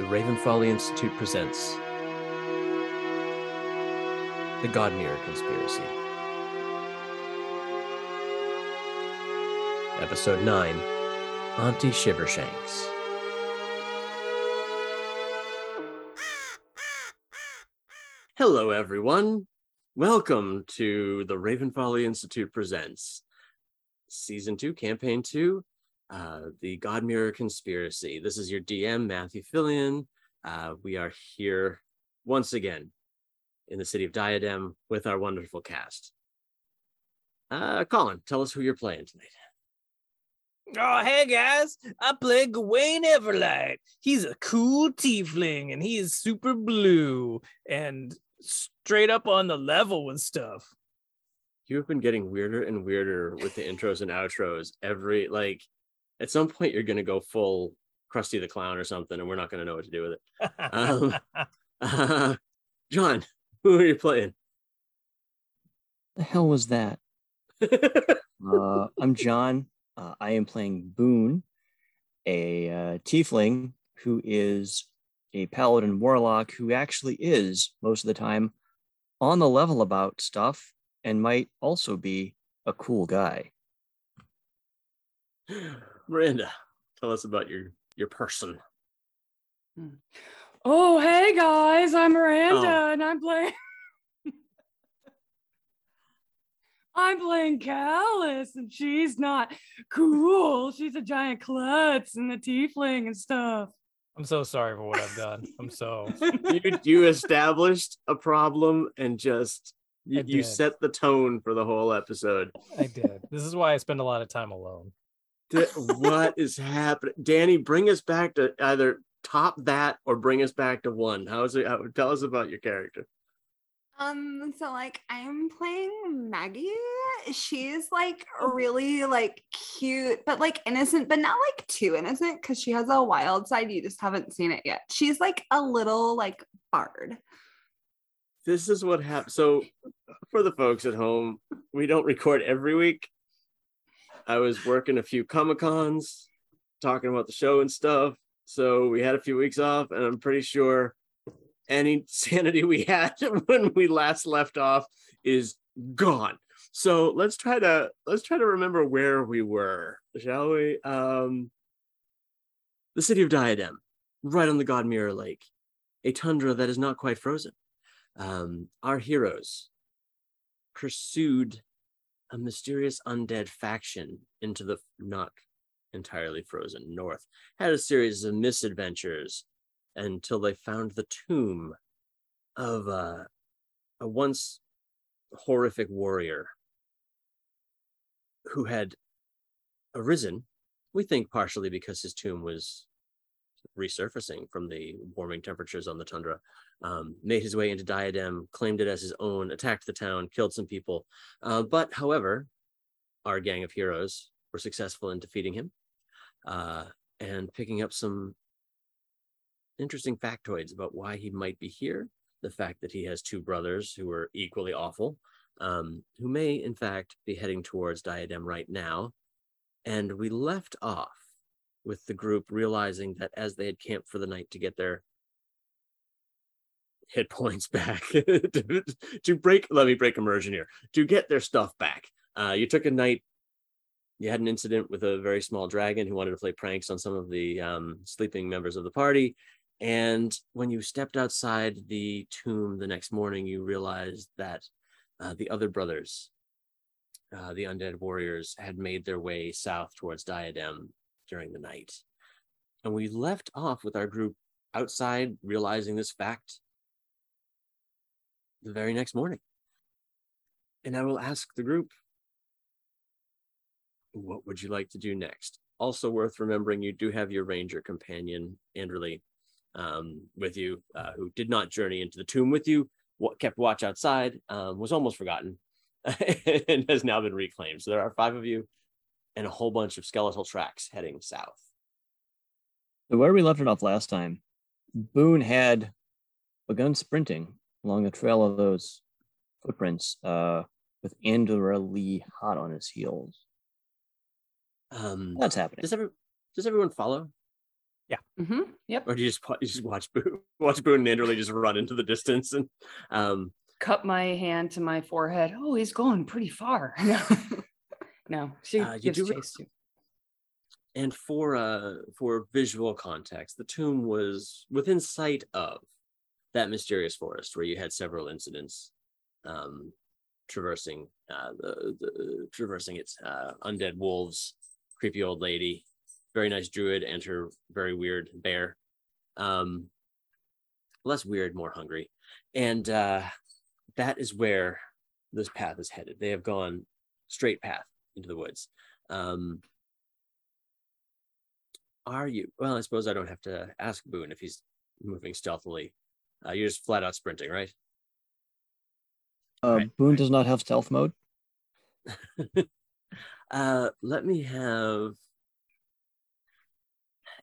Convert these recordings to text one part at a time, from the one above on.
the Ravenfolly Institute presents The Godmirror Conspiracy. Episode 9 Auntie Shivershanks. Hello, everyone. Welcome to the Ravenfolly Institute presents Season 2, Campaign 2, uh, the Mirror Conspiracy. This is your DM, Matthew Phillion. Uh, we are here once again in the city of Diadem with our wonderful cast. Uh, Colin, tell us who you're playing tonight. Oh, hey guys, I play Gawain Everlight. He's a cool tiefling and he is super blue and straight up on the level with stuff. You have been getting weirder and weirder with the intros and outros. Every like, at some point, you're going to go full Krusty the Clown or something, and we're not going to know what to do with it. Um, uh, John, who are you playing? The hell was that? uh, I'm John. Uh, I am playing Boone, a uh, tiefling who is a paladin warlock who actually is most of the time on the level about stuff and might also be a cool guy. Miranda, tell us about your your person. Hmm. Oh, hey guys, I'm Miranda Oh. and I'm playing. I'm playing Kalis and she's not cool. She's a giant klutz and a tiefling and stuff. I'm so sorry for what I've done. I'm so you you established a problem and just you, you set the tone for the whole episode. I did. This is why I spend a lot of time alone. What is happening, Danny? Bring us back to either top that or bring us back to one. How is it? How, tell us about your character. Um, so like I'm playing Maggie. She's like really like cute, but like innocent, but not like too innocent because she has a wild side. You just haven't seen it yet. She's like a little like bard. This is what happened. So, for the folks at home, we don't record every week. I was working a few Comic Cons, talking about the show and stuff. So we had a few weeks off, and I'm pretty sure any sanity we had when we last left off is gone. So let's try to let's try to remember where we were, shall we? Um, the city of Diadem, right on the Godmirror Lake, a tundra that is not quite frozen. Um, our heroes pursued a mysterious undead faction into the not entirely frozen north, had a series of misadventures until they found the tomb of uh, a once horrific warrior who had arisen, we think partially because his tomb was resurfacing from the warming temperatures on the tundra, um, made his way into Diadem, claimed it as his own, attacked the town, killed some people. Uh, but however, our gang of heroes were successful in defeating him uh, and picking up some interesting factoids about why he might be here. The fact that he has two brothers who are equally awful, um, who may in fact be heading towards Diadem right now. And we left off with the group realizing that as they had camped for the night to get their hit points back. To, to break let me break immersion here. To get their stuff back. Uh you took a night you had an incident with a very small dragon who wanted to play pranks on some of the um, sleeping members of the party. And when you stepped outside the tomb the next morning you realized that uh, the other brothers uh, the undead warriors had made their way south towards diadem during the night. And we left off with our group outside realizing this fact the very next morning. And I will ask the group, what would you like to do next? Also worth remembering, you do have your ranger companion, Anderly, um, with you, uh, who did not journey into the tomb with you, what kept watch outside, um, was almost forgotten, and has now been reclaimed. So there are five of you and a whole bunch of skeletal tracks heading south. So where we left it off last time, Boone had begun sprinting along the trail of those footprints uh, with Andorra Lee hot on his heels. Um, That's happening. does, every, does everyone follow? hmm Yep. or do you just you just watch Boone watch Boone and Andrew just run into the distance and um Cup my hand to my forehead. Oh, he's going pretty far. No, no she Uh, you gives do chase too. and for uh for visual context the tomb was within sight of that mysterious forest where you had several incidents um traversing uh the, the traversing its uh undead wolves creepy old lady very nice druid and her very weird bear um less weird more hungry and uh that is where this path is headed they have gone straight path into the woods um are you? Well, I suppose I don't have to ask Boone if he's moving stealthily. Uh, you're just flat out sprinting, right? Uh, Right, Boone does not have stealth mode. Uh, let me have.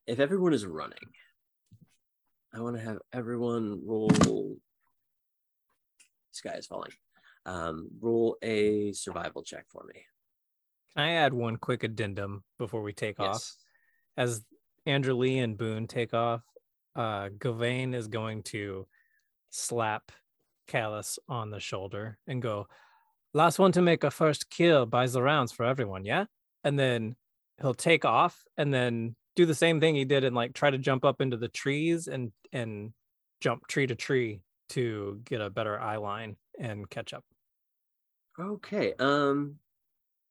If everyone is running, I want to have everyone roll. Sky is falling. Um, roll a survival check for me. Can I add one quick addendum before we take off? As Andrew Lee and Boone take off, uh, Gawain is going to slap Kalis on the shoulder and go, Last one to make a first kill buys the rounds for everyone, yeah? And then he'll take off and then do the same thing he did and like try to jump up into the trees and and jump tree to tree to get a better eye line and catch up. Okay. Um.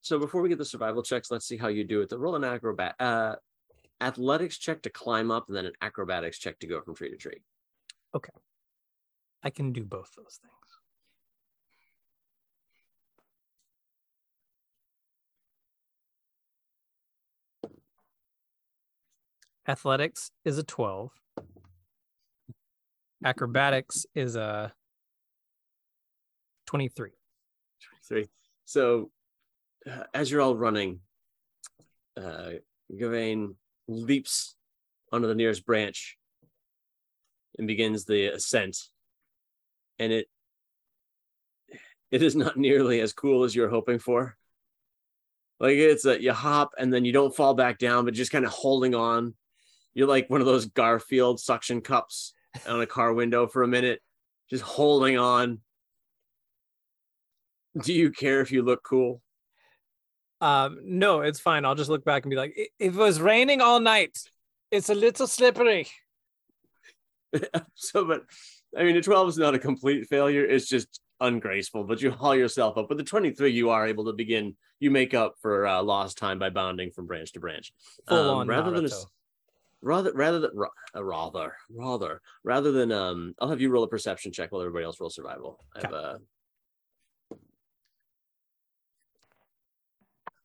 So before we get the survival checks, let's see how you do it. The roll an acrobat, uh, athletics check to climb up, and then an acrobatics check to go from tree to tree. Okay. I can do both those things. Athletics is a 12. Acrobatics is a 23. Three. So, uh, as you're all running, uh, Gawain leaps onto the nearest branch and begins the ascent. And it it is not nearly as cool as you're hoping for. Like it's a you hop and then you don't fall back down, but just kind of holding on. You're like one of those Garfield suction cups on a car window for a minute, just holding on. Do you care if you look cool? Um, no, it's fine. I'll just look back and be like, "It- it was raining all night. It's a little slippery. so, but I mean, the 12 is not a complete failure. It's just ungraceful, but you haul yourself up. With the 23, you are able to begin, you make up for uh, lost time by bounding from branch to branch. Full Um, on rather than a, rather, rather than, uh, rather, rather, rather than, um, I'll have you roll a perception check while everybody else rolls survival. I have, uh,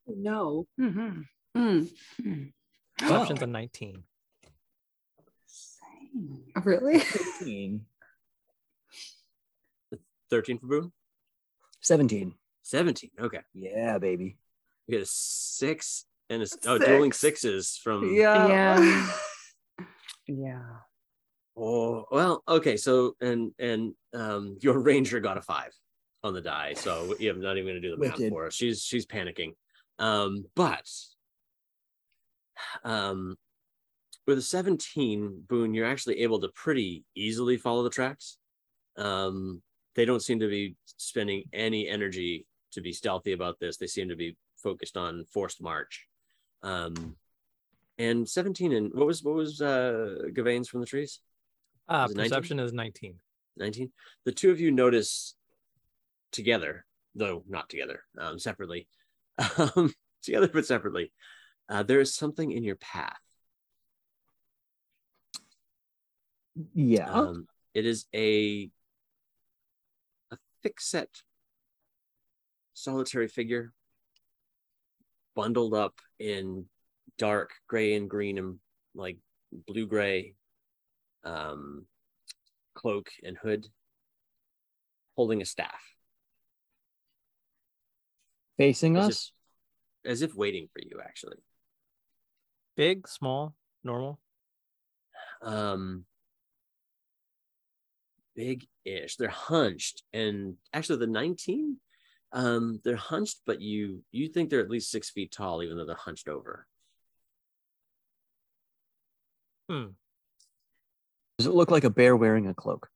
No. Mhm. Mm. Perception's a 19. Really? 15. 13 for Boone? 17. 17. Okay. Yeah, baby. You get a six and a, s- oh, dueling sixes from, Yeah. Yeah. Yeah. Oh well, okay. So and and um your ranger got a five on the die, so yeah, I'm not even gonna do the math Wicked. for her. She's she's panicking. Um, but um with a 17, Boone, you're actually able to pretty easily follow the tracks. Um, they don't seem to be spending any energy to be stealthy about this. They seem to be focused on forced march. Um, and 17 and what was what was uh Gawain's from the trees? Uh, Was it 19? perception is 19. 19 the two of you notice together though not together um separately um together but separately. Uh there is something in your path. Yeah. um it is a a thick set solitary figure bundled up in dark gray and green and like blue gray um cloak and hood holding a staff Facing as us? if, as if waiting for you actually Big, small, normal. um big ish they're hunched and actually the 19 um they're hunched but you you think they're at least six feet tall even though they're hunched over Hmm. Does it look like a bear wearing a cloak?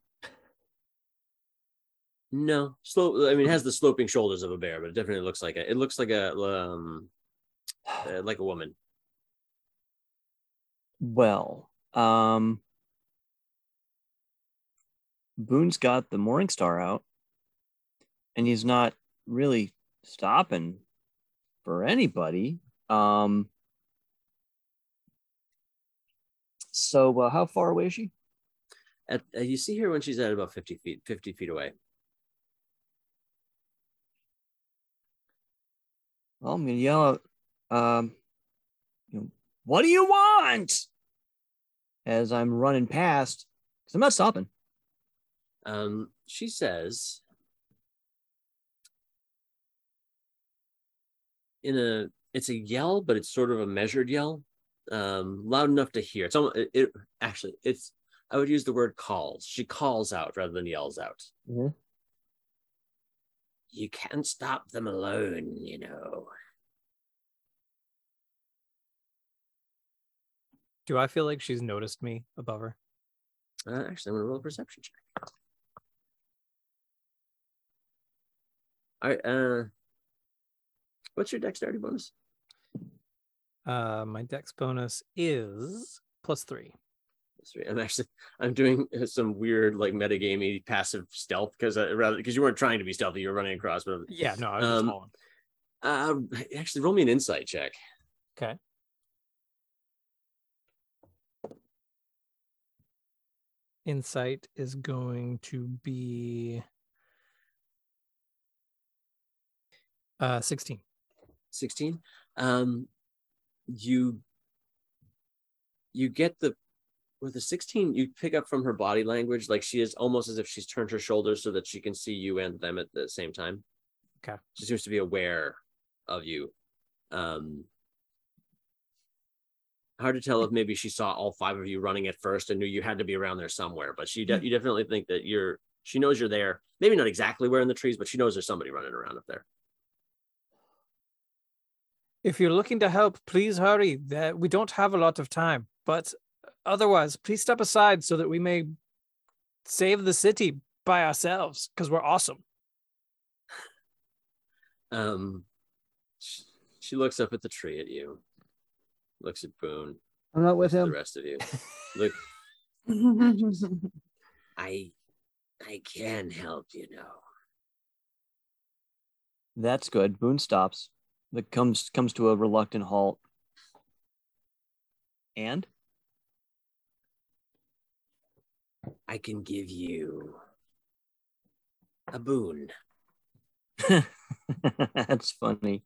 No, slow. I mean, it has the sloping shoulders of a bear, but it definitely looks like a. It looks like a um, uh, like a woman. Well, um, Boone's got the Morning Star out, and he's not really stopping for anybody. Um, so, uh, how far away is she? At uh, you see her when she's at about fifty feet, fifty feet away. Well, I'm gonna yell out, um, you know, what do you want? As I'm running past, because I'm not stopping. Um, she says in a it's a yell, but it's sort of a measured yell, um, loud enough to hear. It's almost it, it actually it's I would use the word calls. She calls out rather than yells out. Mhm. You can't stop them alone, you know. Do I feel like she's noticed me above her? Uh, actually, I'm gonna roll a perception check. All right. Uh, what's your dexterity bonus? Uh, my dex bonus is plus three. Three. I'm actually I'm doing some weird like metagamey passive stealth because uh, rather because you weren't trying to be stealthy, you were running across. But Yeah, no, I was Um, uh, actually, roll me an insight check. Okay. Insight is going to be uh 16. 16 um you you get the with the 16 you pick up from her body language like she is almost as if she's turned her shoulders so that she can see you and them at the same time Okay. she seems to be aware of you um hard to tell if maybe she saw all five of you running at first and knew you had to be around there somewhere but she de- you definitely think that you're she knows you're there maybe not exactly where in the trees but she knows there's somebody running around up there If you're looking to help, please hurry. We don't have a lot of time. But otherwise, please step aside so that we may save the city by ourselves because we're awesome. Um, she, she looks up at the tree at you, looks at Boone, I'm not with him. the rest of you. Look, I, I can help, you know. That's good. Boone stops. That comes comes to a reluctant halt. And I can give you a boon. that's funny.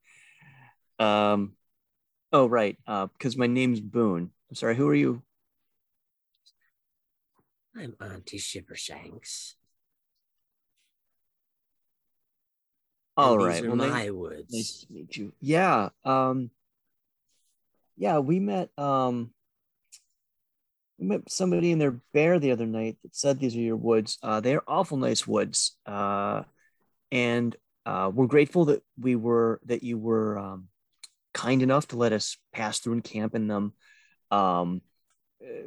Um, oh right, uh, because my name's Boone. I'm sorry. Who are you? I'm Auntie Shivershanks. All and right. Well, nice- my woods. Nice to meet you. Yeah. Um yeah, we met um met somebody in their bear the other night that said these are your woods. Uh they're awful nice woods. Uh and uh we're grateful that we were that you were um kind enough to let us pass through and camp in them um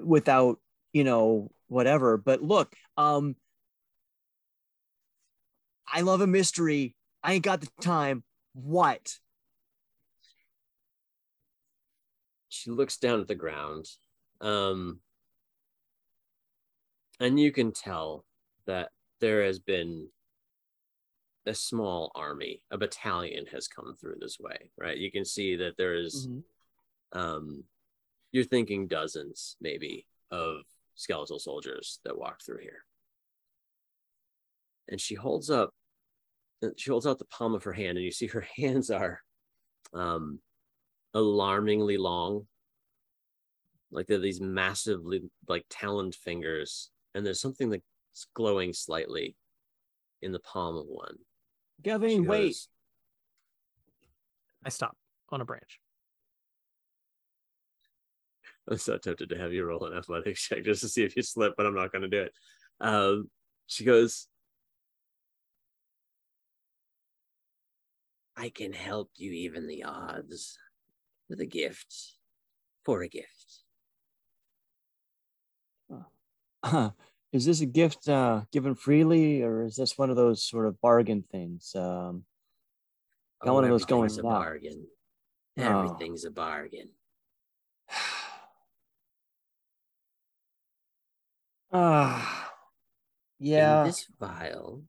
without, you know, whatever. But look, um I love a mystery. I ain't got the time. What? she looks down at the ground um and you can tell that there has been a small army a battalion has come through this way right? You can see that there is, um you're thinking dozens maybe of skeletal soldiers that walked through here. And she holds up she holds out the palm of her hand and you see her hands are um alarmingly long. Like they're these massively like taloned fingers, and there's something that's glowing slightly in the palm of one. Gawain, wait. I stop on a branch. I'm so tempted to have you roll an athletics check just to see if you slip, but I'm not going to do it. Um, she goes, I can help you even the odds with a gift for a gift. Uh, is this a gift uh, given freely, or is this one of those sort of bargain things? Um, got one of those going everything's a bargain. Oh. Everything's a bargain. Ah, yeah. In this vial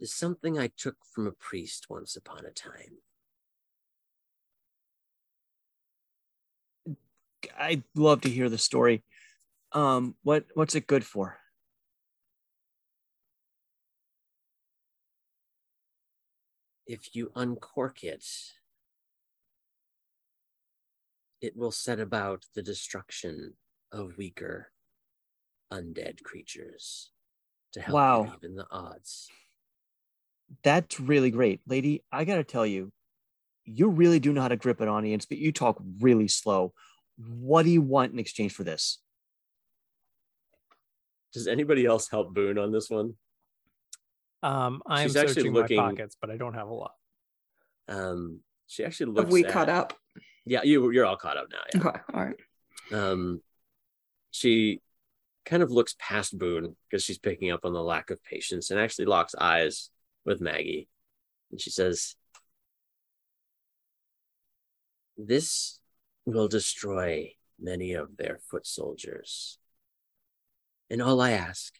is something I took from a priest once upon a time. I'd love to hear the story. Um, what what's it good for? If you uncork it, it will set about the destruction of weaker undead creatures to help Wow. even the odds. That's really great, lady. I gotta tell you, you really do know how to grip an audience, but you talk really slow. What do you want in exchange for this? Does anybody else help Boone on this one? Um, I'm She's actually looking- my pockets, but I don't have a lot. Um, she actually looks. Have we at- caught up? Yeah, you you're all caught up now. Yeah. Okay. All right. um, she kind of looks past Boone because she's picking up on the lack of patience and actually locks eyes with Maggie. And she says, This will destroy many of their foot soldiers. And all I ask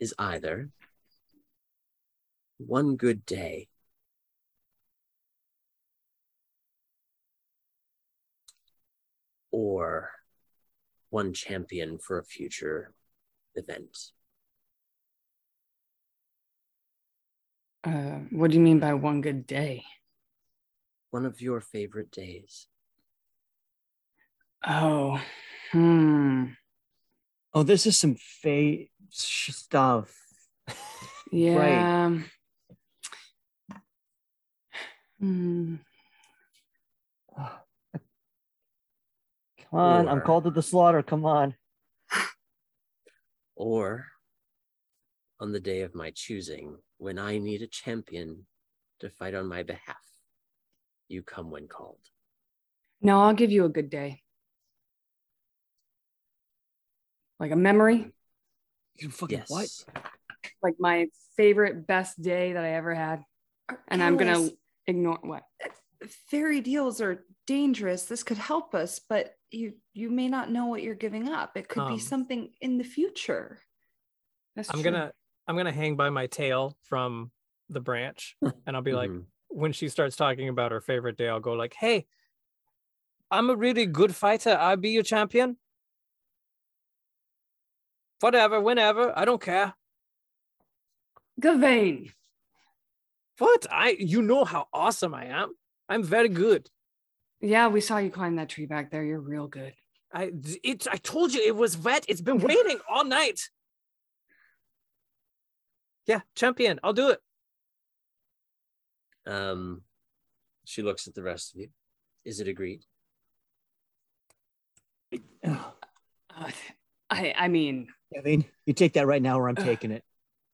is either one good day or one champion for a future event. Uh, what do you mean by one good day? One of your favorite days. Oh, hmm. Oh, this is some fake stuff. Yeah. Hmm. Come on, I'm called to the slaughter. Come on. Or on the day of my choosing, when I need a champion to fight on my behalf, you come when called. No, I'll give you a good day. Like a memory, You fucking Yes. what? like my favorite best day that I ever had. And I'm gonna ignore what? fairy deals are dangerous. This could help us, but you you may not know what you're giving up. It could Um, be something in the future. That's I'm true. gonna I'm gonna hang by my tail from the branch, and I'll be like, Mhm. when she starts talking about her favorite day, I'll go like, "Hey, I'm a really good fighter. I'll be your champion. Whatever, whenever, I don't care. Gawain. What? I, you know how awesome I am. I'm very good. Yeah, we saw you climb that tree back there. You're real good. I, it, I told you it was wet. It's been waiting all night. Yeah, champion. I'll do it. Um, she looks at the rest of you. Is it agreed? Uh, I I mean, Kevin, you take that right now, or I'm taking it.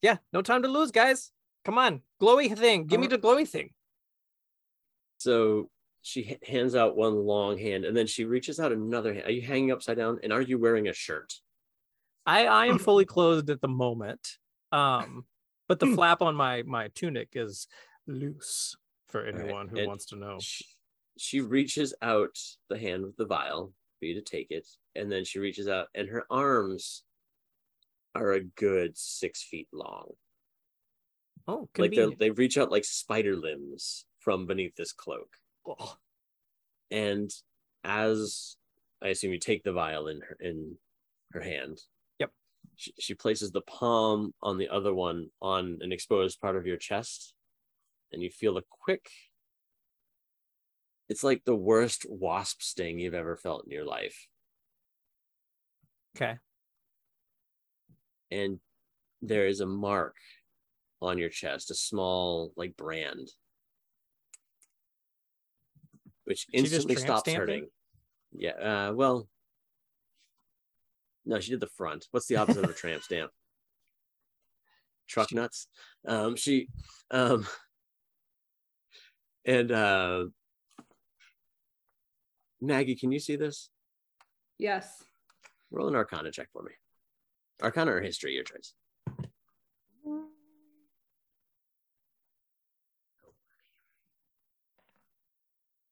Yeah, no time to lose, guys. Come on, glowy thing. Give me Uh, the glowy thing. So she hands out one long hand and then she reaches out another hand. Are you hanging upside down? And are you wearing a shirt? I I am fully clothed at the moment. Um, but the flap on my my tunic is loose for right, anyone who and wants to know. She, she reaches out the hand with the vial for you to take it. And then she reaches out and her arms are a good six feet long. Oh, Like they they reach out like spider limbs from beneath this cloak. Oh, And as I assume you take the vial in her in her hand. Yep. She, she places the palm on the other one on an exposed part of your chest, and you feel a quick. It's like the worst wasp sting you've ever felt in your life, okay. And there is a mark on your chest, a small like brand, which She instantly stops stamped it? hurting. Yeah. Uh, well, no, she did the front. What's the opposite of a tramp stamp? Truck nuts. Um, she, um, and uh, Maggie, can you see this? Yes. roll an Arcana check for me. Arcana or history, your choice.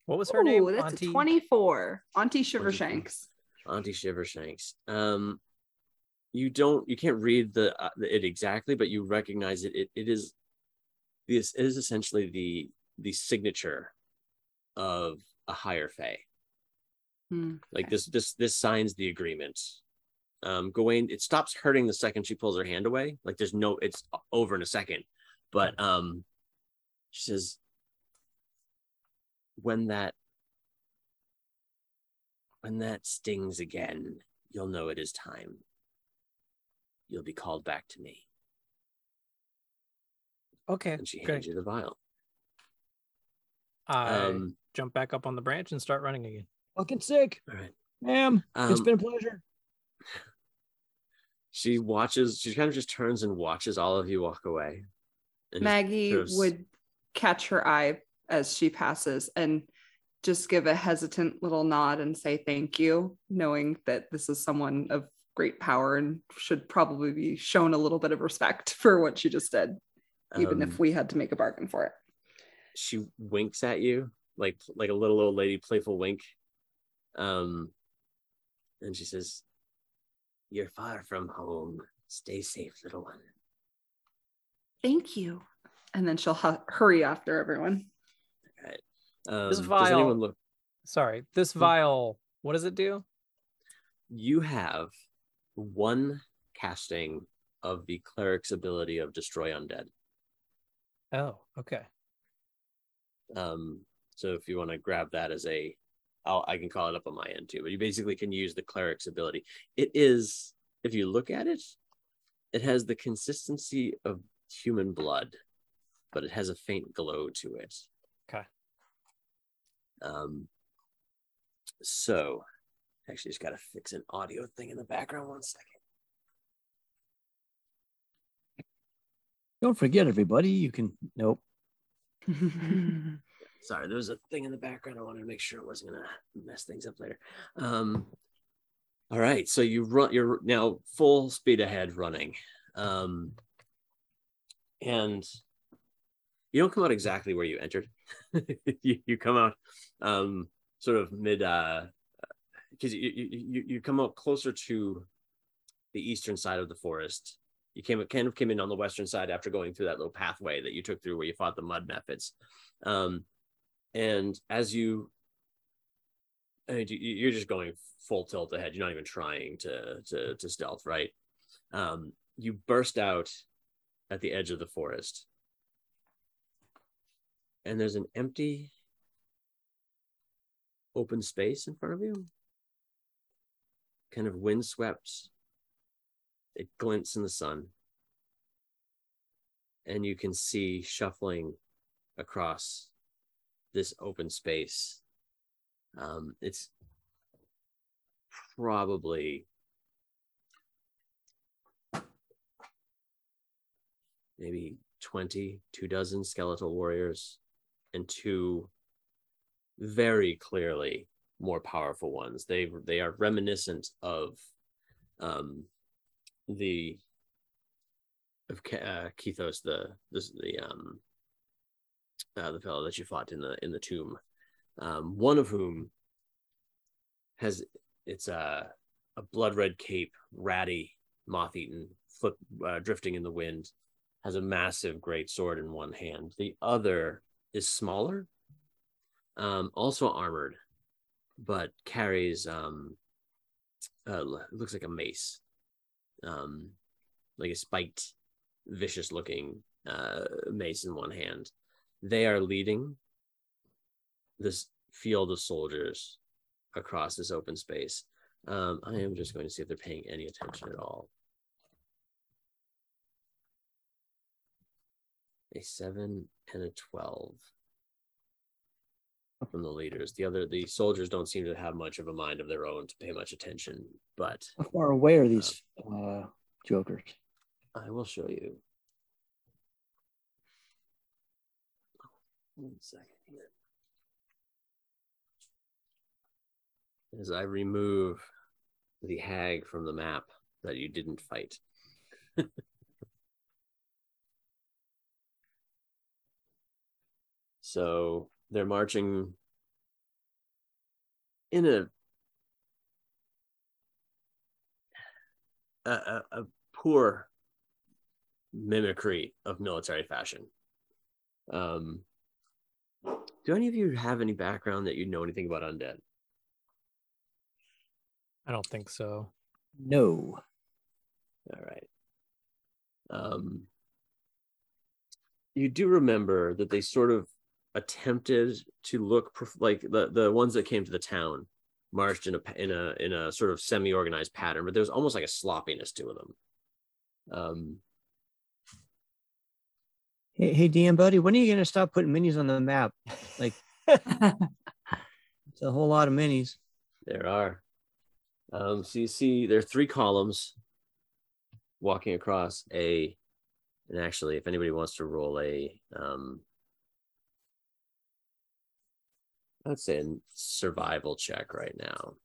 What was her name? That's Auntie? 24. Auntie Shivershanks. Auntie Shivershanks. Um, you don't, you can't read the uh, it exactly, but you recognize it. It, it is this it is essentially the the signature of a higher fae. Hmm, Like this, this, this signs the agreement. Um, Gawain, it stops hurting the second she pulls her hand away. Like there's no, it's over in a second. But um, she says, when that, when that stings again, you'll know it is time. You'll be called back to me. Okay. And she hands Great. you the vial. I Um, jump back up on the branch and start running again. Fucking sick, all right. ma'am. it's Um, been a pleasure. She watches, she kind of just turns and watches all of you walk away. and Maggie sort of would catch her eye as she passes and just give a hesitant little nod and say thank you, knowing that this is someone of great power and should probably be shown a little bit of respect for what she just did, even um, if we had to make a bargain for it. she winks at you like like a little old lady playful wink um and she says you're far from home stay safe little one Thank you. And then she'll hu- hurry after everyone. um, This does vial- anyone look Sorry. This Hmm. vial, what does it do? you have one casting of the cleric's ability of destroy undead Oh, okay. um so if you want to grab that as a I'll, i can call it up on my end too but you basically can use the cleric's ability it is if you look at it it has the consistency of human blood but it has a faint glow to it Okay. um so actually just gotta fix an audio thing in the background one second Don't forget, everybody. You can. Nope. sorry there was a thing in the background. I wanted to make sure it wasn't gonna mess things up later. Um all right so you run you're now full speed ahead running. Um and you don't come out exactly where you entered. You, you come out um sort of mid uh because you, you you you come out closer to the eastern side of the forest. You came kind of came in on the western side after going through that little pathway that you took through where you fought the mud mephits. Um and as you I mean, you- you're just going full tilt ahead. You're not even trying to to to stealth right? Um you burst out at the edge of the forest. And there's an empty open space in front of you. Kind of windswept it glints in the sun. And you can see shuffling across this open space um it's probably maybe 20 two dozen skeletal warriors and two very clearly more powerful ones. They they are reminiscent of um the of uh, Kethos the this the um uh, the fellow that you fought in the in the tomb um one of whom has it's a a blood red cape ratty moth eaten foot uh, drifting in the wind has a massive great sword in one hand. The other is smaller um also armored but carries um uh, looks like a mace um like a spiked vicious looking uh mace in one hand they are leading this field of soldiers across this open space um i am just going to see if they're paying any attention at all a 7 and a 12 from the leaders the other the soldiers don't seem to have much of a mind of their own to pay much attention but How far away are these uh, jokers? I will show you. One second here. As I remove the hag from the map that you didn't fight. so they're marching in a a, a, poor mimicry of military fashion. Um, do any of you have any background that you know anything about undead? I don't think so. No. All right. Um, you do remember that they sort of attempted to look prof- like the the ones that came to the town marched in a in a in a sort of semi organized pattern, but there was almost like a sloppiness to them. Um, Hey, hey, DM buddy, when are you gonna stop putting minis on the map? Like it's a whole lot of minis. There are. Um, so you see there are three columns walking across a, and actually, if anybody wants to roll a, um, I'd say a survival check right now.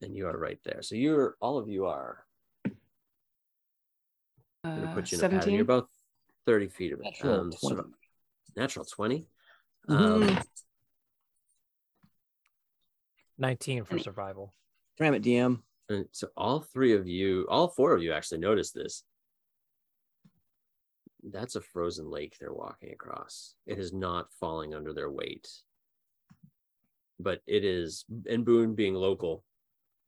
And you are right there. So you're all of you are. I'm gonna Uh, put you in a pattern. 17. You're about 30 feet of Natural um, 20. survi- natural 20. Mhm. Um, 19 for survival. Damn it, DM. And so all three of you, all four of you actually noticed this. That's a frozen lake they're walking across. It is not falling under their weight. But it is, and Boone being local,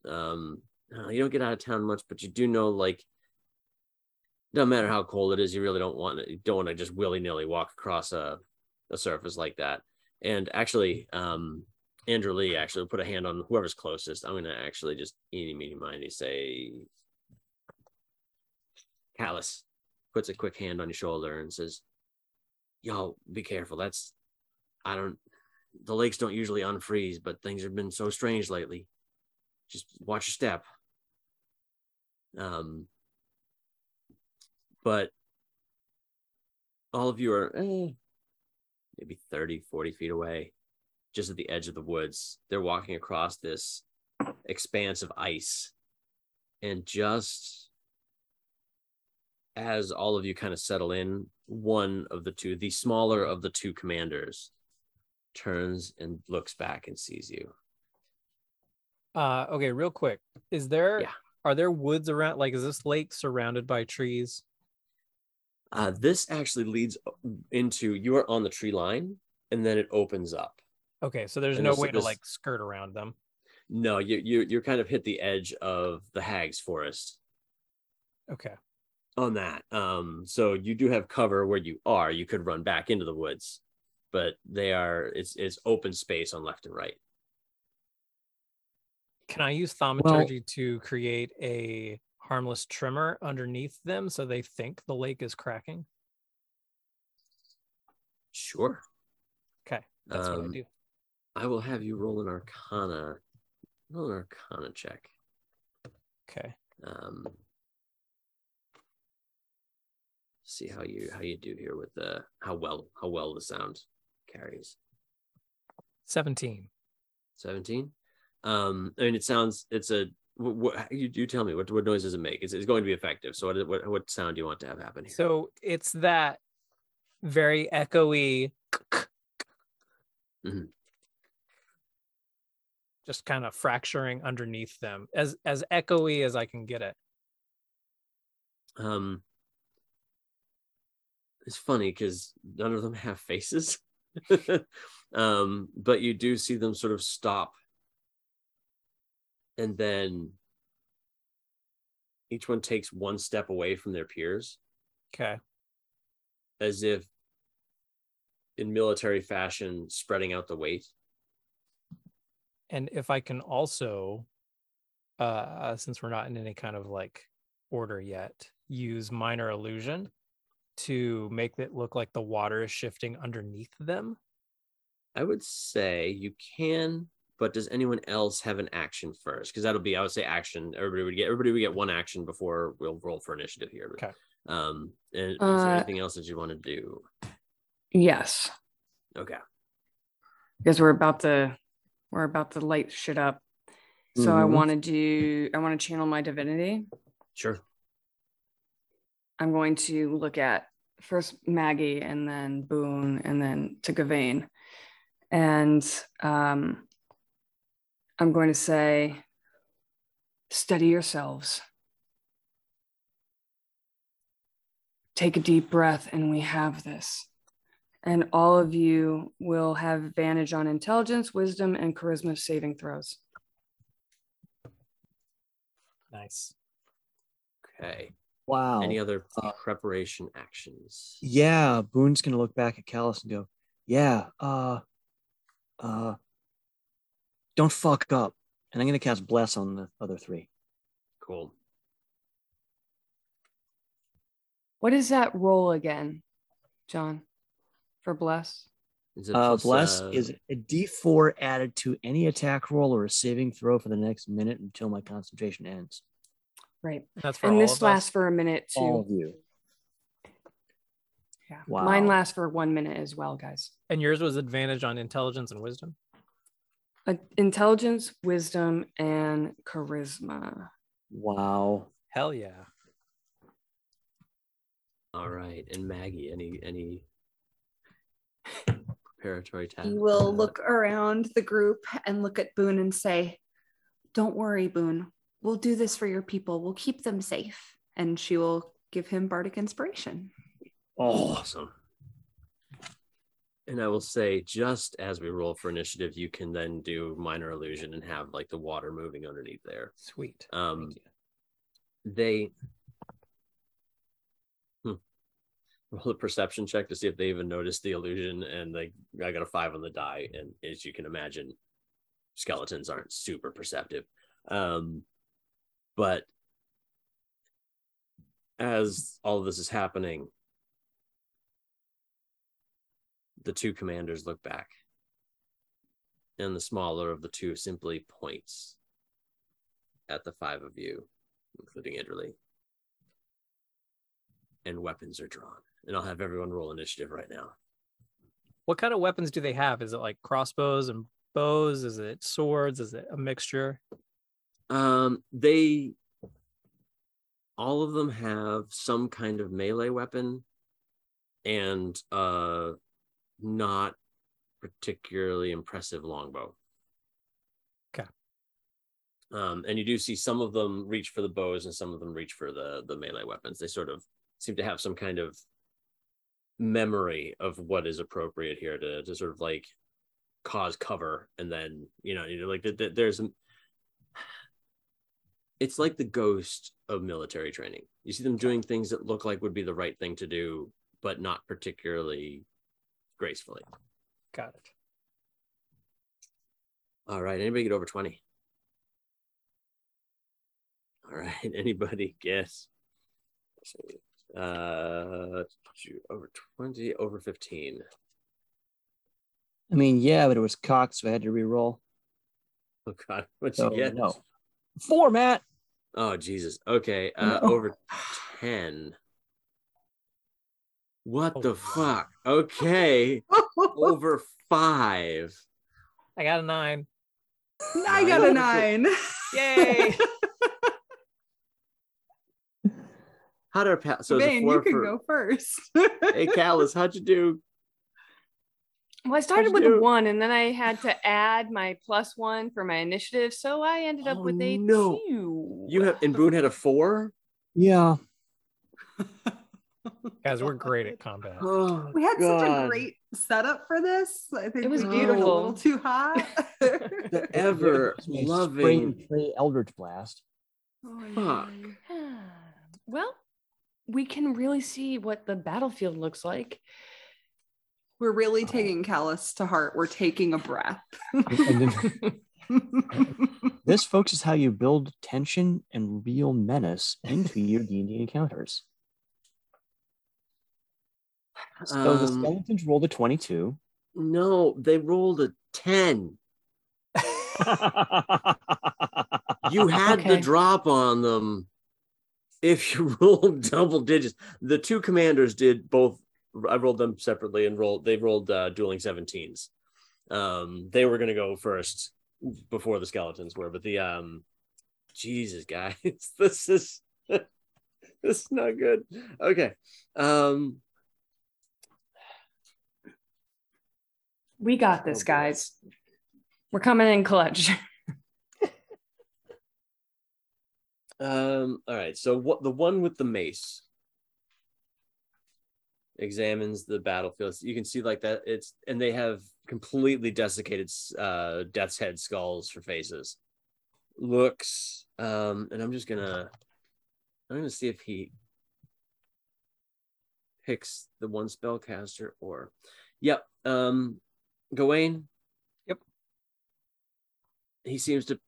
um, uh, you don't get out of town much, but you do know like no matter how cold it is, you really don't want to don't want to just willy-nilly walk across a, a surface like that. And actually, um, Andrew Lee actually put a hand on whoever's closest. I'm gonna actually just eeny meeny miny say Kalis puts a quick hand on your shoulder and says, Yo, be careful. That's I don't the lakes don't usually unfreeze, but things have been so strange lately. Just watch your step. Um but all of you are eh, maybe 30 40 feet away just at the edge of the woods they're walking across this expanse of ice and just as all of you kind of settle in one of the two the smaller of the two commanders turns and looks back and sees you Uh, okay, real quick. Is there Yeah. are there woods around? Like, is this lake surrounded by trees? Uh, this actually leads into you are on the tree line and then it opens up Okay, so there's And no this- way to this- like skirt around them. no you, you you're kind of hit the edge of the hag's forest Okay. on that. Um, so you do have cover where you are. You could run back into the woods, but they are it's it's open space on left and right. Can I use thaumaturgy to create a harmless tremor underneath them so they think the lake is cracking? Sure. Okay, that's what I Um, do. I will have you roll an arcana, roll an arcana check. Okay. Um see how you how you do here with the how well how well the sound carries. 17. 17 um i mean it sounds it's a what, what you, you tell me what, what noise does it make it's, it's going to be effective so what, what what sound do you want to have happen here So it's that very echoey, Mhm. just kind of fracturing underneath them, as as echoey as I can get it. um it's funny because none of them have faces um but you do see them sort of stop and then each one takes one step away from their peers Okay. as if in military fashion spreading out the weight And if I can also, uh, since we're not in any kind of like order yet, use minor illusion to make it look like the water is shifting underneath them. I would say you can, but does anyone else have an action first? Because that'll be, I would say, action. Everybody would get, everybody would get one action before we'll roll for initiative here. Okay. Um, and is Uh, there anything else that you want to do? Yes, Okay. because we're about to we're about to light shit up. So I Mhm. want to do. I want to channel my divinity. Sure. I'm going to look at first Maggie and then Boone and then to Gawain. And um, I'm going to say, steady yourselves. Take a deep breath, and we have this. And all of you will have advantage on intelligence, wisdom, and charisma saving throws. Nice. Okay. Wow. Any other Uh, preparation actions? Yeah, Boone's gonna look back at Kalis and go, "Yeah, uh, uh, don't fuck up." And I'm gonna cast Bless on the other three. Cool. What is that roll again, John, for bless? Is it Uh, plus, Bless uh, is a D4 added to any attack roll or a saving throw for the next minute until my concentration ends. Right. That's for And all this of us. lasts for a minute too. All of you. Yeah. Wow. Mine lasts for one minute as well, guys. And yours was advantage on intelligence and wisdom. Uh, intelligence, wisdom, and charisma. Wow. Hell yeah. All right. And Maggie, any any preparatory task? You will look around the group and look at Boone and say, Don't worry, Boone. We'll do this for your people. We'll keep them safe. And she will give him bardic inspiration. Oh, Awesome. And I will say, just as we roll for initiative, you can then do minor illusion and have like the water moving underneath there. Sweet. Um, they hmm. roll a perception check to see if they even noticed the illusion, and they I got a five on the die, and as you can imagine, skeletons aren't super perceptive. Um, but as all of this is happening, the two commanders look back, and the smaller of the two simply points at the five of you, including Idderly. And weapons are drawn. And I'll have everyone roll initiative right now. What kind of weapons do they have? Is it like crossbows and bows? Is it swords? Is it a mixture? Um, they all of them have some kind of melee weapon and uh not particularly impressive longbow. Okay. Um, and you do see some of them reach for the bows and some of them reach for the the melee weapons. They sort of seem to have some kind of memory of what is appropriate here to to sort of like cause cover and then you know you know like th- th- there's it's like the ghost of military training. You see them doing things that look like would be the right thing to do, but not particularly gracefully. Got it. All right. Anybody get over 20? All right. Anybody guess? Uh, over 20, over 15. I mean, yeah, but it was cocked, so I had to re-roll. Oh, God. What'd So you get? no. Four, Matt. Oh, Jesus. Okay. Uh, No. Over 10. What Oh, the fuck? Okay. over five. I got a nine. I got a nine. Yay! How did our pa- so it's a Vane, you can for- go first. Hey, Kalis, how'd you do? Well, I started with do? a one, and then I had to add my plus one for my initiative, so I ended up Oh, with a no. two. You have and Boone had a four. Yeah. Guys, we're great at combat. Oh, we had such a great setup for this. I think It was we went A little too hot. the ever It's my spray loving. Eldritch Blast. Oh, Fuck. yeah. well, we can really see what the battlefield looks like. We're really uh, taking Kalis to heart. We're taking a breath. This, folks, is how you build tension and real menace into your D&D encounters. So the Um, skeletons rolled a 22. no, they rolled a ten. You had the drop on them. If you rolled double digits, the two commanders did both. I rolled them separately and rolled. They rolled uh, dueling 17s. Um, they were going to go first before the skeletons were, but the um, Jesus, guys, this is this is not good. Okay, um, We got this, guys. We're coming in clutch. um, all right. So what the one with the mace examines the battlefield. You can see like that. It's and they have completely desiccated uh death's head skulls for faces. Looks um, and I'm just gonna I'm gonna see if he picks the one spellcaster or yep. Um Gawain. Yep. He seems to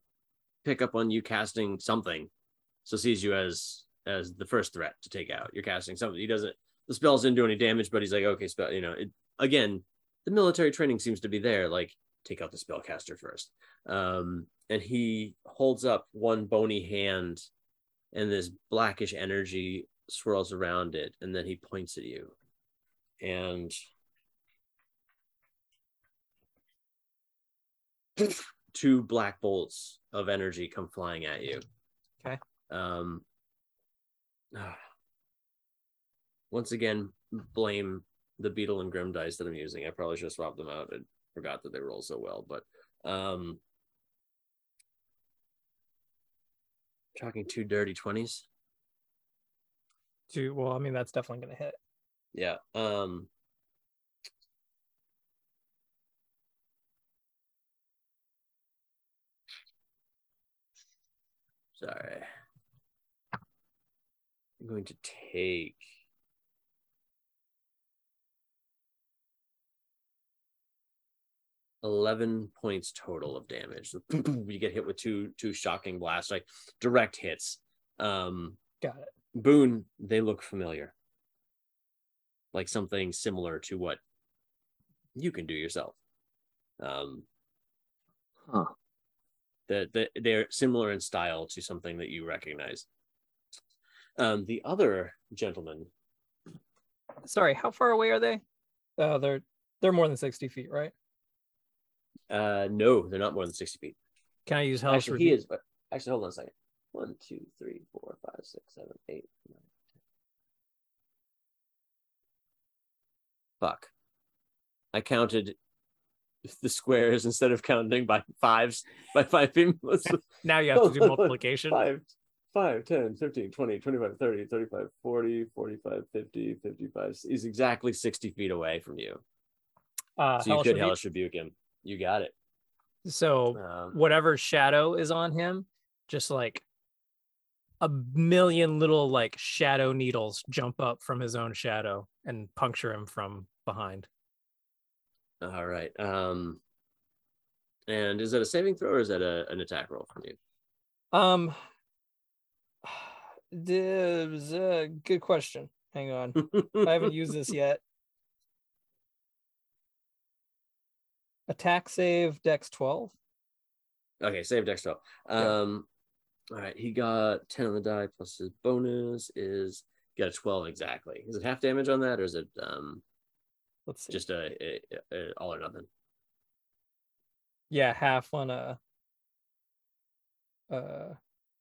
pick up on you casting something. So sees you as as the first threat to take out. You're casting something. He doesn't the spells didn't do any damage, but he's like, okay, spell, you know, it, again, the military training seems to be there. Like, take out the spellcaster first. Um, and he holds up one bony hand, and this blackish energy swirls around it, and then he points at you. And two black bolts of energy come flying at you. Okay. Um, once again, blame the beetle and grim dice that I'm using. I probably should have swapped them out. I forgot that they roll so well, but um, talking two dirty twenties. Two. Well, I mean, that's definitely gonna hit. Yeah. Um, sorry. I'm going to take eleven points total of damage. you get hit with two two shocking blasts, like direct hits. Um, Got it. Boone, they look familiar, like something similar to what you can do yourself. Um, Huh. That that they're similar in style to something that you recognize. Um, the other gentleman, Sorry, how far away are they? Uh, they're they're more than sixty feet, right? uh, no, they're not more than sixty feet. Can I use Hellish Actually, he is. But actually, hold on a second. One, two, three, four, five, six, seven, eight, nine. ten. Fuck. I counted the squares instead of counting by fives by five people. Now you have to do multiplication. 5, 5, 10, 15, 20, 25, 30, 35, 40, 45, 50, 55. He's exactly 60 feet away from you. Uh, So you Hellish could Rebuke. hellish rebuke him. You got it. So Um, whatever shadow is on him, just like a million little like shadow needles jump up from his own shadow and puncture him from behind. All right. Um, and is that a saving throw or is that a, an attack roll from you? Um, this a good question. Hang on, I haven't used this yet. Attack save Dex twelve. Okay, save dex 12. Yeah. Um, all right, he got 10 on the die plus his bonus is got a 12 exactly. Is it half damage on that or is it um Let's see. just a, a, a all or nothing? yeah, half on a. Uh,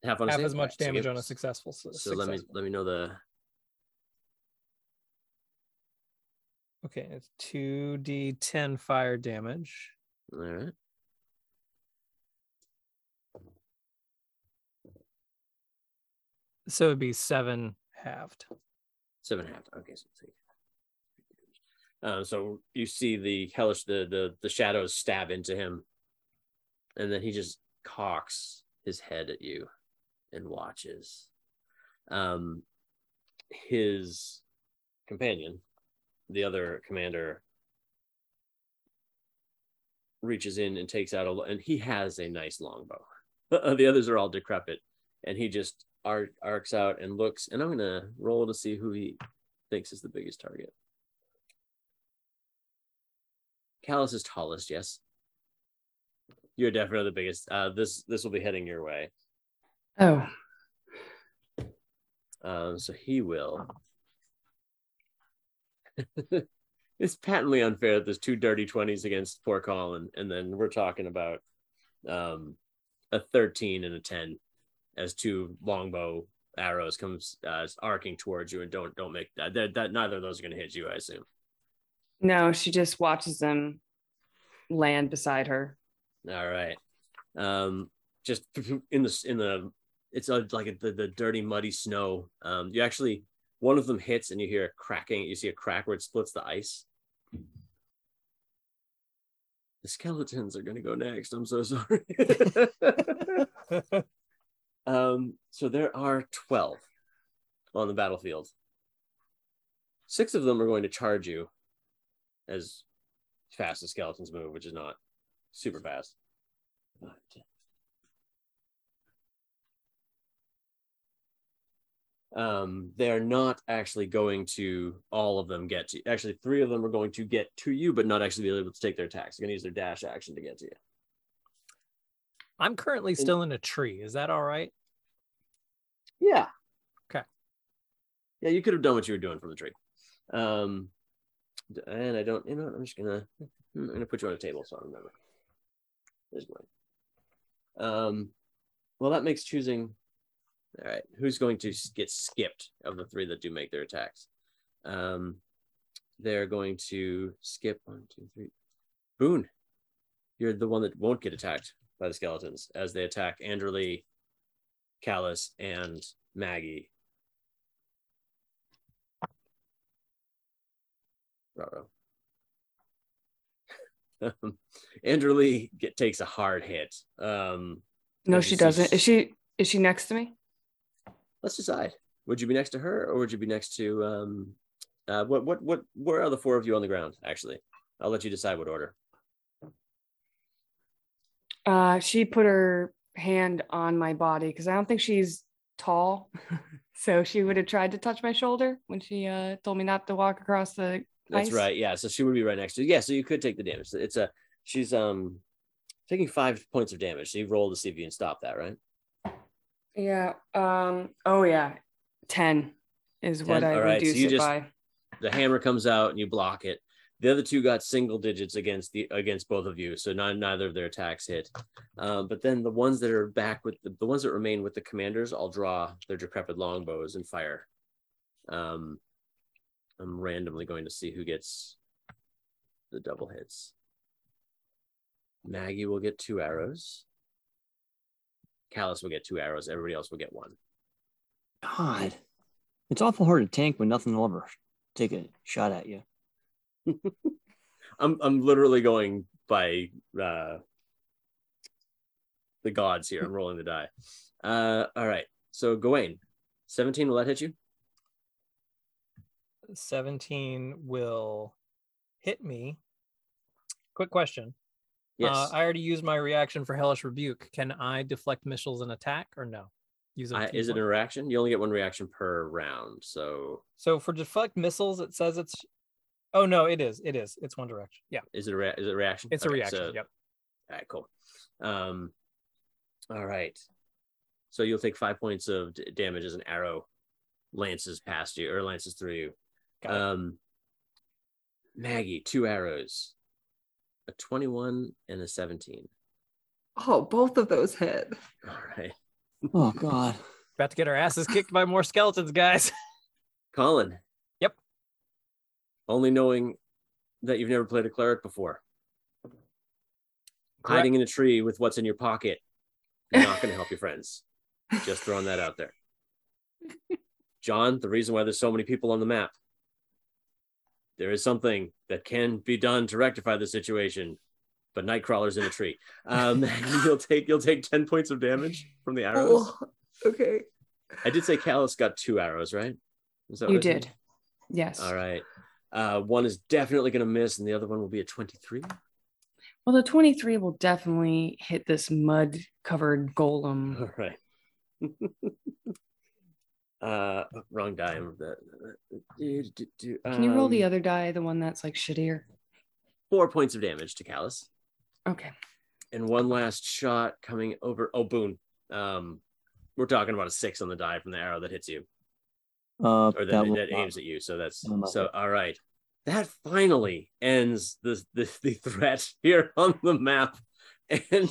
Half on half as much damage on a successful. su- So let me let me know the Okay, it's two d ten fire damage. all right. So it'd be seven halved. Seven half. Okay, so take. Um, so you see the hellish the the the shadows stab into him, and then he just cocks his head at you, and watches. Um, his companion, the other commander, reaches in and takes out a and he has a nice longbow. the others are all decrepit, and he just arc, arcs out and looks. And I'm gonna roll to see who he thinks is the biggest target. Kalis is tallest, yes. You're definitely the biggest. Uh, this this will be heading your way. Oh, Um, so he will. it's patently unfair that there's two dirty twenties against poor Colin, and then we're talking about um, a 13 and a 10 as two longbow arrows comes uh, arcing towards you and don't don't make that, that, that neither of those are going to hit you i assume No, she just watches them land beside her. all right. Um just in the in the it's a, like a, the, the dirty muddy snow. Um you actually one of them hits and you hear a cracking you see a crack where it splits the ice. The skeletons are going to go next. I'm so sorry. Um so there are 12 on the battlefield. Six of them are going to charge you as fast as skeletons move which is not super fast um, they're not actually going to all of them get to you. actually three of them are going to get to you but not actually be able to take their attacks they're going to use their dash action to get to you I'm currently still in a tree. Is that all right? yeah Okay. yeah you could have done what you were doing from the tree um and i don't you know i'm just gonna i'm gonna put you on a table so i remember. There's one um well that makes choosing all right who's going to get skipped of the three that do make their attacks? Um they're going to skip one two three. Boone you're the one that won't get attacked by the skeletons as they attack Anderly, Kalis, and Maggie. Ruh-roh. Um, Anderly get, takes a hard hit. Um, No, she doesn't. Is she is she next to me? let's decide. Would you be next to her, or would you be next to um, uh, what what what? Where are the four of you on the ground? Actually, I'll let you decide what order. Uh she put her hand on my body because I don't think she's tall. so she would have tried to touch my shoulder when she uh told me not to walk across the That's right. Yeah. So she would be right next to you. Yeah. So you could take the damage. It's a she's um taking five points of damage. So you roll to see if you can stop that, right? Yeah. Um oh yeah. 10 is what I All right, so reduce you it just- by. The hammer comes out and you block it. The other two got single digits against the against both of you, so not, neither of their attacks hit. Um, but then the ones that are back with the, the ones that remain with the commanders, I'll draw their decrepit longbows and fire. Um, I'm randomly going to see who gets the double hits. Maggie will get two arrows. Kalis will get two arrows. Everybody else will get one. God, it's awful hard to tank when nothing will ever take a shot at you. I'm I'm literally going by uh the gods here. I'm rolling the die. Uh all right. So Gawain, 17 will that hit you? 17 will hit me. Quick question. Yes. Uh, I already used my reaction for Hellish Rebuke. Can I deflect missiles and attack or no? Use I- is it key a reaction? You only get one reaction per round. So So for deflect missiles, it says it's. Oh no, it is. It is. It's one direction. Yeah, is it a rea- is it a reaction? it's a reaction. so- Yep. All right, cool. Um all right. So you'll take five points of d- damage as an arrow lances past you or lances through you. Got it. Um, Maggie, two arrows, a 21 and a 17. Oh, both of those hit. All right. Oh God. About to get our asses kicked by more skeletons, guys. Colin. Yep. Only knowing that you've never played a cleric before. Correct. Hiding in a tree with what's in your pocket, You're not going to help your friends. Just throwing that out there. John, the reason why there's so many people on the map, there is something that can be done to rectify the situation, but Nightcrawler's in a tree. Um, you'll take you'll take ten points of damage from the arrows. Oh, okay. I did say Kalis got two arrows, right? Is that You what I said? did. Yes. All right. Uh, one is definitely going to miss, and the other one will be a 23. Well, the 23 will definitely hit this mud covered golem. All right. uh, wrong die. I'm that. Can you roll the um, other die, the one that's like shittier? Four points of damage to Kalis, Okay. and one last shot coming over. Oh, Boone. Um, we're talking about a six on the die from the arrow that hits you, Uh, or that, that that aims at you. So that's so. All right. That finally ends the, the the threat here on the map, and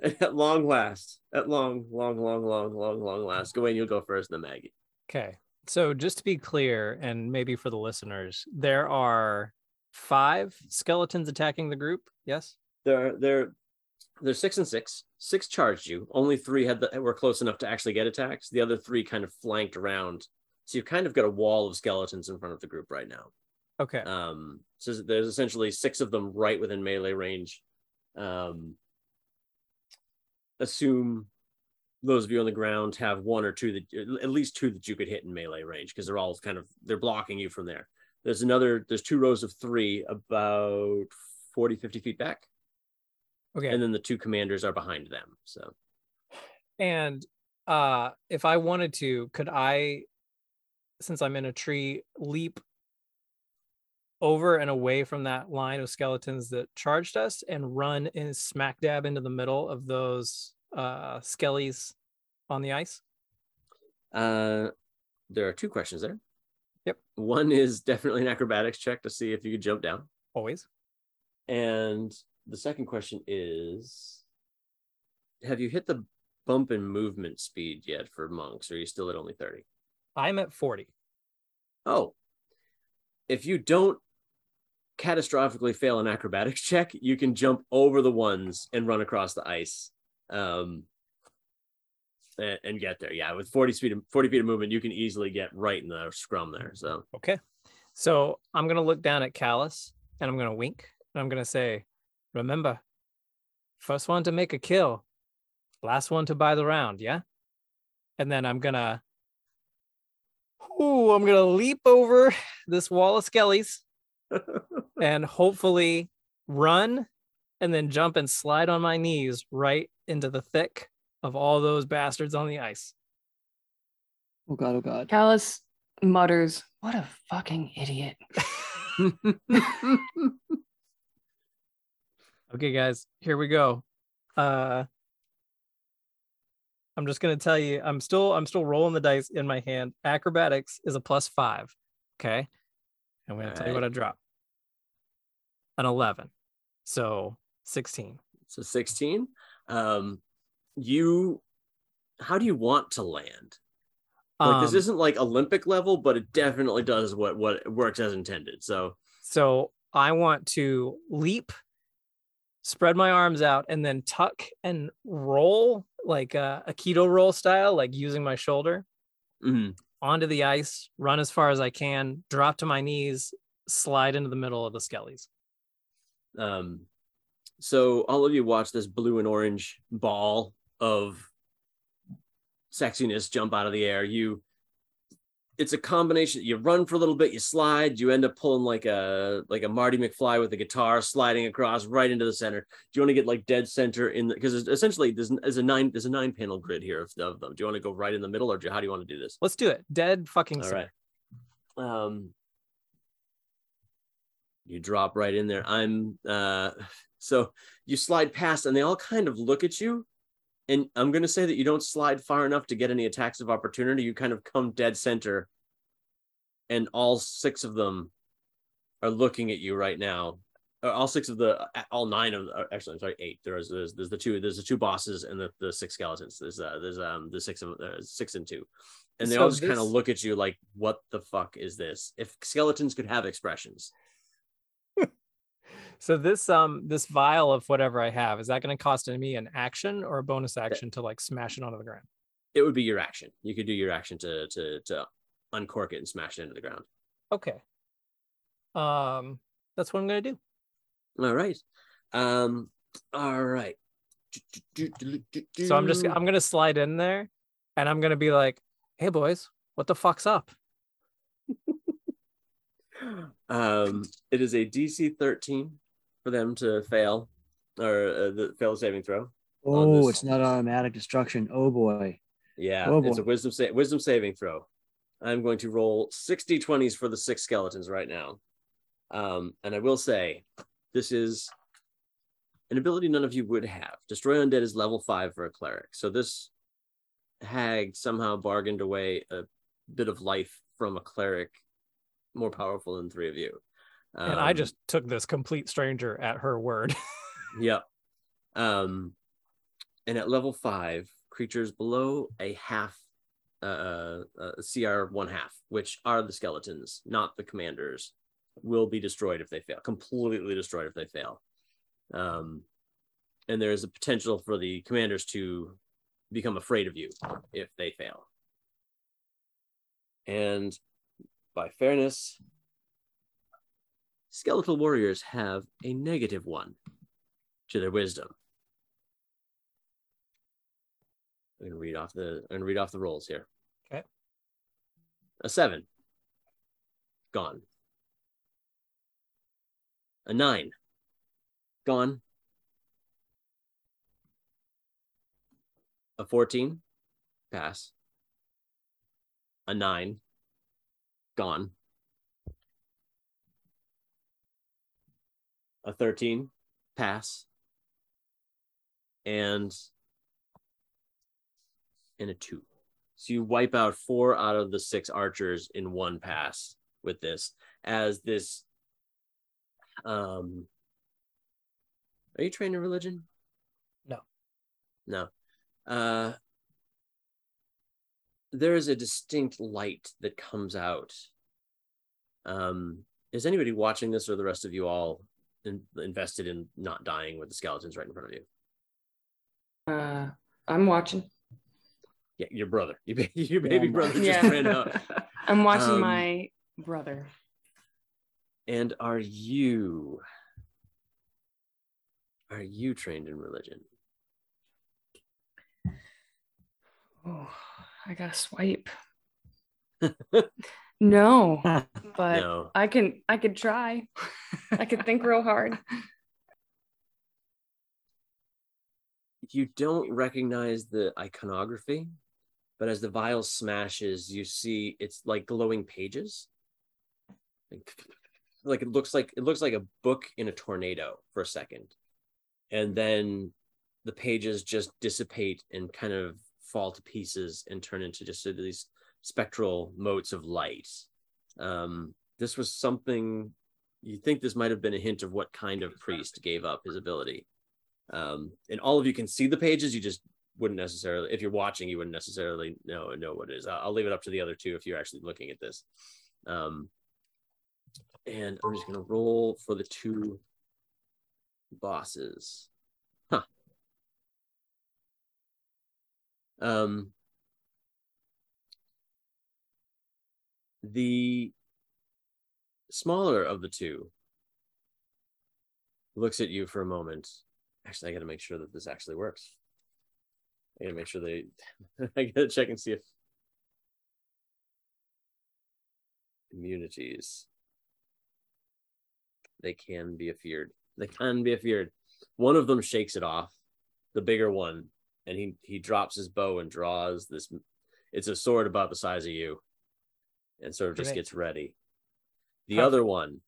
At long last, at long, long, long, long, long, long last. Gawain, you'll go first, then Maggie. Okay. So just to be clear, and maybe for the listeners, there are five skeletons attacking the group. Yes. They're they're they're six and six. Six charged you. Only three had the, were close enough to actually get attacks. The other three kind of flanked around. So you've kind of got a wall of skeletons in front of the group right now. Okay. Um, so there's essentially six of them right within melee range. Um, assume those of you on the ground have one or two that at least two that you could hit in melee range because they're all kind of they're blocking you from there. There's another there's two rows of three about 40 50 feet back Okay. and then the two commanders are behind them. So And uh if I wanted to, could I since I'm in a tree leap over and away from that line of skeletons that charged us and run in smack dab into the middle of those uh skellies on the ice? uh, there are two questions there. Yep. One is definitely an acrobatics check to see if you could jump down. Always. And the second question is Have you hit the bump in movement speed yet for monks? Or are you still at only 30? I'm at 40. Oh, if you don't catastrophically fail an acrobatics check, you can jump over the ones and run across the ice. Um, and, and get there. Yeah, with 40 speed, 40 feet of movement, you can easily get right in the scrum there. So Okay. So I'm gonna look down at Kalis and I'm gonna wink and I'm gonna say, remember, first one to make a kill, last one to buy the round, yeah? And then I'm gonna Ooh, I'm gonna leap over this wall of skellies and hopefully run and then jump and slide on my knees right into the thick of all those bastards on the ice. Oh god, oh god. Kalis mutters, What a fucking idiot. Okay, guys, here we go. Uh I'm just gonna tell you, I'm still I'm still rolling the dice in my hand. Acrobatics is a plus five. Okay. I'm gonna tell you what I dropped. An 11. So 16. so 16. Um, you, how do you want to land? Like this Um, isn't like Olympic level, but it definitely does what what works as intended. So So I want to leap, spread my arms out, and then tuck and roll like a, a keto roll style, like using my shoulder mhm. onto the ice, run as far as I can, drop to my knees, slide into the middle of the skellies. Um, so all of you watch this blue and orange ball of sexiness jump out of the air. You, it's a combination. You run for a little bit, you slide, you end up pulling like a like a Marty McFly with a guitar, sliding across right into the center. Do you want to get like dead center in the because essentially there's, there's a nine there's a nine panel grid here of, of them. Do you want to go right in the middle or do, how do you want to do this? Let's do it. Dead fucking All center. right. Um, you drop right in there. I'm uh, so you slide past, and they all kind of look at you. And I'm gonna say that you don't slide far enough to get any attacks of opportunity. You kind of come dead center, and all six of them are looking at you right now. Uh, All six of the, all nine of, uh, actually, I'm sorry, eight. There's, there's, there's the two, there's the two bosses and the, the six skeletons. There's, uh, there's, um, the six of, uh, six and two and they So all just kind of look at you like, "What the fuck is this?" If skeletons could have expressions, So this um this vial of whatever I have, is that gonna cost me an action or a bonus action to like smash it onto the ground? it would be your action. You could do your action to to to uncork it and smash it into the ground. Okay. Um that's what I'm gonna do. All right, um, all right. So I'm just I'm gonna slide in there and I'm gonna be like, hey boys, what the fuck's up? um, it is a DC 13 for them to fail or uh, the fail saving throw. Oh, it's not automatic destruction. Oh boy. Yeah, Oh, it's a wisdom sa- wisdom saving throw. I'm going to roll 60 20s for the six skeletons right now. Um, and I will say, this is an ability none of you would have. Destroy Undead is level five for a cleric. So this hag somehow bargained away a bit of life from a cleric more powerful than three of you. And I Um, just took this complete stranger at her word. Yep. Um, and at level five, creatures below a half uh, uh, CR one half, which are the skeletons, not the commanders, will be destroyed if they fail. Completely destroyed if they fail. Um, and there is a potential for the commanders to become afraid of you if they fail. And by fairness, skeletal warriors have a negative one to their wisdom. I'm gonna read off the I'm gonna read off the rolls here. Okay. A seven. Gone. A nine. Gone. A 14. Pass. A nine. Gone. A 13. Pass. And and a two. So you wipe out four out of the six archers in one pass with this. As this, um, are you trained in religion? No. No. Uh, there is a distinct light that comes out. Um, is anybody watching this, or the rest of you all in, invested in not dying with the skeletons right in front of you? Uh, I'm watching. Yeah, your brother, your, ba- your baby I'm brother just Yeah. ran out. I'm watching Um, my brother. And are you are you trained in religion? Oh, I gotta swipe. no, but no. I can. I could try. I could think real hard. You don't recognize the iconography, but as the vial smashes, you see it's like glowing pages. Like, like it looks like it looks like a book in a tornado for a second. And then the pages just dissipate and kind of fall to pieces and turn into just these spectral motes of light. Um, this was something you think this might have been a hint of what kind of priest gave up his ability. Um, and all of you can see the pages, you just wouldn't necessarily, if you're watching, you wouldn't necessarily know know what it is. I'll, leave it up to the other two if you're actually looking at this. Um, and I'm just gonna roll for the two bosses. Huh. Um, the smaller of the two looks at you for a moment. Actually, I got to make sure that this actually works. I got to make sure they. I got to check and see if immunities they can be feared. They can be feared. One of them shakes it off, the bigger one, and he he drops his bow and draws this. It's a sword about the size of you, and sort of just gets ready. The other one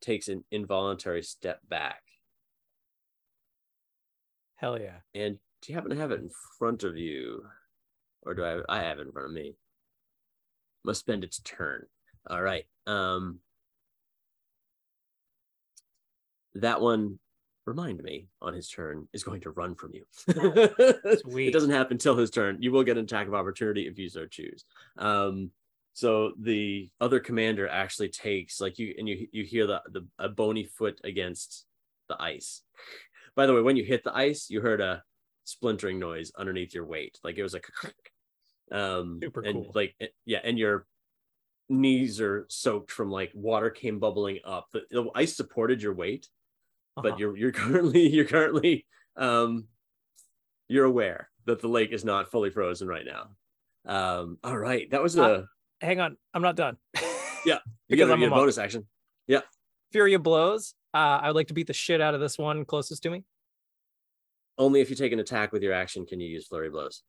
takes an involuntary step back. Hell yeah. And do you happen to have it in front of you? Or do I I have it in front of me? Must spend its turn. All right. Um that one remind me on his turn is going to run from you. It doesn't happen until his turn. You will get an attack of opportunity if you so choose. Um so the other commander actually takes like you and you you hear the the a bony foot against the ice. By the way, when you hit the ice, you heard a splintering noise underneath your weight. Like it was like um Super and cool. like yeah, and your knees are soaked from like water came bubbling up. The, the ice supported your weight, but Uh-huh. you're you're currently you're currently um you're aware that the lake is not fully frozen right now. Um all right, that was a Uh, hang on. I'm not done. Yeah, you because get, a, I'm a get a bonus action. Yeah, Fury of blows. Uh, I would like to beat the shit out of this one closest to me. Only if you take an attack with your action can you use flurry blows.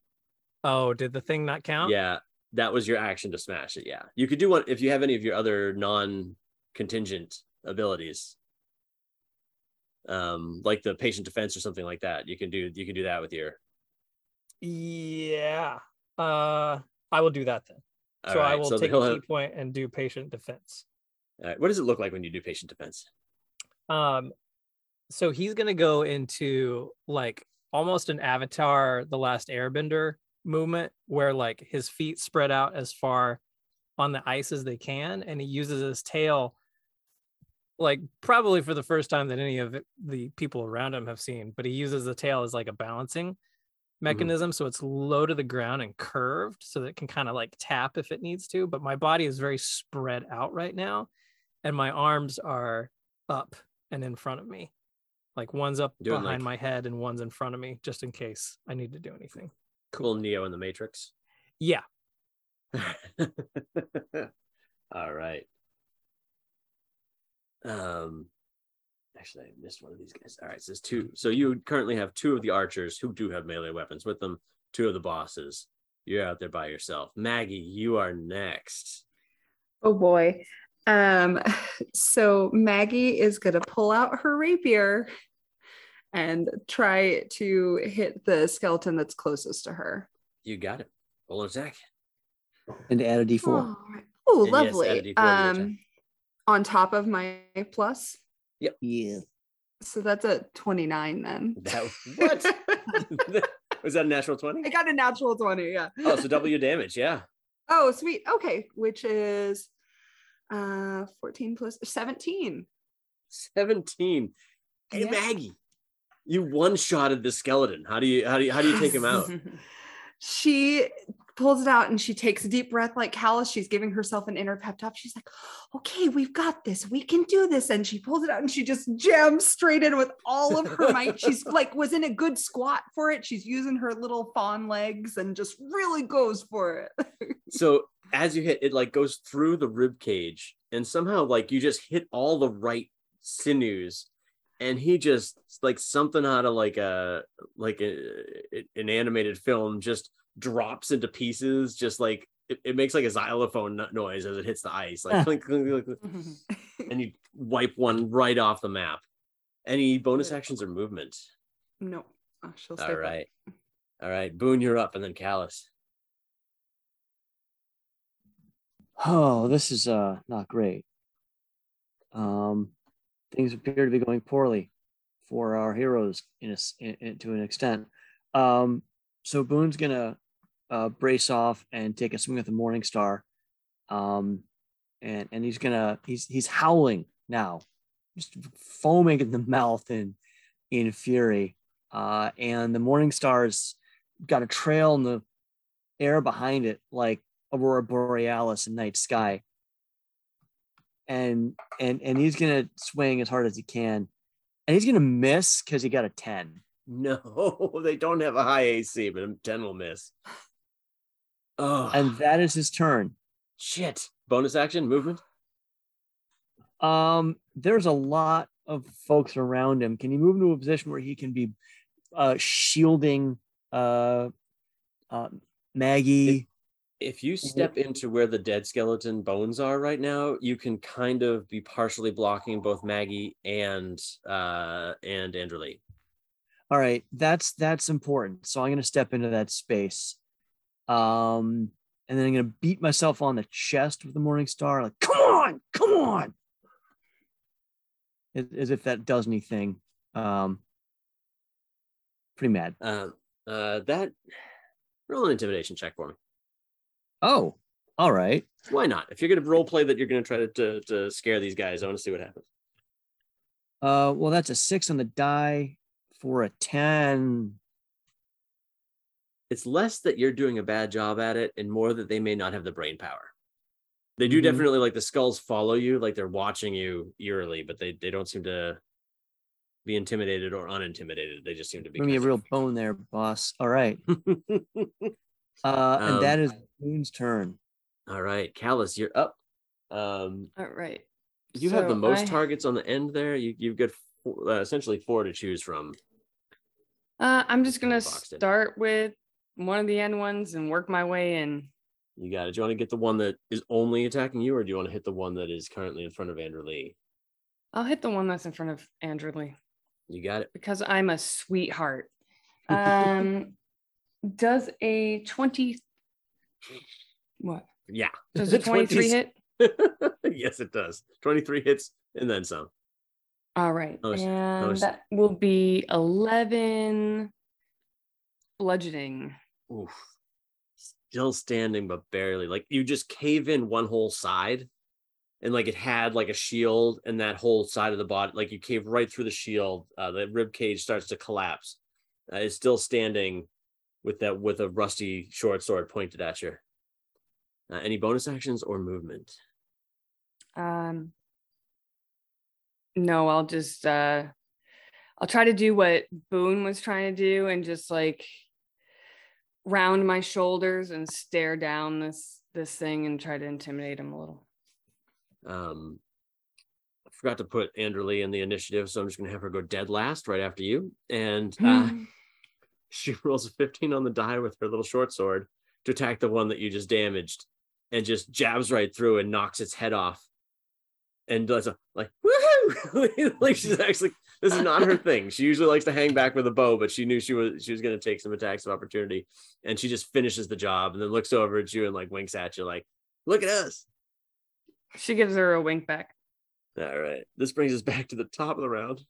Oh, did the thing not count? Yeah, that was your action to smash it. Yeah, you could do one if you have any of your other non-contingent abilities, um, like the patient defense or something like that. You can do you can do that with your. Yeah. Uh, I will do that then. All so I will so take a ki point and do patient defense. all right, what does it look like when you do patient defense? Um, so he's gonna go into like almost an avatar the last airbender movement where like his feet spread out as far on the ice as they can and he uses his tail like probably for the first time that any of the people around him have seen but he uses the tail as like a balancing mm-hmm. mechanism so it's low to the ground and curved so that it can kind of like tap if it needs to but my body is very spread out right now and my arms are up and in front of me. Like one's up Doing, behind like- my head and one's in front of me just in case i need to do anything. Cool. Neo in the Matrix. yeah. All right. Um, actually, I missed one of these guys. All right, so there's two. So you currently have two of the archers who do have melee weapons with them. Two of the bosses. You're out there by yourself. Maggie, you are next. Oh boy. Um, so Maggie is gonna pull out her rapier and try to hit the skeleton that's closest to her. You got it. Roll an attack. And add a d4. Oh, oh, And yes, add a lovely. D4 to your attack. um, on top of my plus. Yep. Yeah. So that's a 29 then. That what? Was that a natural 20? I got a natural 20, yeah. Oh, so double your damage, yeah. Oh, sweet. Okay, which is uh 14 plus 17. 17. Hey Yeah. Maggie. You one-shotted the skeleton. How do you how do you how do you take him out? she pulls it out and she takes a deep breath like Kalis. She's giving herself an inner pep talk. She's like, okay, we've got this. We can do this. And she pulls it out and she just jams straight in with all of her might. She's like, was in a good squat for it. She's using her little fawn legs and just really goes for it. so as you hit it like goes through the rib cage and somehow like you just hit all the right sinews and he just like something out of like a like a, an animated film just drops into pieces just like it, it makes like a xylophone no- noise as it hits the ice like clink, clink, clink, clink, and you wipe one right off the map any bonus actions or movement no, she'll stay all put. right all right boone you're up and then kalis Oh, this is uh not great. Um, things appear to be going poorly for our heroes in a, in, in- to an extent. Um, so Boone's gonna uh, brace off and take a swing at the Morning Star, um, and and he's gonna he's he's howling now, just foaming in the mouth in in fury. Uh, and the Morning Star's got a trail in the air behind it, like aurora borealis and night sky and and and he's gonna swing as hard as he can and he's gonna miss because he got a 10 No, they don't have a high AC, but a 10 will miss. Oh, and that is his turn. Shit. Bonus action, movement. um there's a lot of folks around him. Can he move into a position where he can be uh shielding uh, uh maggie? If you step into where the dead skeleton bones are right now, you can kind of be partially blocking both Maggie and uh and Andrew Lee. all right. That's that's important. So i'm gonna step into that space um and then i'm gonna beat myself on the chest with the morning star like come on come on as, as if that does anything um pretty mad Uh, uh, that roll an intimidation check for me. oh all right Why not? If you're gonna role play that you're gonna try to, to to scare these guys, I want to see what happens. uh well that's a six on the die for a 10 It's less that you're doing a bad job at it, and more that they may not have the brain power. They do Mhm. definitely like the skulls follow you, like they're watching you eerily, but they they don't seem to be intimidated or unintimidated. They just seem to be Bring me a real bone there, boss. All right. of- Uh, and that Um, is Boone's turn. All right, Kalis, you're up. Um, All right. you have the most I- targets on the end there. You you've got four, uh, essentially four to choose from. Uh, I'm just gonna Boxed in. start with one of the end ones and work my way in. You got it. Do you want to get the one that is only attacking you, or do you want to hit the one that is currently in front of Andrew Lee? I'll hit the one that's in front of Andrew Lee You got it. because I'm a sweetheart. Um, does a 20 what? Yeah. Does a 23 hit? yes, it does. 23 hits and then some. All right. And that will be 11 bludgeoning. Oof. Still standing, but barely. Like you just cave in one whole side, and like it had like a shield, and that whole side of the body, like you cave right through the shield. Uh, the rib cage starts to collapse. Uh, it's still standing with that with a rusty short sword pointed at you. Uh, any bonus actions or movement? Um, no, I'll just uh, I'll try to do what Boone was trying to do and just like round my shoulders and stare down this this thing and try to intimidate him a little. Um, I forgot to put Andrew Lee in the initiative, so I'm just gonna have her go dead last right after you. And uh, she rolls a 15 on the die with her little short sword to attack the one that you just damaged and just jabs right through and knocks its head off and does a like like she's actually this is not her thing she usually likes to hang back with a bow but she knew she was she was going to take some attacks of opportunity and she just finishes the job and then looks over at you and like winks at you like look at us She gives her a wink back. all right. This brings us back to the top of the round.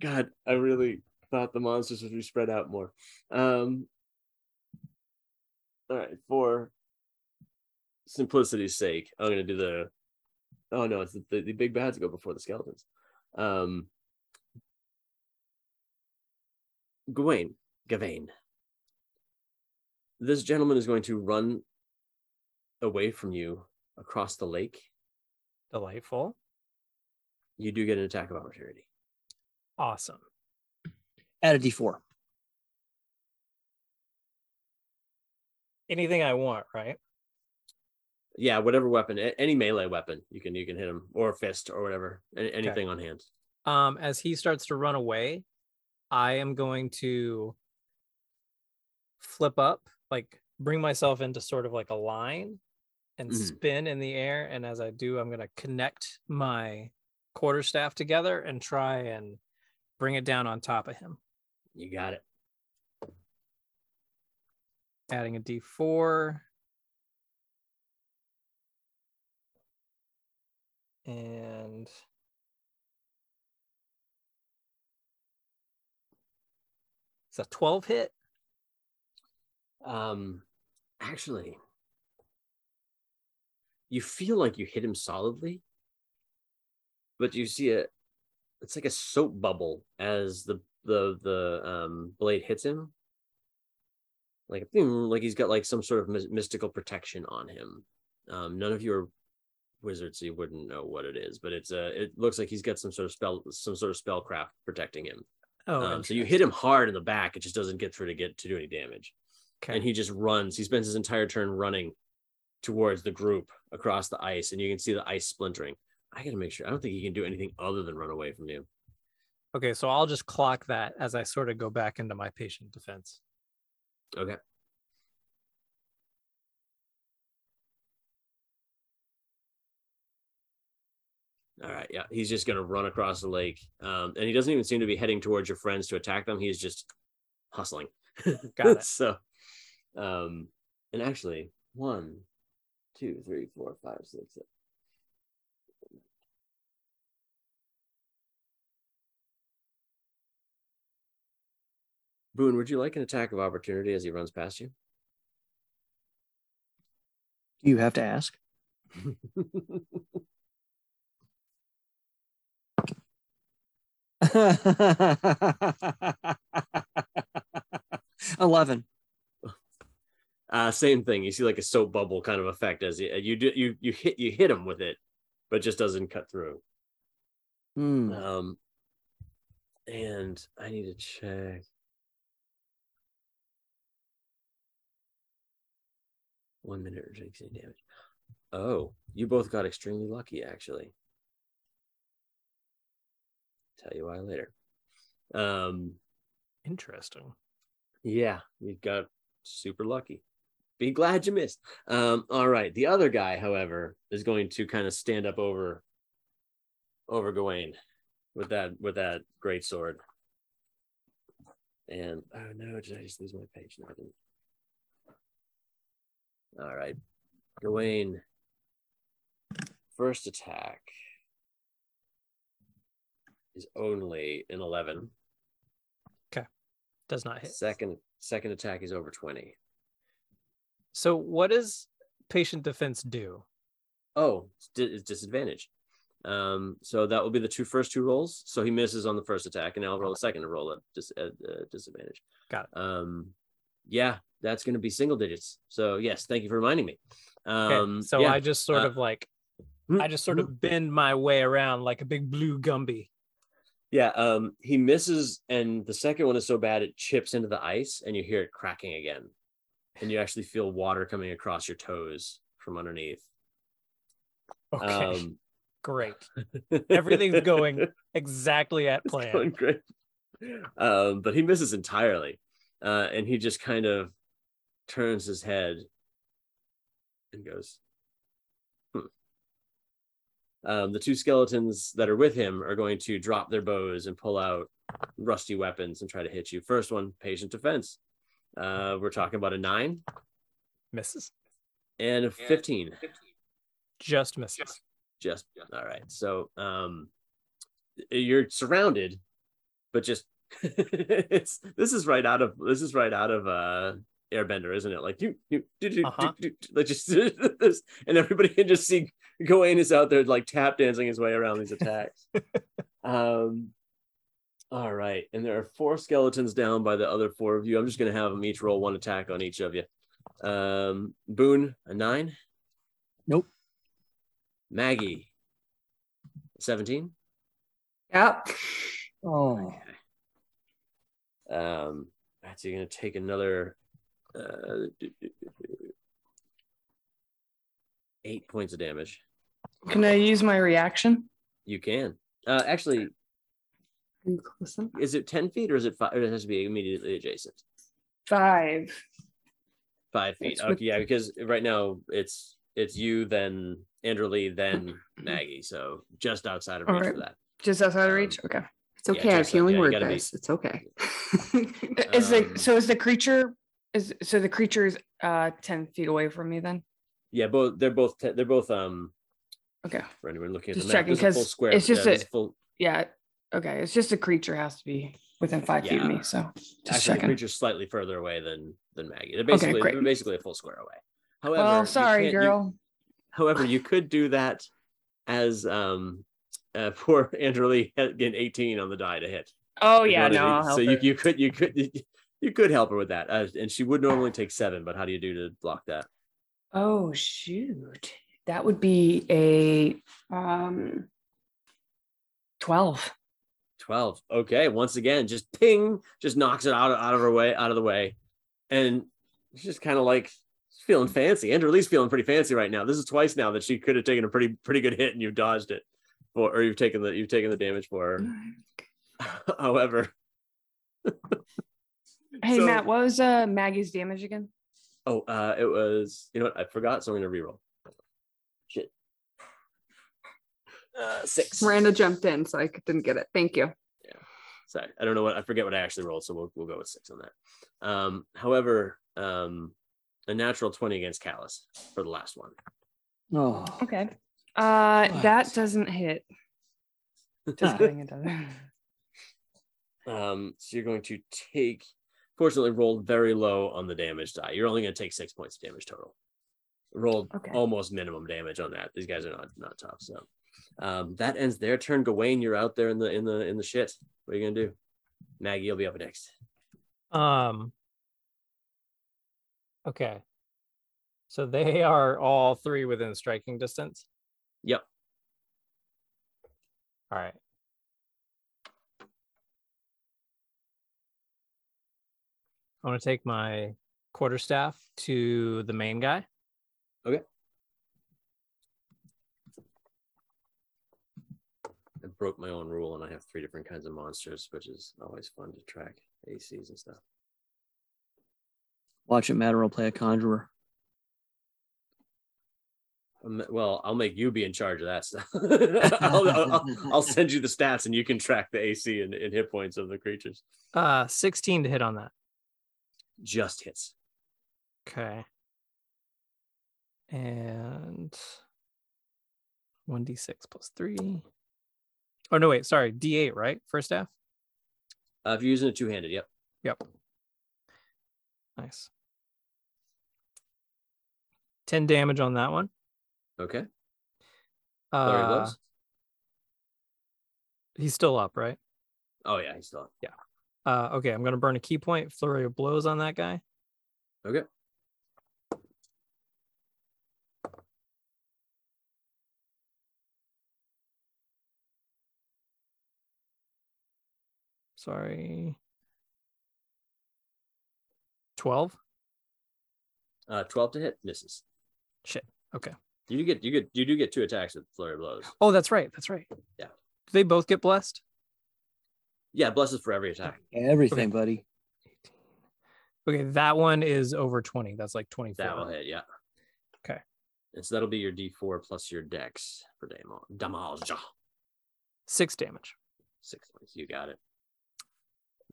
God, I really thought the monsters would be spread out more. Um all right, for simplicity's sake, I'm gonna do the oh no, it's the, the, the big bads go before the skeletons. Um Gawain, Gawain. This gentleman is going to run away from you across the lake Delightful. you do get an attack of opportunity. Awesome. Add a d4. Anything I want, right? Yeah, whatever weapon, any melee weapon, you can you can hit him or fist or whatever, any, anything on hand. Um, as he starts to run away, I am going to flip up, like bring myself into sort of like a line and Mhm. spin in the air. And as I do, I'm going to connect my quarterstaff together and try and bring it down on top of him. You got it. Adding a d4. And it's a 12 hit. Um, actually, you feel like you hit him solidly, but you see it it's like a soap bubble as the the the um blade hits him. Like like he's got like some sort of mystical protection on him. Um, none of you are wizards, so you wouldn't know what it is, but it's a. It looks like he's got some sort of spell, some sort of spellcraft protecting him. Oh, um, so you hit him hard in the back, it just doesn't get through to get to do any damage okay. and he just runs. He spends his entire turn running towards the group across the ice, and you can see the ice splintering. I gotta make sure. I don't think he can do anything other than run away from you. Okay, so I'll just clock that as I sort of go back into my patient defense. Okay. All right, yeah, he's just gonna run across the lake, um, and he doesn't even seem to be heading towards your friends to attack them. He's just hustling. Got it. so, um, and actually, one, two, three, four, five, six, seven. Boone, would you like an attack of opportunity as he runs past you? Do you have to ask? Eleven. Uh, same thing. You see like a soap bubble kind of effect as you you do you you hit you hit him with it, but just doesn't cut through. Hmm. Um, and I need to check. One minute any damage. Oh, you both got extremely lucky, actually. Tell you why later. Um, Interesting. yeah, we got super lucky. Be glad you missed. Um, all right. The other guy, however, is going to kind of stand up over over Gawain with that with that great sword. And oh no, did I just lose my page? No, I didn't. All right. Gawain. First attack. Is only an 11. Okay. Does not hit. Second second attack is over 20. So what does patient defense do? Oh, it's, di- disadvantage. Um, so that will be the two first two rolls. So he misses on the first attack, and I'll roll a second to roll at, dis- at uh, disadvantage. Got it. Um, yeah, that's going to be single digits. So yes, thank you for reminding me. Okay, Um, so yeah. I just sort uh, of like I just sort of bend my way around like a big blue Gumby. Yeah, um, he misses, and the second one is so bad it chips into the ice, and you hear it cracking again, and you actually feel water coming across your toes from underneath. Okay, Um, great. Everything's going exactly at plan. great. Um, but he misses entirely, uh, and he just kind of turns his head and goes. Um, the two skeletons that are with him are going to drop their bows and pull out rusty weapons and try to hit you. First one, patient defense. Uh, we're talking about a nine Misses. and a fifteen. Just misses. just all right so um you're surrounded but just it's this is right out of this is right out of uh airbender isn't it like you you do, do, Uh-huh. do, do, like just this and everybody can just see Gawain is out there like tap dancing his way around these attacks um all right and there are four skeletons down by the other four of you i'm just going to have them each roll one attack on each of you um boone a nine Nope. Maggie, 17. Yep. Oh, Um, right, so you're gonna take another uh, eight points of damage. Can I use my reaction? You can. Uh, actually, Are you close enough? is it 10 feet or is it five? Or it has to be immediately adjacent. Five. Five feet. It's with- Okay, yeah, because right now it's it's you, then Andrew Lee, then Maggie. So just outside of All reach right. for that. Just outside of Um, reach. Okay. It's Yeah, okay. I just can only yeah, word gotta be- It's okay. Is Um, the so is the creature is so the creature's uh ten feet away from me then? Yeah, both they're both te- they're both um Okay. for anyone looking at Just the map. checking, there's a full 'cause square. it's just yeah, a- full Yeah. Okay. It's just a creature has to be within five feet of me. So just Actually, the checking. creature's slightly further away than than Maggie. They're basically great. they're basically a full square away. However, Well, you sorry, you- girl. however, you could do that as um uh, poor Andrew Lee getting 18 on the die to hit. Oh yeah, no, I'll so help you, you could you could you could help her with that, uh, and she would normally take seven. But how do you do to block that? Oh shoot. That would be a um 12. 12. Okay, once again, just ping, just knocks it out of, out of her way, out of the way, and she's just kind of like feeling fancy. Andrew Lee's feeling pretty fancy right now. This is twice now that she could have taken a pretty pretty good hit and you've dodged it, or, or you've taken the you've taken the damage for her. However, Hey So- Matt, what was uh Maggie's damage again? Oh, uh, it was you know what I forgot, so I'm gonna reroll. Shit. Uh, six. Miranda jumped in, so I didn't get it. Thank you. Yeah. Sorry, I don't know what I forget what I actually rolled, so we'll we'll go with six on that. Um, however, um, a natural twenty against Kalis for the last one. oh, Okay. Uh that doesn't hit. Just kidding, it doesn't. Um, so you're going to take. Fortunately, rolled very low on the damage die. You're only going to take six points of damage total. Rolled Okay. almost minimum damage on that. These guys are not not tough. So um, that ends their turn. Gawain, you're out there in the in the in the shit. What are you gonna do? Maggie, you'll be up next. Um. Okay. So they are all three within striking distance. Yep. All right. I want to take my quarterstaff to the main guy. Okay. I broke my own rule, and I have three different kinds of monsters, which is always fun to track ACs and stuff. watch it matter. I'll play a conjurer. Um, well, I'll make you be in charge of that stuff. I'll, I'll, I'll send you the stats, and you can track the AC and, and hit points of the creatures. Uh, 16 to hit on that. Just hits. Okay. And 1d6 plus 3. Oh no, wait, sorry, D8, right? First half? Uh, if you're using a two-handed, yep. Yep. Nice. Ten damage on that one. Okay. Uh, he's still up, right? Oh yeah, he's still up. Uh, okay, I'm gonna burn a ki point. Flurry of blows on that guy. Okay. Sorry. Twelve. Uh, twelve to hit misses. Shit. Okay. You do get you get you do get two attacks with flurry of blows. Oh, that's right. That's right. Yeah. Do they both get blessed? Yeah, blesses for every attack. Everything, buddy. Okay, that one is over 20. That's like 24. That will hit. Yeah. Okay. And so that'll be your D4 plus your Dex for damo- damage. Six damage. Six points. You got it.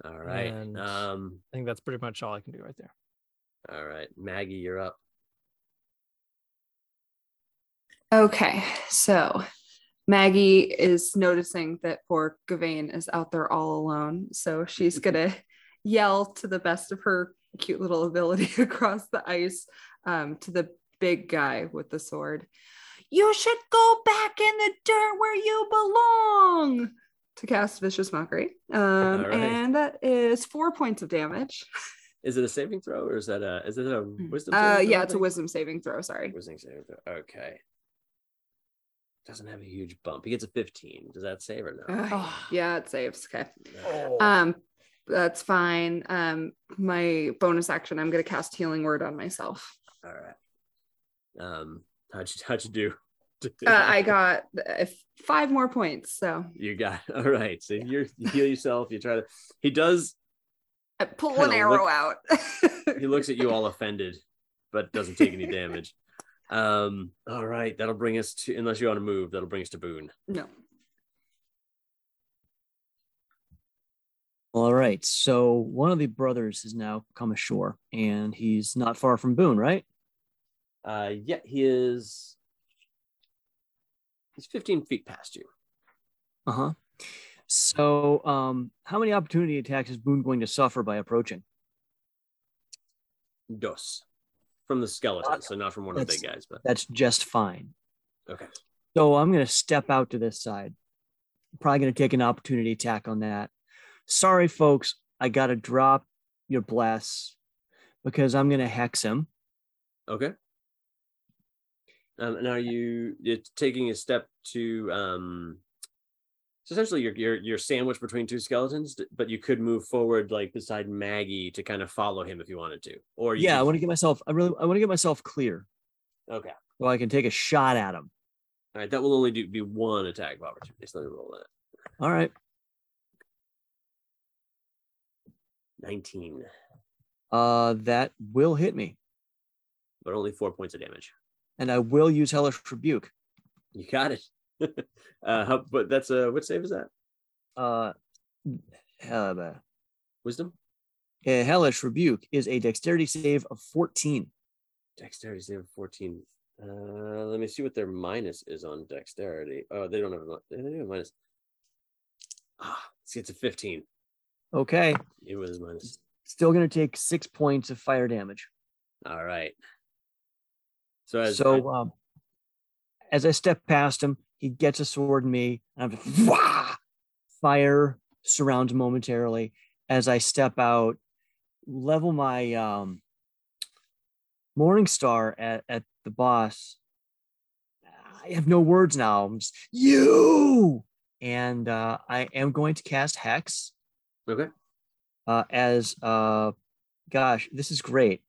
All right. And- Um. I think that's pretty much all I can do right there. All right, Maggie, you're up. Okay, so Maggie is noticing that poor Gawain is out there all alone. So she's gonna yell to the best of her cute little ability across the ice um, to the big guy with the sword. You should go back in the dirt where you belong to cast vicious mockery. Um, right. and that is four points of damage. Is it a saving throw or is that a is it a wisdom? Uh, throw, yeah, it's a wisdom saving throw. Sorry. Wisdom saving throw. Okay. Doesn't have a huge bump. He gets a 15. Does that save or no? Uh, yeah, it saves. Okay. No. Um, that's fine. Um, my bonus action, I'm gonna cast healing word on myself. All right. Um, how'd you how'd you do? Uh, I got five more points, so You got all right. So you're, you heal yourself. You try to. He does. I pull an arrow look- out. He looks at you all offended, but doesn't take any damage. Um. All right. That'll bring us to. Unless you want to move, that'll bring us to Boone. no. All right. So one of the brothers has now come ashore, and he's not far from Boone, right? Uh. Yeah. He is. He's 15 feet past you. Uh huh. So, um, how many opportunity attacks is Boone going to suffer by approaching? Dos. From the skeleton, so not from one of the big guys, but That's just fine. okay. So I'm going to step out to this side. Probably going to take an opportunity attack on that. Sorry, folks. I got to drop your bless because I'm going to hex him. Okay. Um, and are you you're taking a step to um so essentially you're you're you're sandwiched between two skeletons, but you could move forward like beside Maggie to kind of follow him if you wanted to. Or you Yeah, I want to get myself. I really. I want to get myself clear okay. so I can take a shot at him. All right, that will only do be one attack of opportunity. So let me roll that. All right. 19, Uh, that will hit me, but only four points of damage. and I will use hellish rebuke. You got it. uh but that's a what save is that? Uh, uh, Wisdom? a hellish rebuke is a dexterity save of 14. Dexterity save of 14. Uh, let me see what their minus is on dexterity. Oh, they don't have a they don't have a minus. Ah, see, it's a 15. Okay. It was minus. Still going to take six points of fire damage. All right. So as so um, as I step past him, he gets a sword in me, and I'm just Wah! fire surrounds momentarily as I step out, level my um, Morning Star at, at the boss. I have no words now. I'm just, you and uh, I am going to cast Hex okay, uh, as uh, gosh, this is great.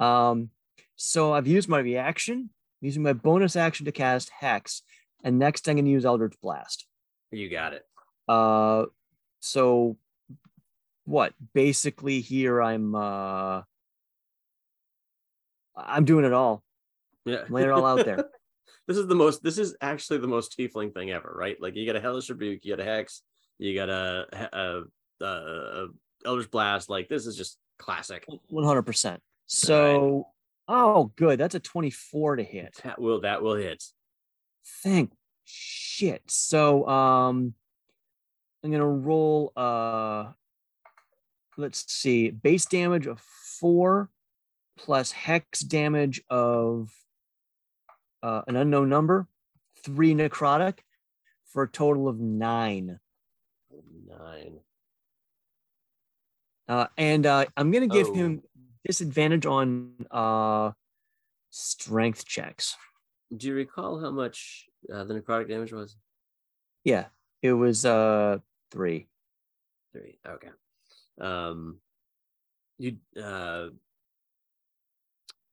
Um, so I've used my reaction, using my bonus action to cast Hex, and next I'm going to use Eldritch Blast. you got it. Uh, so what? Basically, here I'm uh, I'm doing it all. Yeah, I'm laying it all out there. this is the most. This is actually the most tiefling thing ever, right? Like you got a hellish rebuke, you got a hex, you got a a, a, eldritch blast. Like this is just classic. One hundred percent. So, oh, good. That's a twenty-four to hit. That will that will hit. Thank shit. So um I'm gonna roll uh let's see, base damage of four plus hex damage of uh, an unknown number, three necrotic for a total of nine. Nine. Uh, and uh, I'm gonna give Oh. him disadvantage on uh, strength checks. Do you recall how much uh, the necrotic damage was? Yeah, it was uh three. Three. Okay. Um, you uh,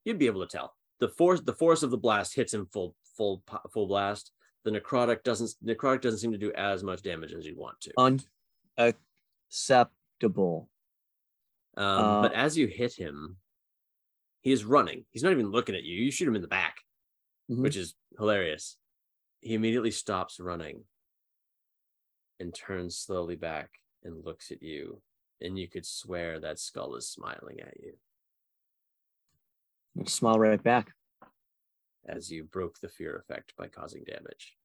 you'd be able to tell the force. The force of the blast hits him full, full, full blast. The necrotic doesn't. Necrotic doesn't seem to do as much damage as you'd want to. Unacceptable. Um, uh, but as you hit him, he is running. He's not even looking at you. You shoot him in the back, Mhm. which is hilarious. He immediately stops running and turns slowly back and looks at you. And you could swear that skull is smiling at you I'll Smile right back. as you broke the fear effect by causing damage.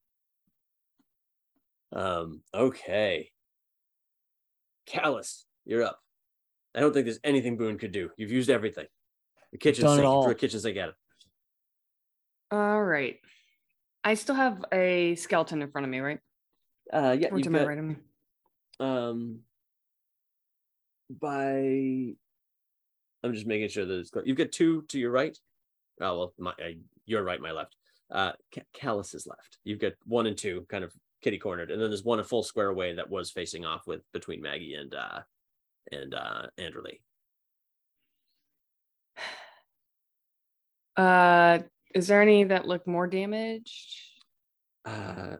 Um, okay. Kalis, you're up. I don't think there's anything Boone could do. You've used everything. The kitchen sink for a kitchen sink at it. All right. I still have a skeleton in front of me, right? Uh, yeah, Or to my right of me. um, by. I'm just making sure that it's. You've got two to your right. Oh well, my uh, your right, my left. Uh, Ca- Kalis is left. You've got one and two, kind of kitty cornered, and then there's one a full square away that was facing off with between Maggie and uh and uh Andrew Lee. Uh, is there any that look more damaged? Uh,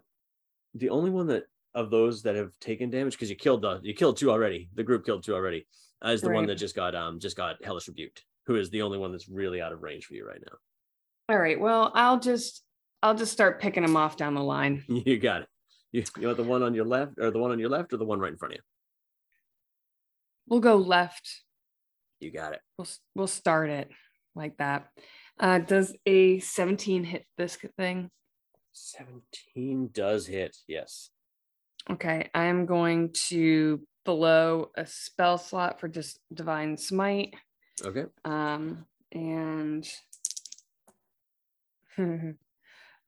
the only one that of those that have taken damage because you killed the you killed two already. The group killed two already. Uh, is the one that just got um just got hellish rebuked. Who is the only one that's really out of range for you right now? All right. Well, I'll just I'll just start picking them off down the line. You got it. You, you want the one on your left, or the one on your left, or the one right in front of you? We'll go left. You got it. We'll we'll start it like that. Uh, does a 17 hit this thing? Seventeen does hit. Yes. Okay, I'm going to blow a spell slot for just divine smite. Okay. Um, and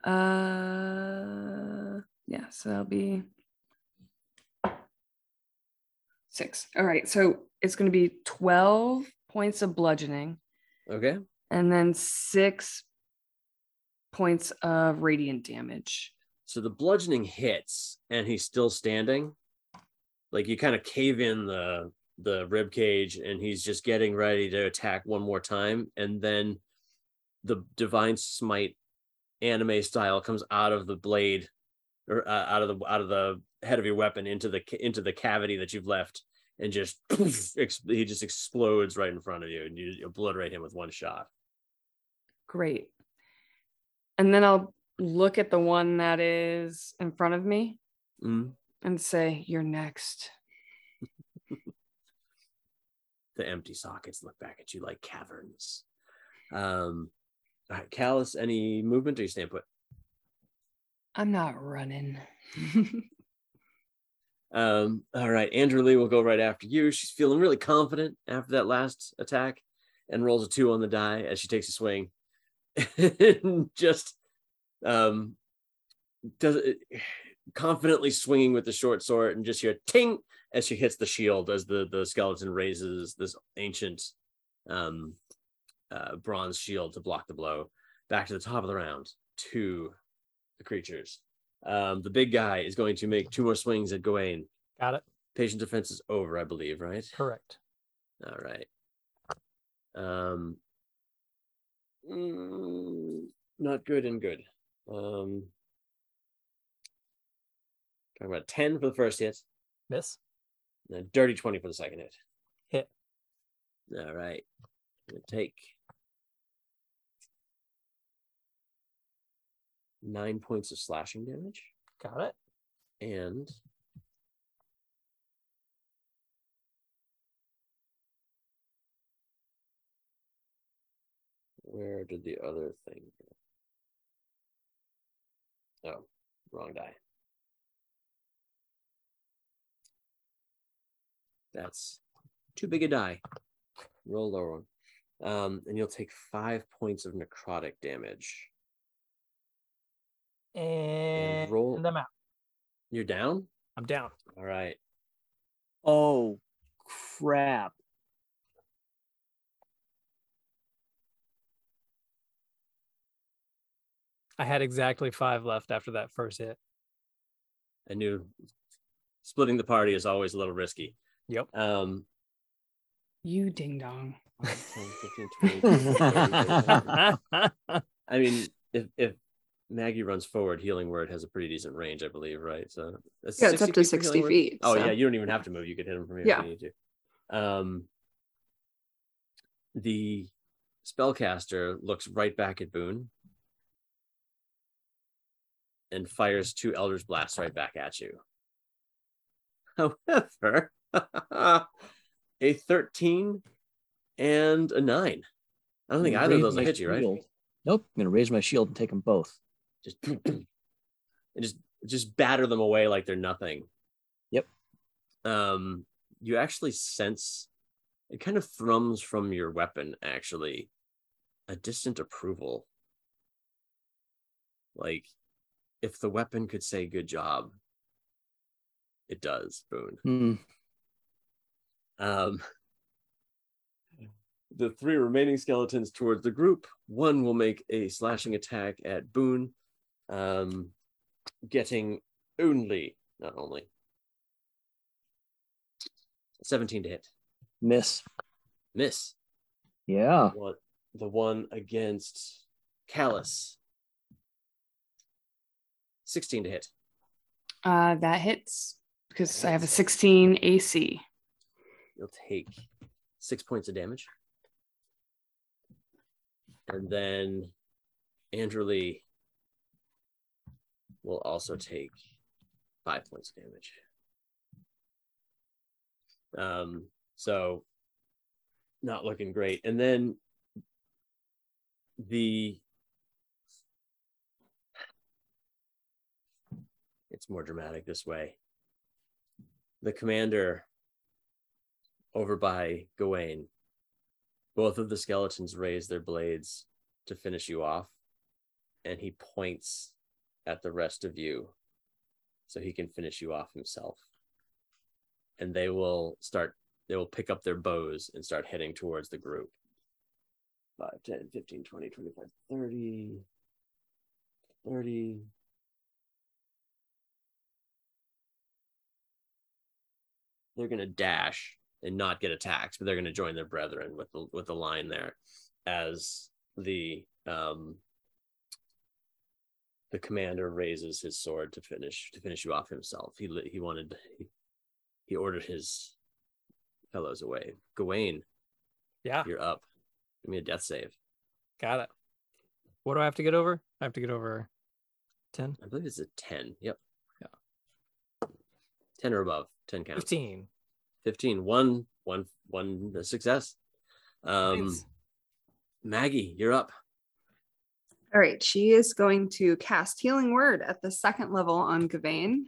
uh, yeah, so that'll be six. All right, so it's going to be 12 points of bludgeoning Okay. And then six points of radiant damage. So the bludgeoning hits, and he's still standing. Like you kind of cave in the the rib cage, and he's just getting ready to attack one more time, and then the divine smite anime style comes out of the blade or uh, out of the out of the head of your weapon into the into the cavity that you've left and just he just explodes right in front of you and you obliterate him with one shot Great. And then I'll look at the one that is in front of me Mm. and say, You're next. the empty sockets look back at you like caverns um all right kalis any movement or you stand put I'm not running. Um, all right, Andrew Lee will go right after you. She's feeling really confident after that last attack and rolls a two on the die as she takes a swing. And just um does it confidently swinging with the short sword and just hear ting as she hits the shield as the the skeleton raises this ancient um uh bronze shield to block the blow back to the top of the round to the creatures um the big guy is going to make two more swings at Gawain Got it. patient defense is over i believe right Correct. all right um mm, not good and good um talking about 10 for the first hit Miss. and a dirty 20 for the second hit Hit. all right take nine points of slashing damage Got it. and where did the other thing go? Oh, wrong die. That's too big a die. Roll a lower one. Um, and you'll take five points of necrotic damage. And, roll- I'm out. You're down? I'm down. All right. Oh, crap. I had exactly five left after that first hit. I knew splitting the party is always a little risky. Yep. Um, You ding dong. 10, 15, 20, 30. I mean, if if Maggie runs forward, healing word has a pretty decent range, I believe, right? So that's Yeah, it's up to 60 Healing Word? feet, Oh so- yeah, you don't even have to move. You could hit him from here Yeah. if you need to. Um, the spellcaster looks right back at Boone and fires two Eldritch Blasts right back at you. However, a 13 and a 9. I don't think either of those will hit you, right? Nope. I'm gonna raise my shield and take them both. Just and just just batter them away like they're nothing. Yep. Um, you actually sense it kind of thrums from your weapon, actually, a distant approval. Like if the weapon could say good job, it does, Boone. Hmm. Um, the three remaining skeletons towards the group. One will make a slashing attack at Boone, um, getting only, not only, 17 to hit. Miss. Miss. Yeah. What the one against Kalis. 16 to hit. Uh, that hits because I have a 16 AC. You'll take six points of damage. And then Andrew Lee will also take five points of damage. Um, so not looking great. And then the it's more dramatic this way. The commander over by Gawain, both of the skeletons raise their blades to finish you off, and he points at the rest of you so he can finish you off himself. And they will start, they will pick up their bows and start heading towards the group. 5, 10, 15, 20, 25, 30, 30. They're going to dash and not get attacked, but they're going to join their brethren with the with the line there, as the um the commander raises his sword to finish to finish you off himself. He he wanted he, he ordered his fellows away. Gawain, Yeah, you're up. Give me a death save. got it. What do I have to get over? I have to get over 10, I believe it's a ten. Yep. Yeah. Ten or above. Ten counts. 15. 15 one one one success um Nice. maggie you're up All right, she is going to cast Healing Word at the second level on Gawain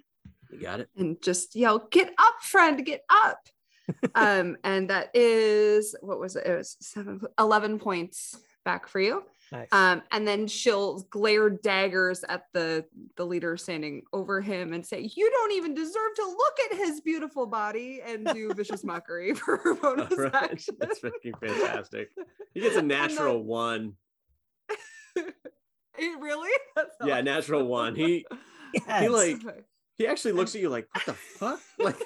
you got it and just yell, "Get up, friend! Get up!" um, and that is what was it? It was seven, 11 points back for you. Nice. Um, and then she'll glare daggers at the the leader standing over him and say, "You don't even deserve to look at his beautiful body," and do vicious mockery for her bonus All right. action. that's freaking fantastic he gets a And then- natural one Eh, really? That's yeah awesome. natural one he he like he actually looks at you like what the fuck like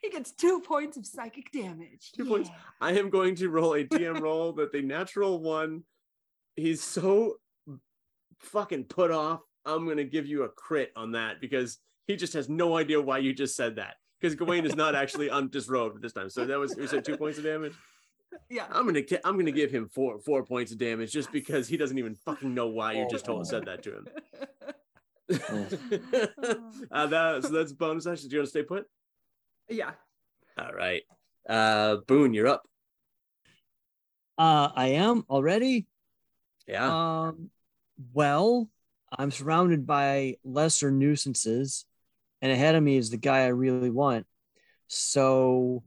he gets two points of psychic damage. Two points. I am going to roll a dm roll that the natural one he's so fucking put off i'm going to give you a crit on that because he just has no idea why you just said that because Gawain is not actually undisrobed this road this time. So that was you said two points of damage. Yeah. I'm gonna I'm gonna give him four four points of damage just because he doesn't even fucking know why you just told said that to him. uh, that, so that's bonus action. Do you want to stay put? yeah. All right. Uh, Boone, you're up. Uh, I am already. Yeah. Um, well, I'm surrounded by lesser nuisances, and ahead of me is the guy I really want. So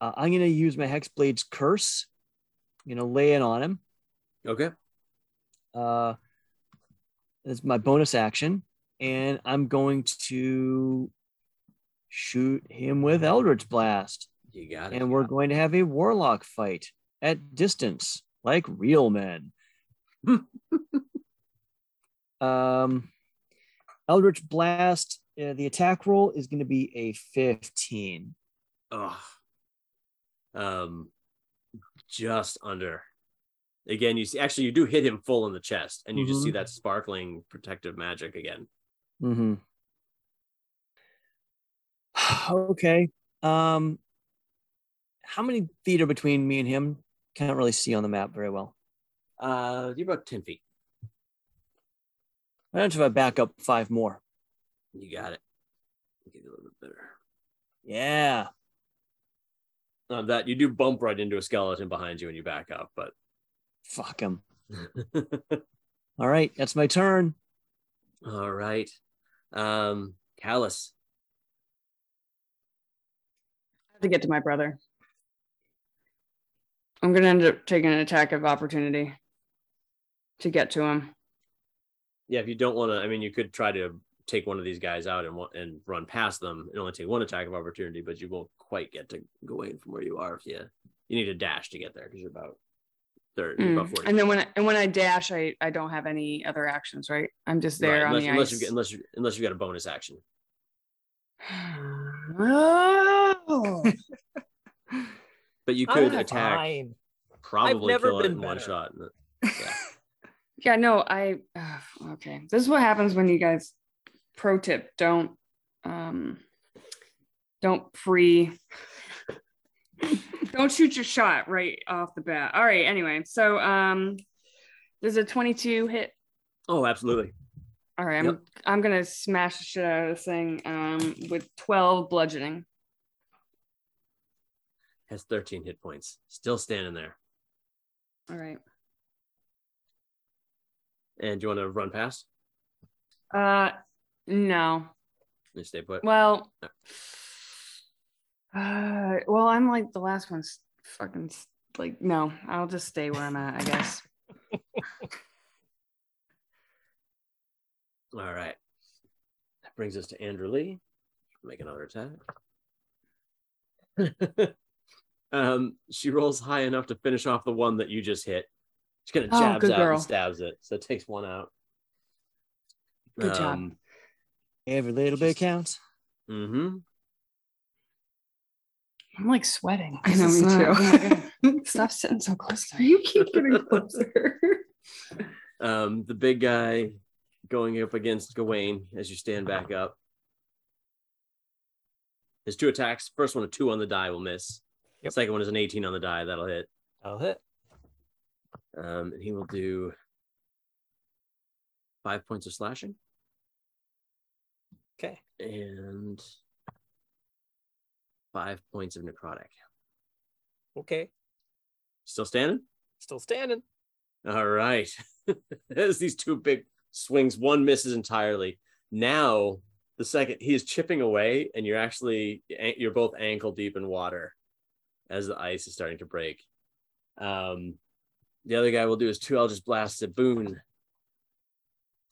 uh, I'm going to use my Hexblade's curse. I'm going to lay it on him. Okay. Uh, that's my bonus action. And I'm going to shoot him with Eldritch Blast. You got it. And we're going to have a warlock fight at distance, like real men. um, Eldritch Blast, uh, the attack roll is going to be a 15. Ugh. Um, just under. Again, you see, actually, you do hit him full in the chest, and you just see Mhm. that sparkling protective magic again. Mm-hmm. okay. Um, how many feet are between me and him? Can't really see on the map very well. Uh, you're about ten feet. Why don't you if I back up five more? You got it. Get a little bit better. Yeah. Uh, that you do bump right into a skeleton behind you when you back up, but Fuck him. All right, that's my turn. all right. Um, Kalis. I have to get to my brother. I'm gonna end up taking an attack of opportunity to get to him. Yeah, if you don't want to, I mean, you could try to take one of these guys out and and run past them and only take one attack of opportunity, but you won't quite get to Gawain from where you are. If you you need a dash to get there because you're about third, you're about Mm. forty. And then when I, and when I dash, I I don't have any other actions, right? I'm just there Right, on unless, the unless ice. you unless you unless you got a bonus action. oh. But you could attack, fine. probably kill it been in one better. shot. Yeah. Yeah, no, I uh, okay. This is what happens when you guys pro tip don't um don't pre don't shoot your shot right off the bat. All right, anyway. So um there's a 22 hit. Oh, absolutely. All right, I'm Yep. I'm gonna smash the shit out of this thing um with 12 bludgeoning. Has 13 hit points. Still standing there. All right. And do you want to run past? Uh no. You stay put. Well, uh, well, I'm like the last one's fucking like no. I'll just stay where I'm at, I guess. All right. That brings us to Andrew Lee. Make another attack. um, she rolls high enough to finish off the one that you just hit. She kind of Oh, jabs good out girl. and stabs it, so it takes one out. Good job. Every little bit counts. Mm-hmm. I'm like sweating. I know, me not- oh too. God. Stop sitting so close to me. you keep getting closer. Um, the big guy going up against Gawain as you stand back up. His two attacks. First one, a two on the die will miss. Yep. Second one is an 18 on the die that'll hit. I'll hit. Um, and he will do five points of slashing Okay. and five points of necrotic. Okay. Still standing? Still standing. All right. As these two big swings, one misses entirely. Now the second he is chipping away, and you're actually you're both ankle deep in water as the ice is starting to break. Um, the other guy will do his two Eldritch blasts at Boone.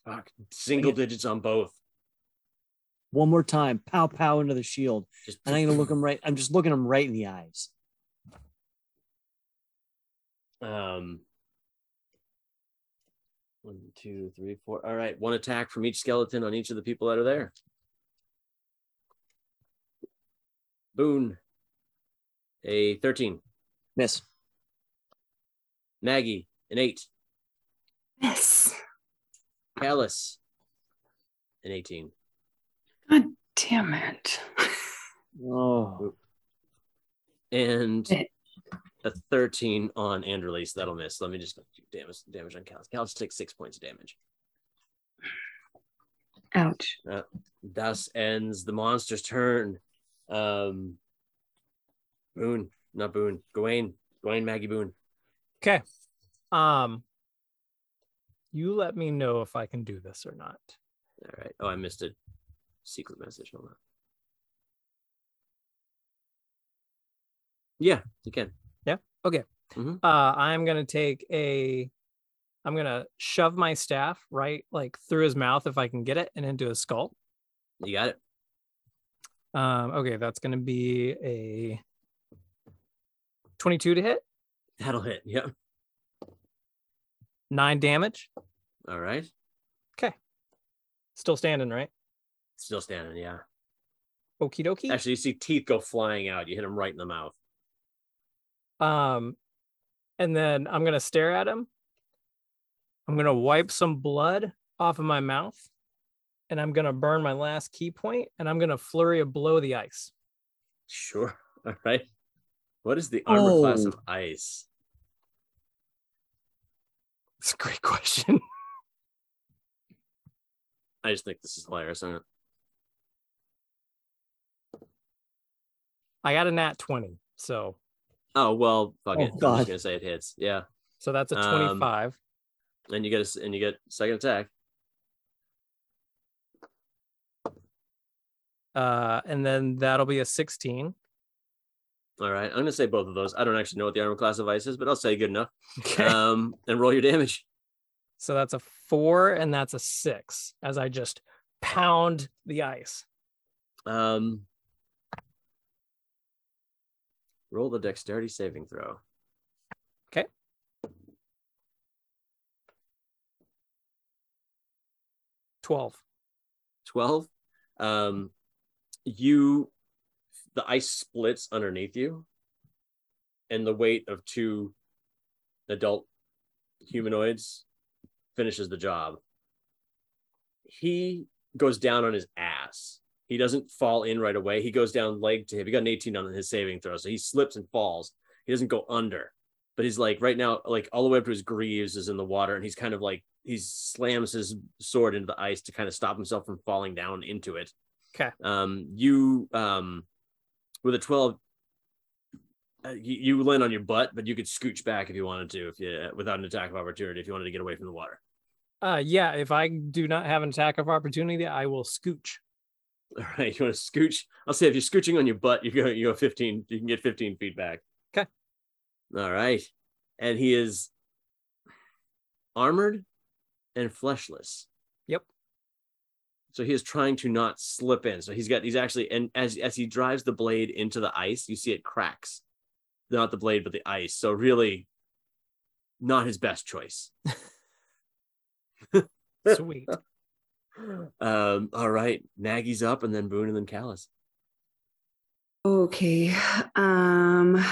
Fuck, single digits on both. One more time, pow pow into the shield. Just And I'm gonna look him right. I'm just looking him right in the eyes. Um, one, two, three, four. All right, one attack from each skeleton on each of the people that are there. Boone, a 13. Miss. Maggie, an 8. Miss. Kalis, an 18. God Damn it. Oh, And a 13 on Andrew so that'll miss. Let me just do damage, damage on Kalis. Kalis takes six points of damage. Ouch. Thus ends the monster's turn. Um, Boone, not Boone, Gawain, Gawain, Maggie Boone. Okay. Um you let me know if I can do this or not. All right. Oh, I missed a secret message. Hold on. Yeah, you can. Yeah? Okay. Uh, I'm gonna take a. I'm gonna shove my staff right like through his mouth if I can get it and into his skull. You got it. Um, okay, that's gonna be a 22 to hit, That'll hit. Yep. nine damage. All right. Okay. Still standing, right? Still standing. Yeah. Okie dokie. Actually, you see teeth go flying out. You hit him right in the mouth. Um, and then I'm gonna stare at him. I'm gonna wipe some blood off of my mouth, and I'm gonna burn my last ki point, and I'm gonna flurry of blow the ice. Sure. All right. What is the armor class Oh. of ice? It's a great question. I just think this is hilarious. isn't it? I got a nat 20, so Oh well, fuck Oh, it. I'm God. just gonna say it hits. Yeah, so that's a Um, 25. and you get a and you get second attack. Uh, and then that'll be a 16. All right, I'm gonna say both of those. I don't actually know what the armor class of ice is, but I'll say good enough. Okay. Um, and roll your damage. so that's a four and that's a six as I just pound the ice. Um, roll the dexterity saving throw. Okay. 12. 12 um you the ice splits underneath you and the weight of two adult humanoids finishes the job. He goes down on his ass. He doesn't fall in right away. He goes down leg to hip. He got an 18 on his saving throw so he slips and falls. He doesn't go under but he's like right now like all the way up to his greaves is in the water and he's kind of like he slams his sword into the ice to kind of stop himself from falling down into it. Okay. um you um with a 12 uh, you, land on your butt but you could scooch back if you wanted to if you without an attack of opportunity if you wanted to get away from the water Uh, yeah, if I do not have an attack of opportunity, I will scooch. all right you want to scooch i'll say if you're scooching on your butt you go you go 15 you can get 15 feet back 'Kay. all right and he is armored and fleshless. So he is trying to not slip in so he's got he's actually and as as he drives the blade into the ice you see it cracks not the blade but the ice so really not his best choice Sweet. um all right Maggie's up and then boone and then Kalis Okay. Um.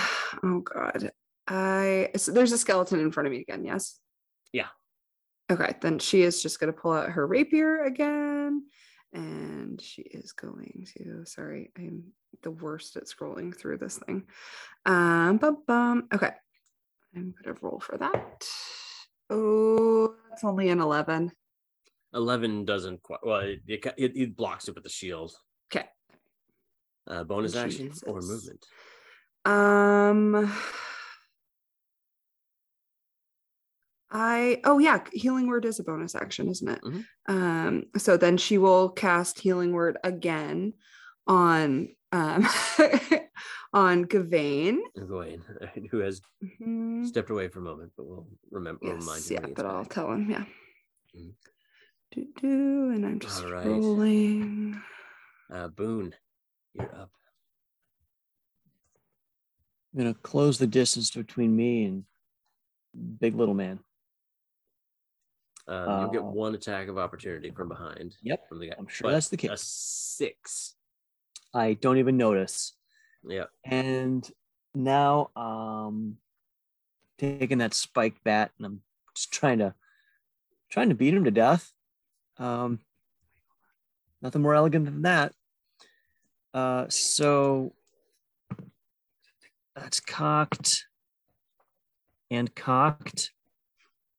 Oh God. I so there's a skeleton in front of me again. Yes. Yeah. Okay. Then she is just gonna pull out her rapier again, and she is going to. Sorry, I'm the worst at scrolling through this thing. Um. Bum, bum. Okay. I'm gonna roll for that. Oh, that's only an eleven. 11 doesn't quite well it, it, it, it blocks it with the shield Okay. uh bonus action or movement Um I oh yeah, healing word is a bonus action, isn't it? Mhm. Um so then she will cast healing word again on um on Gavain. Gawain, who has Mhm. stepped away for a moment, but we'll remember we'll remind Yes, him. yeah, when he gets but I'll tell him, yeah. Mhm. Do, do, and I'm just All right. rolling. Uh, Boone, you're up. I'm gonna close the distance between me and big little man. Um, you'll get Uh, one attack of opportunity from behind. Yep, From the guy. I'm sure but that's the A case. six. I don't even notice. Yeah. And now um taking that spiked bat and I'm just trying to trying to beat him to death. Um nothing more elegant than that. Uh so that's cocked and cocked.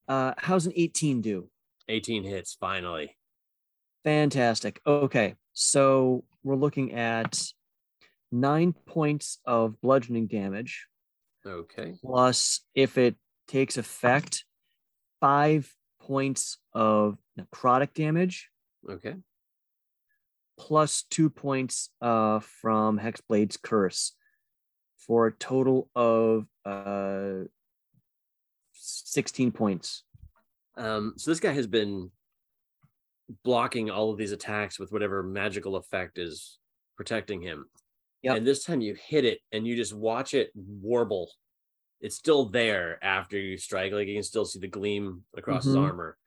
Uh how's an 18 do? 18 hits, finally. Fantastic. Okay. So we're looking at nine points of bludgeoning damage, Okay. plus if it takes effect, five points of necrotic damage, Okay. plus two points uh, from Hexblade's curse. for a total of uh 16 points. Um, so this guy has been blocking all of these attacks with whatever magical effect is protecting him. Yep. And this time you hit it and you just watch it warble. It's still there after you strike. Like you can still see the gleam across his Mhm. armor,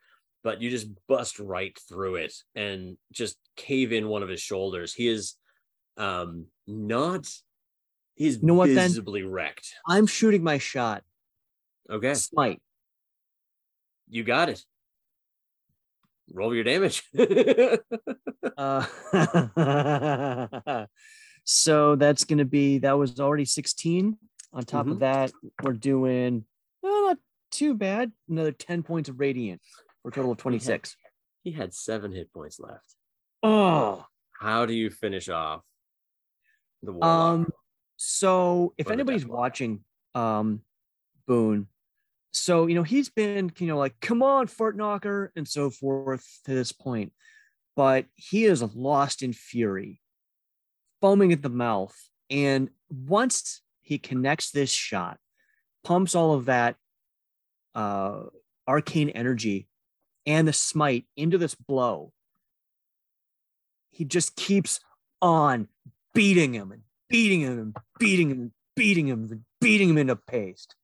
but you just bust right through it and just cave in one of his shoulders. He is um not he's You know what, then? visibly wrecked. I'm shooting my shot. Okay, Smite. you got it. Roll your damage. Uh, so that's going to be that was already 16. On top of that, we're doing well, not too bad. Another 10 points of radiant for a total of 26. he had seven hit points left. Oh, How do you finish off the warlock? um, so if Or anybody's watching, um, Boone, so you know he's been you know like come on fart knocker and so forth to this point, but he is lost in fury, foaming at the mouth, and once he connects this shot, pumps all of that uh arcane energy and the smite into this blow. He just keeps on beating him and beating him and beating him and beating him and beating him into paste.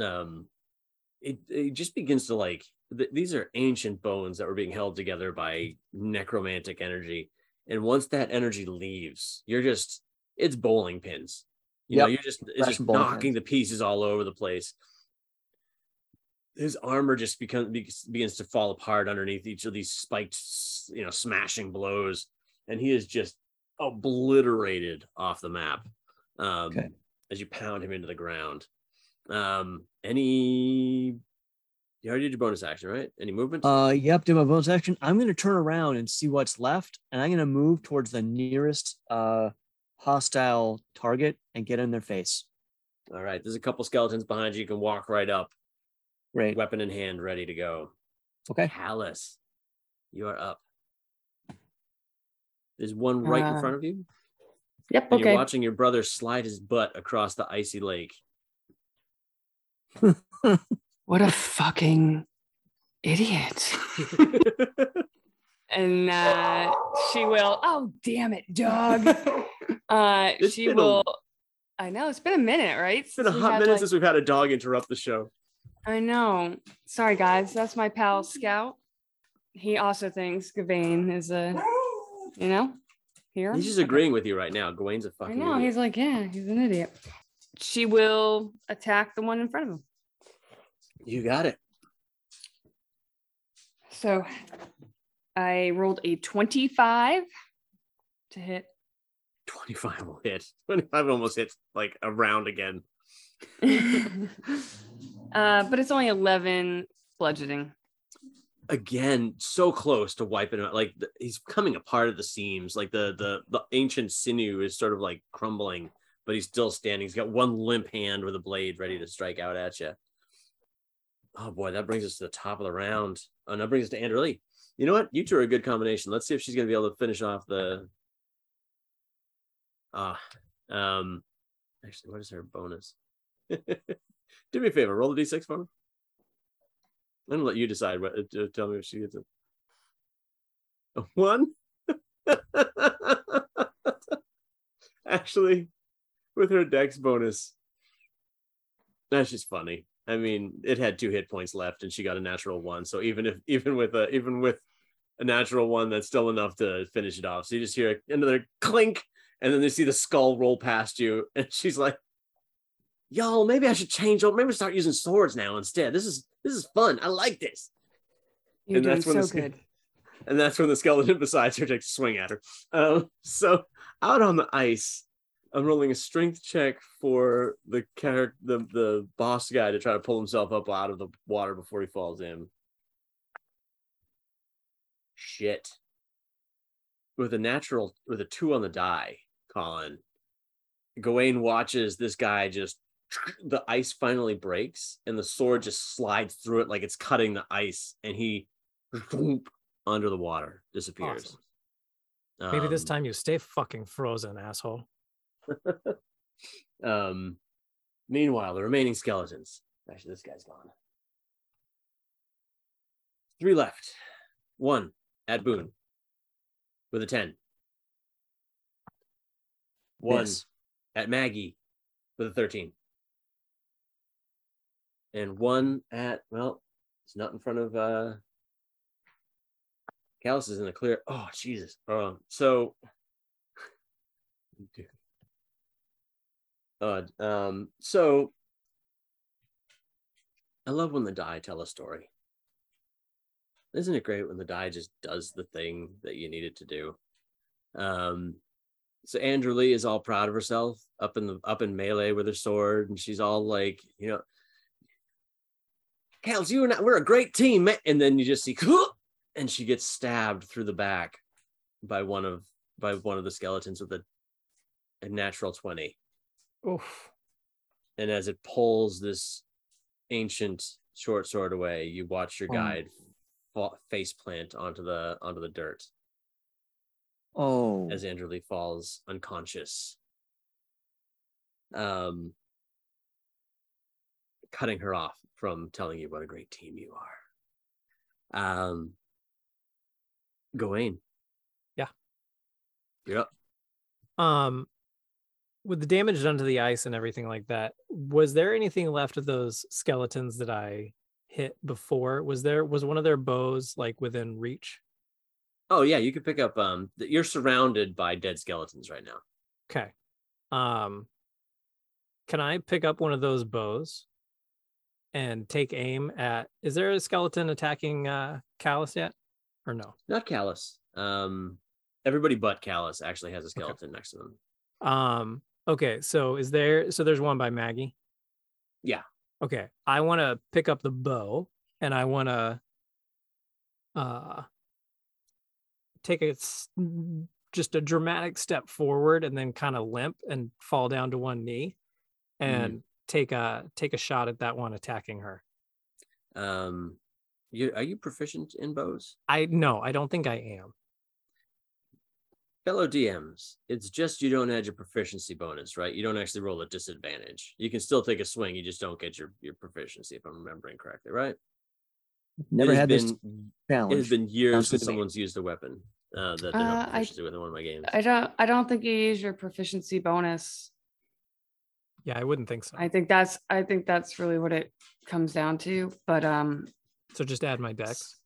Um it, it just begins to like th- these are ancient bones that were being held together by necromantic energy. And once that energy leaves you're just it's bowling pins. You know you're just it's just knocking pins. the pieces all over the place. His armor just becomes begins to fall apart underneath each of these spiked you know smashing blows. And he is just obliterated off the map um Okay. as you pound him into the ground um, any you already did your bonus action, right? Any movement? Uh, yep, do my bonus action. I'm going to turn around and see what's left, and I'm going to move towards the nearest uh hostile target and get in their face. All right, there's a couple skeletons behind you. You can walk right up, Great. weapon in hand, ready to go. Okay. Kalis, you are up. There's one right in Uh, front of you, Yep. and you're watching your brother slide his butt across the icy lake. What a fucking idiot. and uh, she will. Oh, damn it, dog. Uh, It's she will. I know it's been a minute, right? It's been a hot minute like- since we've had a dog interrupt the show. I know. Sorry, guys. That's my pal Scout. He also thinks Gawain is a, you know, here. He's just agreeing with you right now. Gawain's a fucking. know. idiot. He's like, yeah, he's an idiot. She will attack the one in front of him. You got it. So I rolled a 25 to hit. 25 will hit. 25 almost hits like a round again. uh, but it's only 11 bludgeoning. again so close to wiping him out like the, he's coming apart at the seams like the the the ancient sinew is sort of like crumbling but he's still standing. He's got one limp hand with a blade ready to strike out at you oh boy that brings us to the top of the round. Oh and that brings us to andrew lee. You know what? You two are a good combination. Let's see if she's going to be able to finish off the ah um actually what is her bonus? Do me a favor roll the d6 for me. I'm gonna let you decide what. Uh, tell me if she gets it. A one. Actually, with her dex bonus, that's just funny. I mean, it had two hit points left, and she got a natural one. So even if even with a even with a natural one, that's still enough to finish it off. So you just hear another clink, and then you see the skull roll past you, and she's like, "Y'all, maybe I should change. Maybe start using swords now instead. This is this is fun. I like this." You're And doing that's when so the good. and that's when the skeleton besides her takes a swing at her. Um, so out on the ice, I'm rolling a strength check for the character, the the boss guy, to try to pull himself up out of the water before he falls in. Shit. With a natural, with a two on the die, Colin. Gawain watches this guy just. The ice finally breaks, and the sword just slides through it like it's cutting the ice, and he under the water disappears. Awesome. Maybe this Um, time you stay fucking frozen, asshole. Um, meanwhile, the remaining skeletons. Actually, this guy's gone. Three left. One at Boone with a 10. One Miss. at Maggie with a 13. And one at, well, it's not in front of uh Kalis is in the clear. Oh Jesus. Oh, so uh, um, so I love when the die tell a story. Isn't it great when the die just does the thing that you need it to do? Um, so Andrew Lee is all proud of herself up in the up in melee with her sword, and she's all like, you know, Kels, you and I, we're a great team. And then you just see, and she gets stabbed through the back by one of by one of the skeletons with a, a natural 20 Oof. and as it pulls this ancient short sword away you watch your Oh. guide fa- face plant onto the onto the dirt Oh, as Andrew Lee falls unconscious um cutting her off from telling you what a great team you are um Gawain Yeah. you're up Um, with the damage done to the ice and everything like that, was there anything left of those skeletons that I hit before? Was there was one of their bows like within reach? Oh yeah, you could pick up. Um, you're surrounded by dead skeletons right now. Okay. Um, can I pick up one of those bows and take aim at? Is there a skeleton attacking uh Kalis yet, or no? Not Kalis. Um, everybody but Kalis actually has a skeleton next to them. Um. Okay. So is there? So there's one by Maggie. Yeah. Okay. I want to pick up the bow, and I want to, uh, take a just a dramatic step forward, and then kind of limp and fall down to one knee, and take a take a shot at that one attacking her. Um, you are you proficient in bows? I no, I don't think I am. Fellow DMs, it's just you don't add your proficiency bonus, right? You don't actually roll a disadvantage. You can still take a swing, you just don't get your your proficiency, if I'm remembering correctly, right? never it has had this been, challenge. It has been years since to me. someone's used a weapon uh, that they Uh, have I- with in one of my games. I don't I don't think you use your proficiency bonus. Yeah, I wouldn't think so. I think that's I think that's really what it comes down to. But um so just add my dex.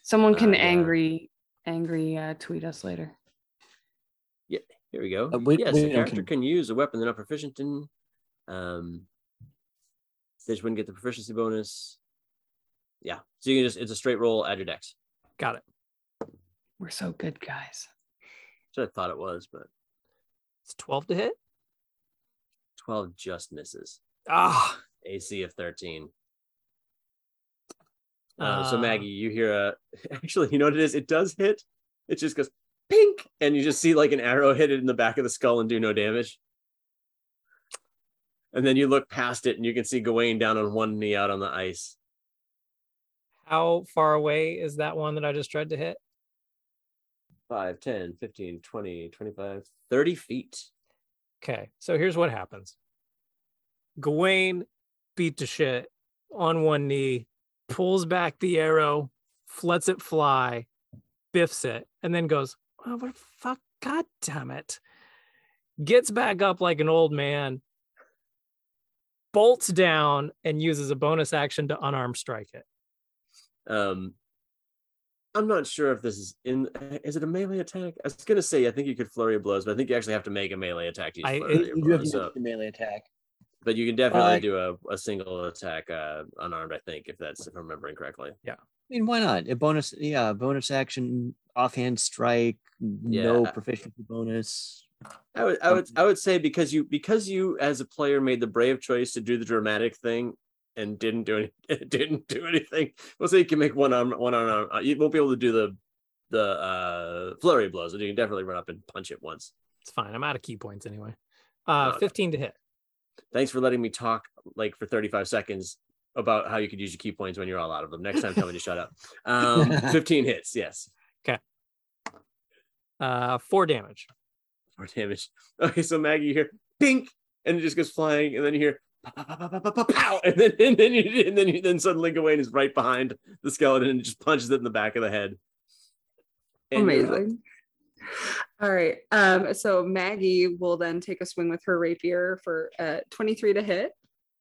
someone can Uh, yeah. angry angry uh, tweet us later. Yeah, here we go. Uh, we- yes, we a character can- can use a weapon they're not proficient in. Um, they just wouldn't get the proficiency bonus. Yeah, so you can just it's a straight roll. Add your dex. Got it. We're so good guys. So I thought it was, but It's twelve to hit. twelve just misses. Ah, AC of thirteen. Uh, so Uh, Maggie, you hear a. Actually, you know what it is? It does hit. It just goes pink, and you just see like an arrow hit it in the back of the skull and do no damage. And then you look past it, and you can see Gawain down on one knee out on the ice. how far away is that one that I just tried to hit? 5, 10, 15, 20, 25, 30 feet. Okay, so here's what happens. Gawain beat to shit on one knee, pulls back the arrow, lets it fly, biffs it, and then goes, oh, what the fuck? God damn it. Gets back up like an old man, bolts down, and uses a bonus action to unarmed strike it. Um, I'm not sure if this is in. Is it a melee attack? I was gonna say I think you could flurry of blows, but I think you actually have to make a melee attack to use I- it- you blows. to So, melee attack. but you can definitely Uh, do a, a single attack uh, unarmed. I think if that's if I'm remembering correctly. I mean, why not? A bonus, yeah, bonus action, offhand strike, no proficiency bonus. I would I would I would say because you because you as a player made the brave choice to do the dramatic thing and didn't do any didn't do anything. We'll say you can make one arm one arm. uh, You won't be able to do the the uh flurry of blows, but you can definitely run up and punch it once. It's fine. I'm out of ki points anyway. Uh, Okay. 15 to hit. Thanks for letting me talk like for 35 seconds about how you could use your ki points when you're all out of them. Next time, tell me to shut up. Um, 15 hits, yes. Okay. Uh, four damage. Four damage. Okay, so Maggie, you hear pink, and it just goes flying, and then you hear pow, and then and then you, and then you, then suddenly Gawain is right behind the skeleton and just punches it in the back of the head. And. Amazing. All right. Um, so Maggie will then take a swing with her rapier for uh 23 to hit.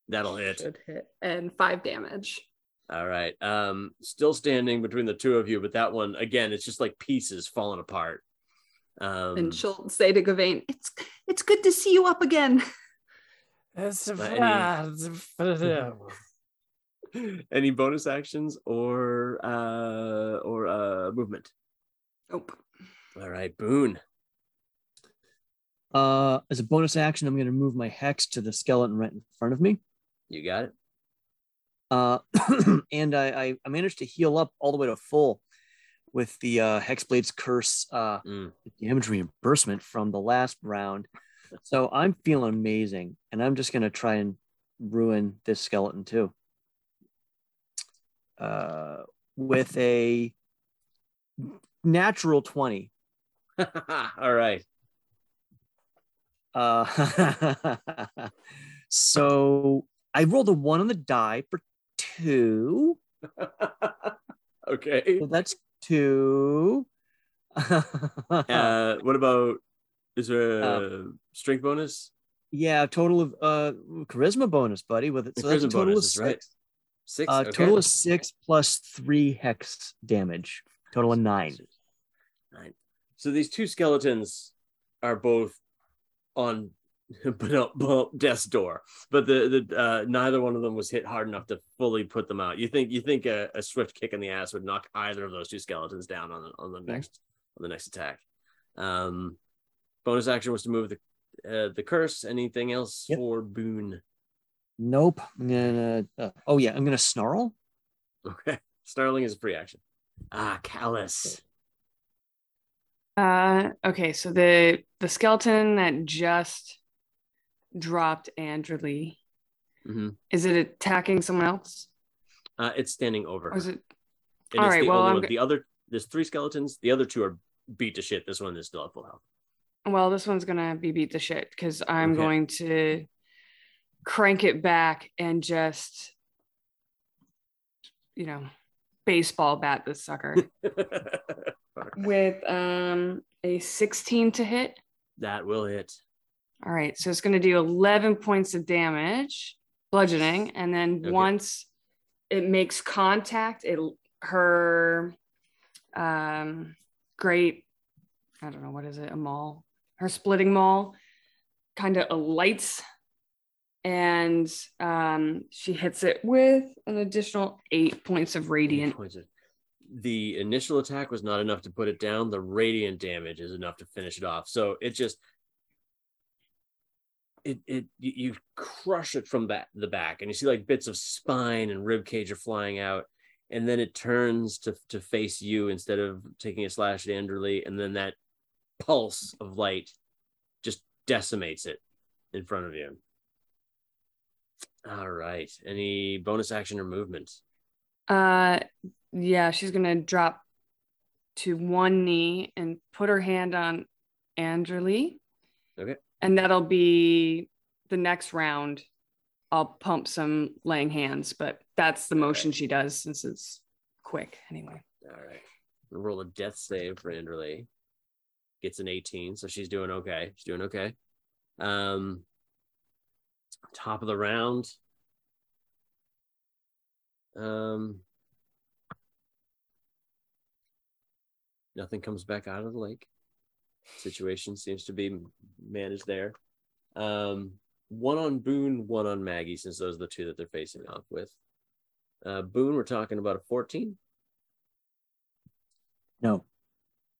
That'll hit. Should hit and five damage. All right. Um, still standing between the two of you, but that one again, it's just like pieces falling apart. Um, and she'll say to Gawain, It's it's good to see you up again. That's any- any bonus actions or uh or uh movement? Nope. All right, Boone. Uh, as a bonus action, I'm going to move my hex to the skeleton right in front of me. You got it. Uh, and I, I I managed to heal up all the way to full with the uh, Hexblade's curse uh, Mm. damage reimbursement from the last round. So I'm feeling amazing, and I'm just gonna try and ruin this skeleton too. Uh, with a natural twenty. All right. Uh, so I rolled a one on the die for two. okay. So that's two. Uh, what about is there a strength bonus? yeah, total of uh charisma bonus, buddy. With it, so that's a total bonus of is right. six. Six. Uh, okay. Total of six plus three hex damage. Total of nine. Nine. So these two skeletons are both on death's door, but the the uh, neither one of them was hit hard enough to fully put them out. You think you think a, a swift kick in the ass would knock either of those two skeletons down on the, on the next on the next attack. Um, bonus action was to move the uh, the curse. Anything else Yep. for Boone? Nope. I'm gonna. Uh, oh yeah, I'm gonna snarl. Okay, snarling is a free action. Ah, Kalis. Uh okay, so the the skeleton that just dropped Andrew Mhm. is it attacking someone else? Uh, it's standing over. Or is it And All right, the well, the other there's three skeletons. The other two are beat to shit. This one is still at full health. well, this one's gonna be beat to shit because I'm Okay. going to crank it back and just you know baseball bat this sucker with um a 16 to hit. that will hit. All right, so it's going to do 11 points of damage, bludgeoning, and then Okay. once it makes contact, it her um great I don't know what is it, a maul. Her splitting maul kind of alights and um she hits it with an additional 8 points of radiant. Points of- The initial attack was not enough to put it down. The radiant damage is enough to finish it off. So it just it it you, crush it from back the back, and you see like bits of spine and rib cage are flying out, and then it turns to to face you instead of taking a slash at Anderley, and then that pulse of light just decimates it in front of you. All right. Any bonus action or movement? Uh yeah, she's going to drop to one knee and put her hand on Anderley. Okay. And that'll be the next round. I'll pump some laying hands, but that's the motion she does since it's quick anyway. All right. Roll a death save for Anderley. Gets an 18, so she's doing okay. She's doing okay. Um top of the round. Um nothing comes back out of the lake. Situation seems to be managed there. Um one on Boone, one on Maggie, since those are the two that they're facing off with. Uh Boone, we're talking about a 14. No.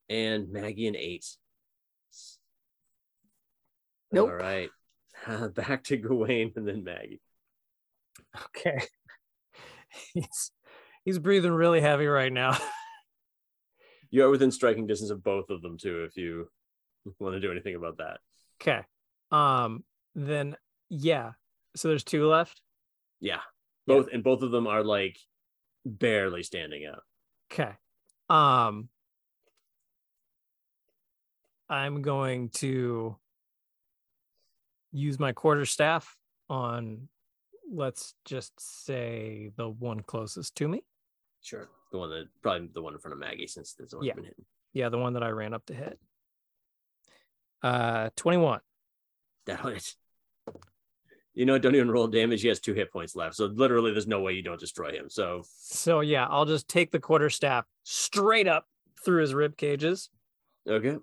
and Maggie an eight. Nope. All right. Back to Gawain and then Maggie. Okay. He's he's breathing really heavy right now. You are within striking distance of both of them too, if you want to do anything about that. Okay. Um then yeah. So there's two left. Yeah. Both and both of them are like barely standing up. Okay. Um I'm going to use my quarter staff on, let's just say the one closest to me. Sure. The one that probably the one in front of Maggie since there's the one Yeah. been hitting. Yeah, the one that I ran up to hit. Uh, 21. That'll hit. You know, don't even roll damage. He has two hit points left. So literally there's no way you don't destroy him. So So yeah, I'll just take the quarter staff straight up through his rib cages, okay.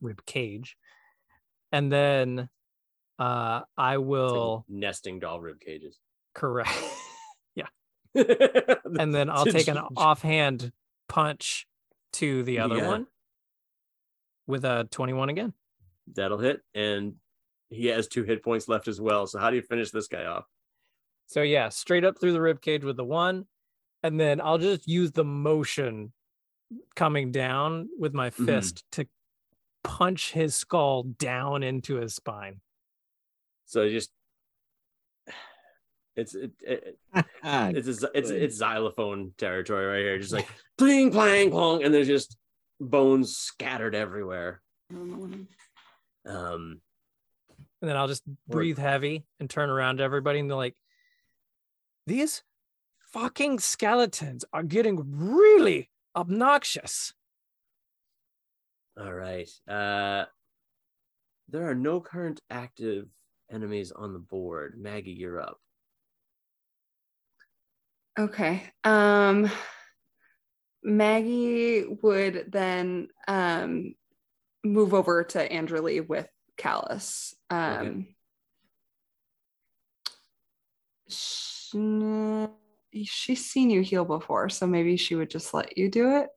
rib cage, and then uh I It's like will nesting doll rib cages. correct, yeah. and then I'll take an offhand punch to the other Yeah. one with a twenty-one again. That'll hit. And he has two hit points left as well. So how do you finish this guy off? So yeah, straight up through the rib cage with the one, and then I'll just use the motion coming down with my Mhm. fist to punch his skull down into his spine. So just it's it, it, it's a, z- it's it's xylophone territory right here. Just like pling plang plong, and there's just bones scattered everywhere. Um, And then I'll just breathe heavy and turn around to everybody and they're like, these fucking skeletons are getting really obnoxious. all right. Uh, there are no current active enemies on the board. Maggie, you're up. Okay. Um Maggie would then um move over to Andrew Lee with Kalis. Um sh- n- she's seen you heal before, so maybe she would just let you do it.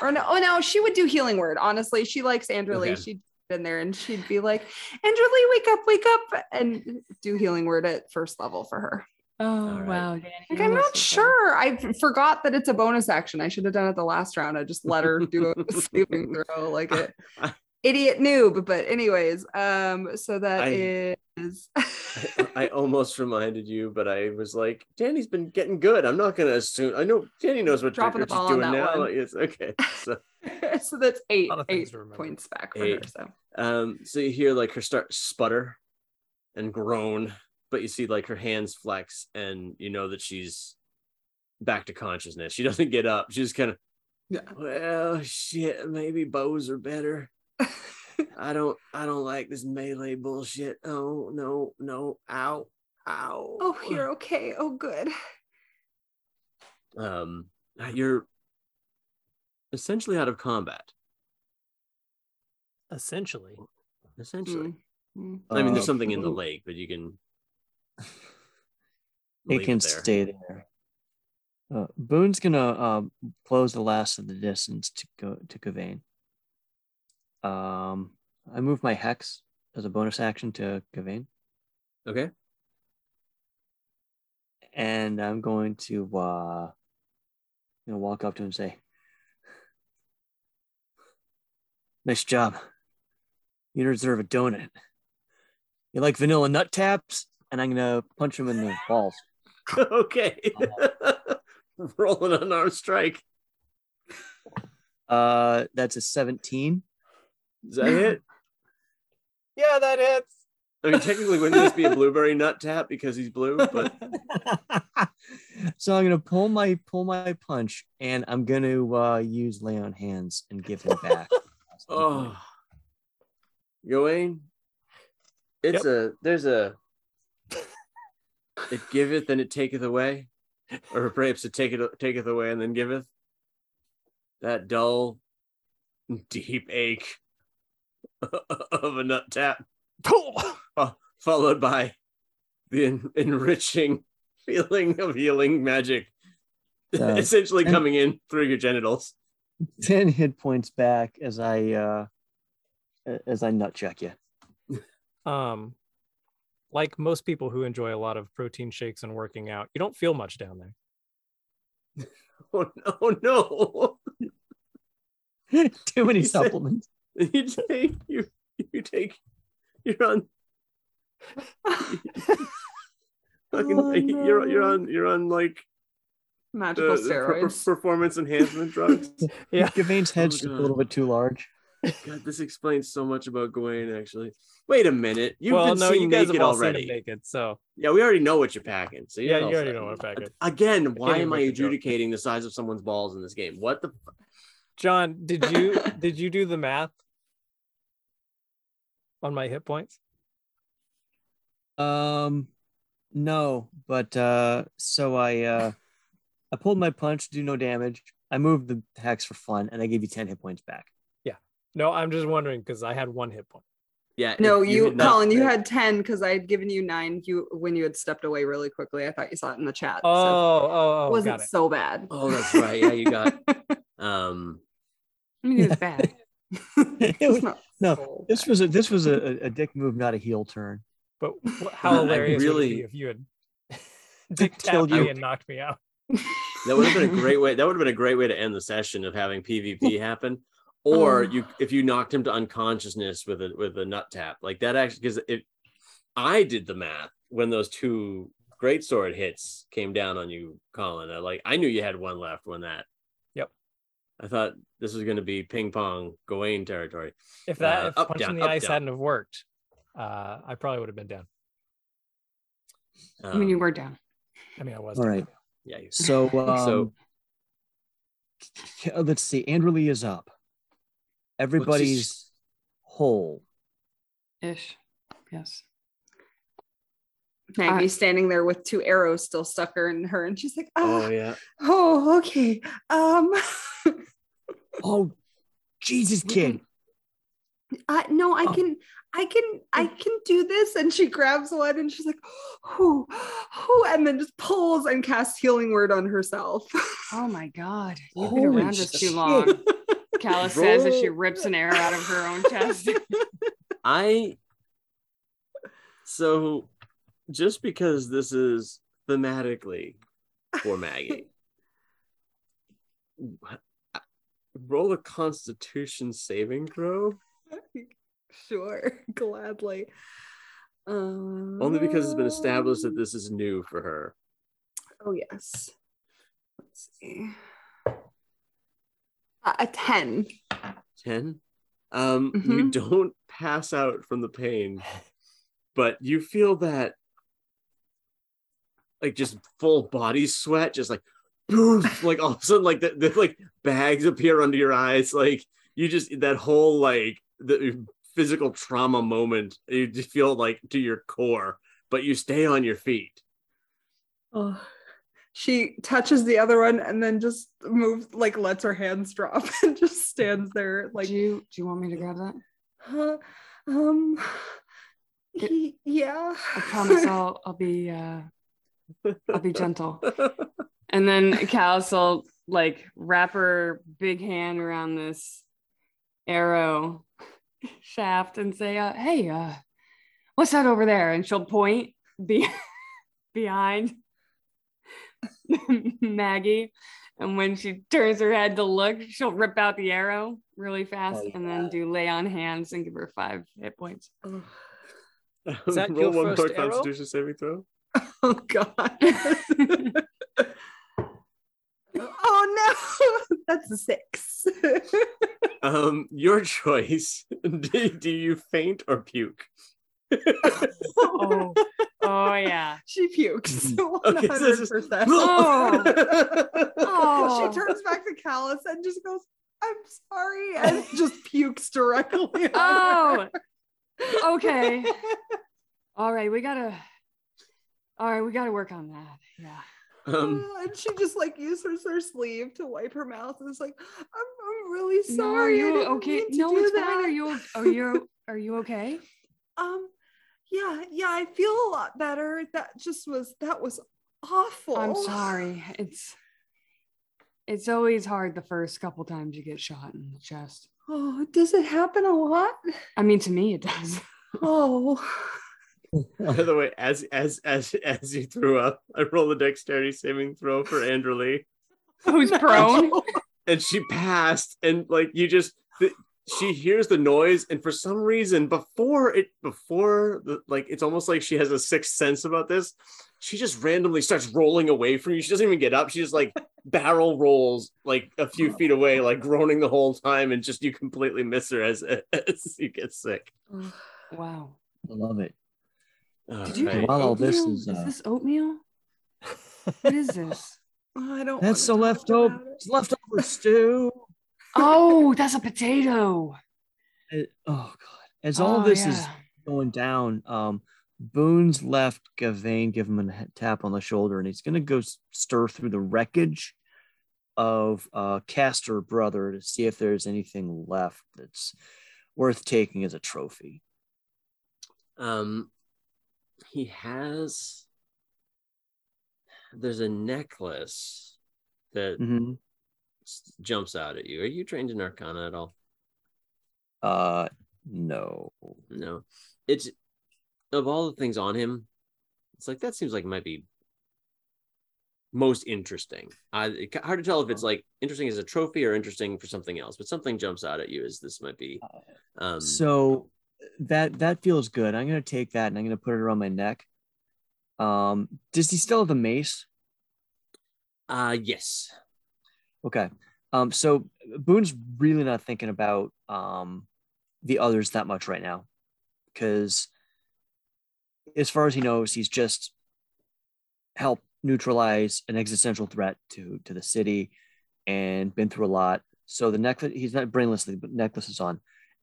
or no, oh no, she would do healing word. Honestly, she likes Andrew Lee. Okay. She'd been there and she'd be like, Andrew Lee, wake up, wake up, and do healing word at first level for her. Oh All right. wow, Danny. Like, I'm not so sure. I forgot that it's a bonus action. I should have done it the last round. I just let her do a saving throw like it. idiot noob. But anyways, um, so that I- is I almost reminded you, but I was like, Danny's been getting good. I'm not gonna assume. I know Danny knows what, Dropping what the she's ball on doing that now. one. Like, It's okay. So, so that's eight lot of things eight points back for her. So um, so you hear like her start sputter and groan, but you see like her hands flex, and you know that she's back to consciousness. She doesn't get up. She's kind of, Yeah. well, shit. Maybe bows are better. I don't. I don't like this melee bullshit. Oh no, no, ow, ow. oh, you're okay. Oh, good. um you're essentially out of combat Essentially. essentially Mm, mm. i mean there's Uh, something in the lake but you can It can there. stay there. Uh, Boone's gonna um, close the last of the distance to go to Gawain. Um, I move my hex as a bonus action to Gawain, okay and I'm going to uh, you know, walk up to him and say, "Nice job. You deserve a donut. You like vanilla nut taps?" And I'm gonna punch him in the balls. okay roll an unarmed strike Uh, that's a 17. Is that it? Yeah, that hits. i mean technically wouldn't this be a blueberry nut tap because he's blue but so I'm gonna pull my pull my punch, and I'm gonna uh, use lay on hands and give him back. oh Gawain, it's a there's a it giveth and it taketh away or perhaps it taketh taketh away and then giveth. That dull deep ache of a nut tap followed by the en- enriching feeling of healing magic Uh, essentially and- coming in through your genitals. Ten hit points back as I uh, as I nut check you. Um, like most people who enjoy a lot of protein shakes and working out, you don't feel much down there. oh no oh, no Too many You said- supplements. you take you you take you're on fucking Oh, you're you're on you're on like Magical the, the per- per- steroids. performance enhancement drugs Yeah. Gawain's head's Oh, a little bit too large. God, this explains so much about Gawain. Actually, wait a minute. You've well, been no, seen you guys naked have all seen already. him naked, so Yeah, we already know what you're packing. So yeah, you're all you already know what I'm packing. Again, why even am I make the joke. adjudicating the size of someone's balls in this game? What the? F- John, did you did you do the math on my hit points? Um, no, but uh, so I uh, I pulled my punch, to do no damage. I moved the hex for fun, and I gave you ten hit points back. Yeah. No, I'm just wondering because I had one hit point. Yeah. No, if you, had not- Colin, you had 10 because I had given you nine you when you had stepped away really quickly. I thought you saw it in the chat. Oh, so oh, it oh, wasn't got it. so bad. Oh, that's right. Yeah, you got. Um. I mean, it was bad. It's not No, so This bad. was a this was a, a dick move, not a heel turn. But how I hilarious would it really- be if you had dick Killed tapped me you. and knocked me out? That would have been a great way. That would have been a great way to end the session of having PvP happen. Or Oh. you, if you knocked him to unconsciousness with a with a nut tap, like that actually, because it, I did the math when those two great sword hits came down on you, Colin. I like I knew you had one left when that. Yep. I thought this was going to be ping pong Gawain territory. If that Uh, if up, punch down, in the up, ice down. hadn't have worked, uh, I probably would have been down. I mean, you Um, were down. I mean, I was. All down. right. Yeah. you- So um, So- let's see. Andrew lee is up. Everybody's whole. Ish. Yes. Maggie's standing there with two arrows still stuck her in her, and she's like, Oh "Oh, yeah. oh, okay. Um, Oh, Jesus, kid. I no, I Oh. can, I can, I can do this." And she grabs one, and she's like, "Who, who?" And then just pulls and casts healing word on herself. Oh my God. You've been around us too shit. Long. Kalis says as she rips an arrow out of her own chest. I so just because this is thematically for Maggie, roll a Constitution saving throw. sure, gladly. Um, Only because it's been established that this is new for her. Oh yes. Let's see. Uh, a ten. Ten. Um, you Mhm. don't pass out from the pain, but you feel that like just full body sweat, just like poof, like all of a sudden, like the, the like bags appear under your eyes, like you just that whole like the physical trauma moment, you just feel like to your core, but you stay on your feet. Oh. She touches the other one and then just moves, like lets her hands drop and just stands there, like, do you do you want me to grab that? huh, um, he- yeah. I promise I'll I'll be uh I'll be gentle. And then Kalis will like wrap her big hand around this arrow shaft and say, uh, "Hey, uh, what's that over there?" And she'll point be- behind Maggie. And when she turns her head to look, she'll rip out the arrow really fast Oh, and then do lay on hands and give her five hit points. Ugh. Is that Roll your one more arrow? Constitution saving throw. Oh god. oh no, that's a six. Um, your choice. do, do you faint or puke? oh, oh yeah. she pukes. Okay, so this is- 100%. Oh. Oh. She turns back to Kalis and just goes, I'm sorry, and just pukes directly. on Oh, her. okay. All right, we gotta. All right, we gotta work on that. Yeah. um, and she just like uses her sleeve to wipe her mouth and is like, I'm, I'm really No, sorry. are I you didn't okay? mean to No, do it's that." fine. Are you? Are you? Are you okay? Um, yeah, yeah, I feel a lot better. That just was that was awful. I'm sorry. It's. It's always hard the first couple times you get shot in the chest. Oh, does it happen a lot? I mean, to me, it does. Oh, by the way, as as as as you threw up, I rolled a dexterity saving throw for Andrew Lee, Who's prone? and she passed. And like you just, th- she hears the noise, and for some reason, before it, before the like, it's almost like she has a sixth sense about this. she just randomly starts rolling away from you. She doesn't even get up. She just like barrel rolls like a few feet away, like groaning the whole time, and just you completely miss her as, as you get sick. Wow. I love it. Did you Alright. have all this oatmeal? is, uh, this oatmeal? What is this? Oh, I don't. That's the leftover, it's leftover stew. Oh, that's a potato. It- oh god! As all Oh, this is going down, um, Boone's left Gawain give him a tap on the shoulder, and he's gonna go stir through the wreckage of uh, Castor brother to see if there's anything left that's worth taking as a trophy. Um, he has. There's a necklace that Mhm. Jumps out at you. Are you trained in Arcana at all? Uh, no. No. It's of all the things on him, it's like that seems like it might be most interesting. I it- hard to tell if it's like interesting as a trophy or interesting for something else, but something jumps out at you as this might be. Um, So that that feels good. I'm gonna take that and I'm gonna put it around my neck. Um, does he still have the mace? uh yes. Okay. Um, so Boone's really not thinking about um the others that much right now. Because as far as he knows, he's just helped neutralize an existential threat to to the city and been through a lot. So the necklace, he's not brainlessly, but necklace is on.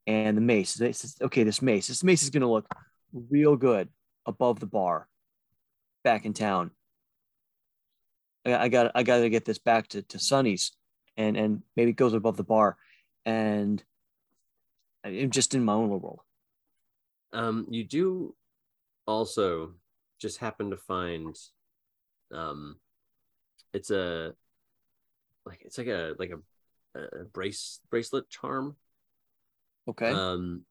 And the mace, this is, okay, this mace, this mace is gonna look real good above the bar back in town. I, got I got to get this back to to Sonny's, and and maybe it goes above the bar, and I'm just in my own little world. Um, you do also just happen to find um it's a like it's like a like a, a brace bracelet charm Okay. um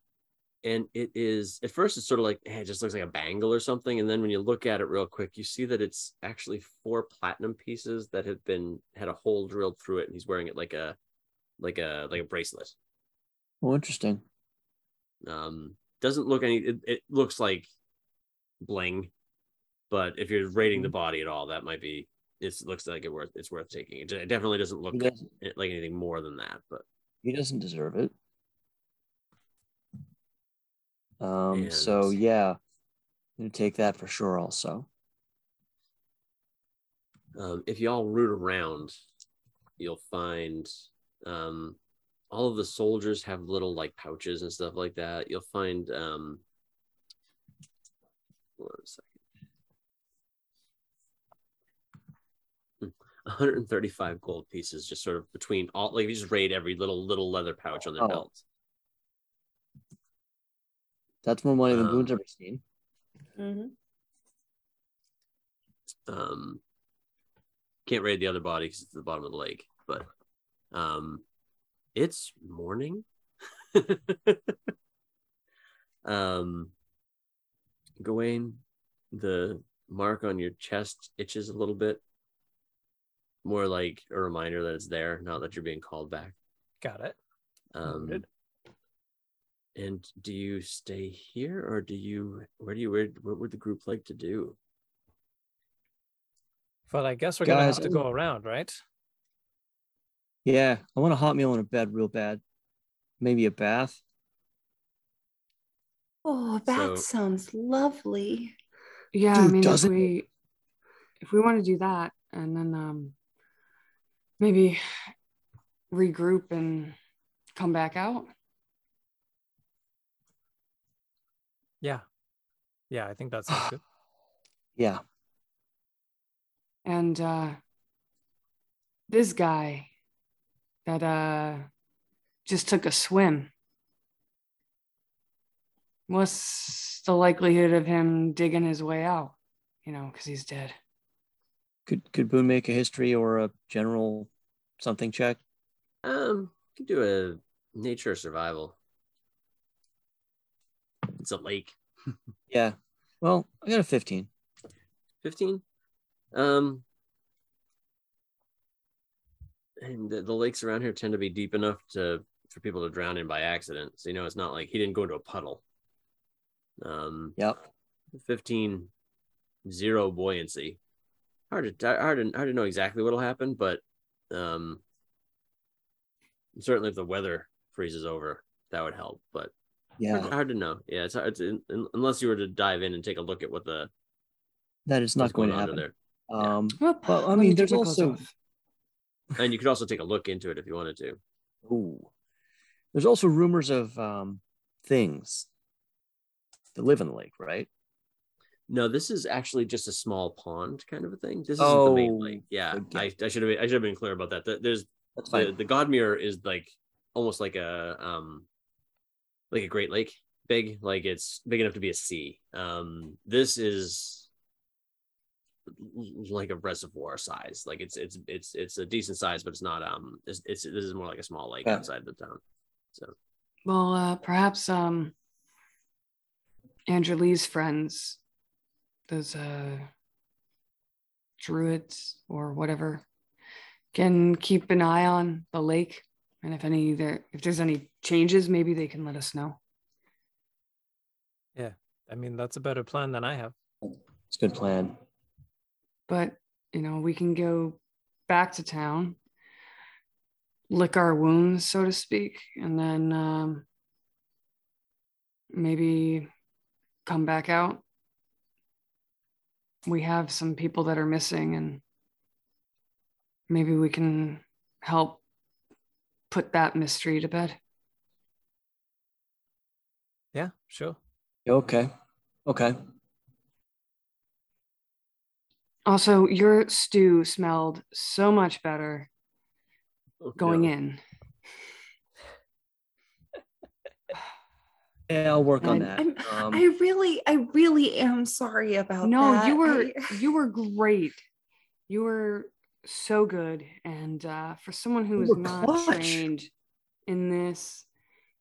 and it is at first it's sort of like hey, it just looks like a bangle or something and then when you look at it real quick you see that it's actually four platinum pieces that have been had a hole drilled through it and he's wearing it like a like a like a bracelet well, interesting. um doesn't look any it, it looks like bling but if you're rating the body at all that might be it looks like it worth it's worth taking it definitely doesn't look doesn't, like anything more than that but he doesn't deserve it. Um. So yeah, gonna take that for sure. Also. um, if y'all root around you'll find um all of the soldiers have little like pouches and stuff like that you'll find um one second Hmm. 135 gold pieces just sort of between all like you just raid every little little leather pouch on their Oh. belt That's more money than Um, Boone's ever seen. um can't raid the other body because it's at the bottom of the lake but um it's morning um gawain the mark on your chest itches a little bit more like a reminder that it's there not that you're being called back Got it. um Noted. And do you stay here or do you where do you where, what would the group like to do But I guess we're gonna have to go around, right? Yeah, I want a hot meal in a bed real bad. Maybe a bath. Oh, that So- sounds lovely. Yeah, I mean, if doesn't it? we if we want to do that, and then um maybe regroup and come back out. Yeah. Yeah, I think that's good. Yeah. And uh this guy that uh just took a swim. What's the likelihood of him digging his way out? You know, because he's dead. Could could Boone make a history or a general something check? Um, you can do a nature survival. It's a lake. Yeah. Well, I got a 15. 15. Um, and the, the lakes around here tend to be deep enough to for people to drown in by accident. So you know, it's not like he didn't go into a puddle. Um, Yep. 15 zero buoyancy. Hard to hard to hard to know exactly what'll happen, but um, certainly if the weather freezes over, that would help. But Yeah, hard, hard to know. Yeah, it's hard to, unless you were to dive in and take a look at what the that is not what's going to happen. there. Um, Well, Well, I mean, there's my clothes also- off. And you could also take a look into it if you wanted to. ooh. There's also rumors of um, things that live in the lake, right? No, this is actually just a small pond kind of a thing. This isn't the main Oh, lake. Yeah, I. I should have been, I should have been clear about that. Th- There's That's the, fine. the Godmirror is like almost like a um like a Great Lake big, like it's big enough to be a sea. Um, this is like a reservoir size. Like it's it's it's it's a decent size, but it's not um it's, it's this is more like a small lake Yeah. outside the town. So Well, uh, perhaps um, Andrew Lee's friends, those uh, druids or whatever, can keep an eye on the lake, and if any there, if there's any changes, maybe they can let us know. Yeah, I mean, that's a better plan than I have. It's a good plan. But you know, we can go back to town, lick our wounds, so to speak, and then um, maybe come back out. We have some people that are missing, and maybe we can help put that mystery to bed. Yeah, sure. Okay. Okay. Also, your stew smelled so much better oh, going no. in. Yeah, I'll work on that. I'm- Um, I really, I really am sorry about no that. you were I- you were great you were so good and uh, for someone who You is were not clutch. trained in this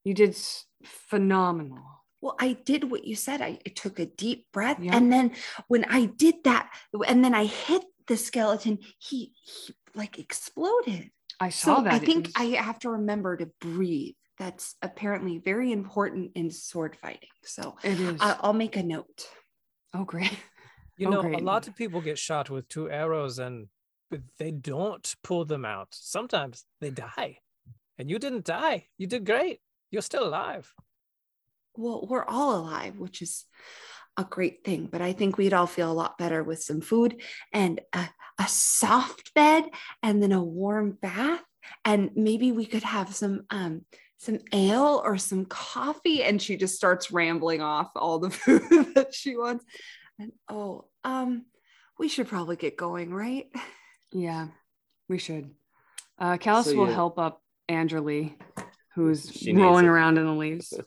you did s- phenomenal Well, I did what you said. I, I took a deep breath. Yeah. And then when I did that, and then I hit the skeleton, he, he like exploded. i saw So that I think was- I have to remember to breathe. That's apparently very important in sword fighting. So it is I, I'll make a note. oh great You Oh, know, great. a lot of people get shot with two arrows and they don't pull them out. Sometimes they die. And you didn't die. You did great. You're still alive. Well, we're all alive, which is a great thing. But I think we'd all feel a lot better with some food and a, a soft bed and then a warm bath. And maybe we could have some um some ale or some coffee. And she just starts rambling off all the food that she wants. And oh, um, we should probably get going, right? yeah we should. Uh Kalis So will help up andrew lee who's She rolling around in the leaves.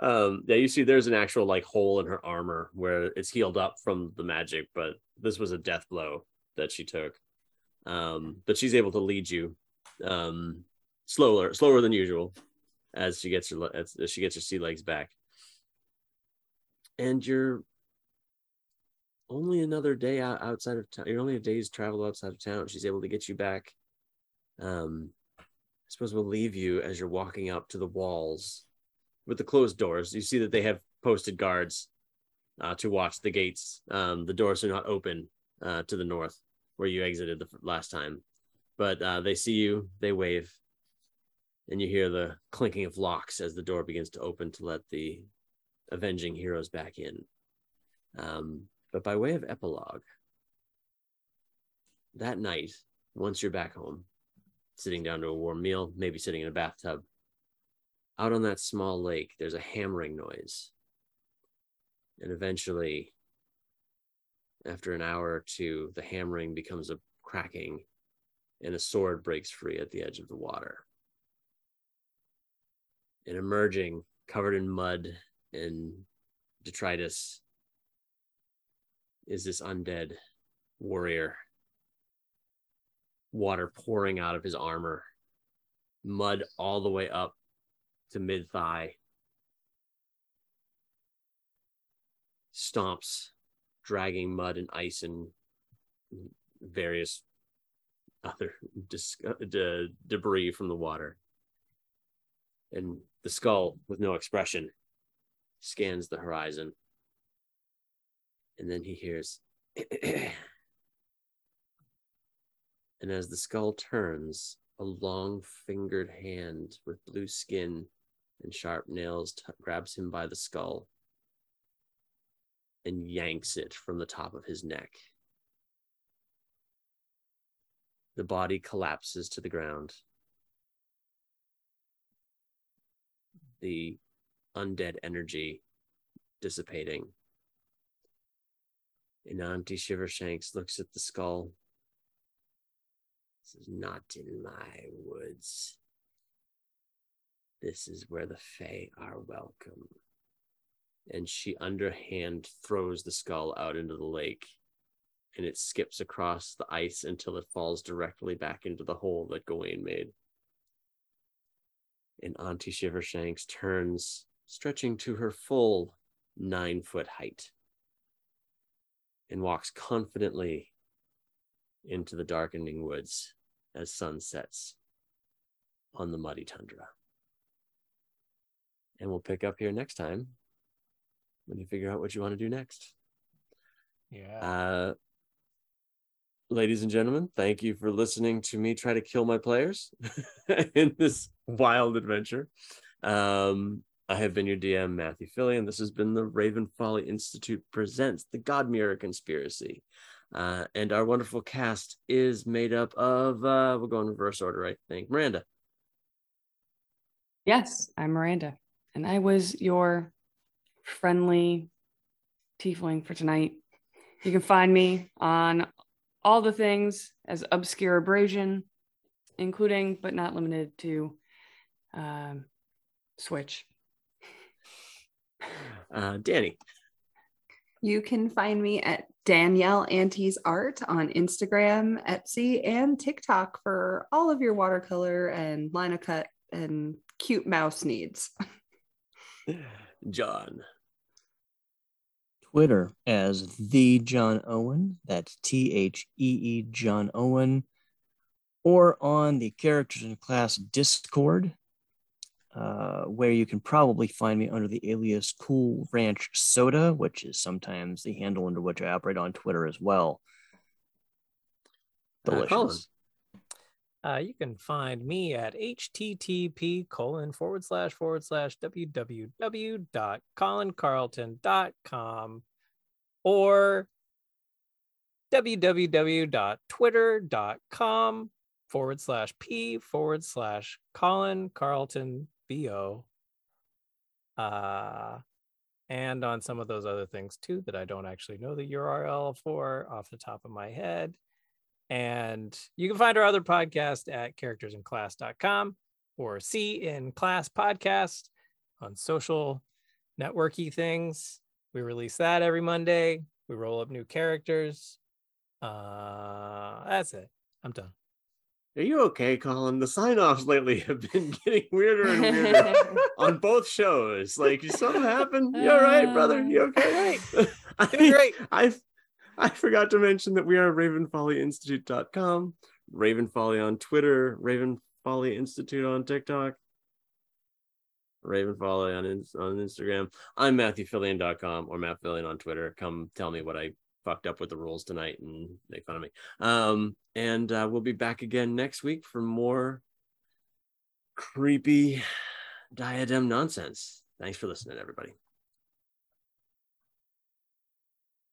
Um yeah you see there's an actual like hole in her armor where it's healed up from the magic but this was a death blow that she took. Um but she's able to lead you um slower slower than usual as she gets her as, as she gets her sea legs back. And you're only another day out, outside of town you're only a day's travel outside of town she's able to get you back um i suppose we'll leave you as you're walking up to the walls with the closed doors. You see that they have posted guards uh, to watch the gates. Um, the doors are not open uh, to the north where you exited the last time, but uh, they see you, they wave, and you hear the clinking of locks as the door begins to open to let the avenging heroes back in. Um, but by way of epilogue, that night, once you're back home, sitting down to a warm meal, maybe sitting in a bathtub, out on that small lake, there's a hammering noise. And eventually, after an hour or two, the hammering becomes a cracking and a sword breaks free at the edge of the water. And emerging, covered in mud and detritus, is this undead warrior. Water pouring out of his armor, mud all the way up to mid thigh. Stomps, dragging mud and ice and various other dis- uh, de- debris from the water. And the skull, with no expression, scans the horizon. And then he hears, and as the skull turns, a long fingered hand with blue skin and sharp nails t- grabs him by the skull and yanks it from the top of his neck. The body collapses to the ground. The undead energy dissipating. And Auntie Shivershanks looks at the skull. This is not in my woods. This is where the Fae are welcome. And she underhand throws the skull out into the lake. And it skips across the ice until it falls directly back into the hole that Gawain made. And Auntie Shivershanks turns, stretching to her full nine foot height, and walks confidently into the darkening woods as sun sets on the muddy tundra. And we'll pick up here next time when you figure out what you want to do next. Yeah. Uh, ladies and gentlemen, thank you for listening to me try to kill my players in this wild adventure. Um, I have been your DM, Matthew Phillion, and this has been the Raven Folly Institute presents the Godmirror Conspiracy. Uh, and our wonderful cast is made up of, uh, we'll go in reverse order, I think. Miranda. Yes, I'm Miranda, and I was your friendly tiefling for tonight. You can find me on all the things as Obscure Abrasion, including but not limited to um, Switch. Uh, Danny. You can find me at Danielle Antes Art on Instagram, Etsy, and TikTok for all of your watercolor and lino cut and cute mouse needs. John. Twitter as the John Owen. That's T H E E John Owen. Or on the Characters in Class Discord, uh, where you can probably find me under the alias Cool Ranch Soda, which is sometimes the handle under which I operate on Twitter as well. Uh, Delicious. Uh, you can find me at http colon forward slash forward slash www.colincarlton.com or www.twitter.com forward slash p forward slash Colin Carlton bo. Uh, and on some of those other things too that I don't actually know the URL for off the top of my head. And you can find our other podcast at charactersinclass.com or see in class podcast on social networky things. We release that every Monday. We roll up new characters. Uh, that's it. I'm done. Are you okay, Colin? The sign offs lately have been getting weirder and weirder on both shows. Like, something happened? You all right, brother? You okay? Right. I, Doing great. I, I forgot to mention that we are ravenfollyinstitute.com, Raven Folly on Twitter, Raven Folly Institute on TikTok, Raven Folly on, on Instagram. I'm MatthewPhillion.com or Matt Phillion on Twitter. Come tell me what I fucked up with the rules tonight and make fun of me. Um, and uh, we'll be back again next week for more creepy diadem nonsense. Thanks for listening, everybody.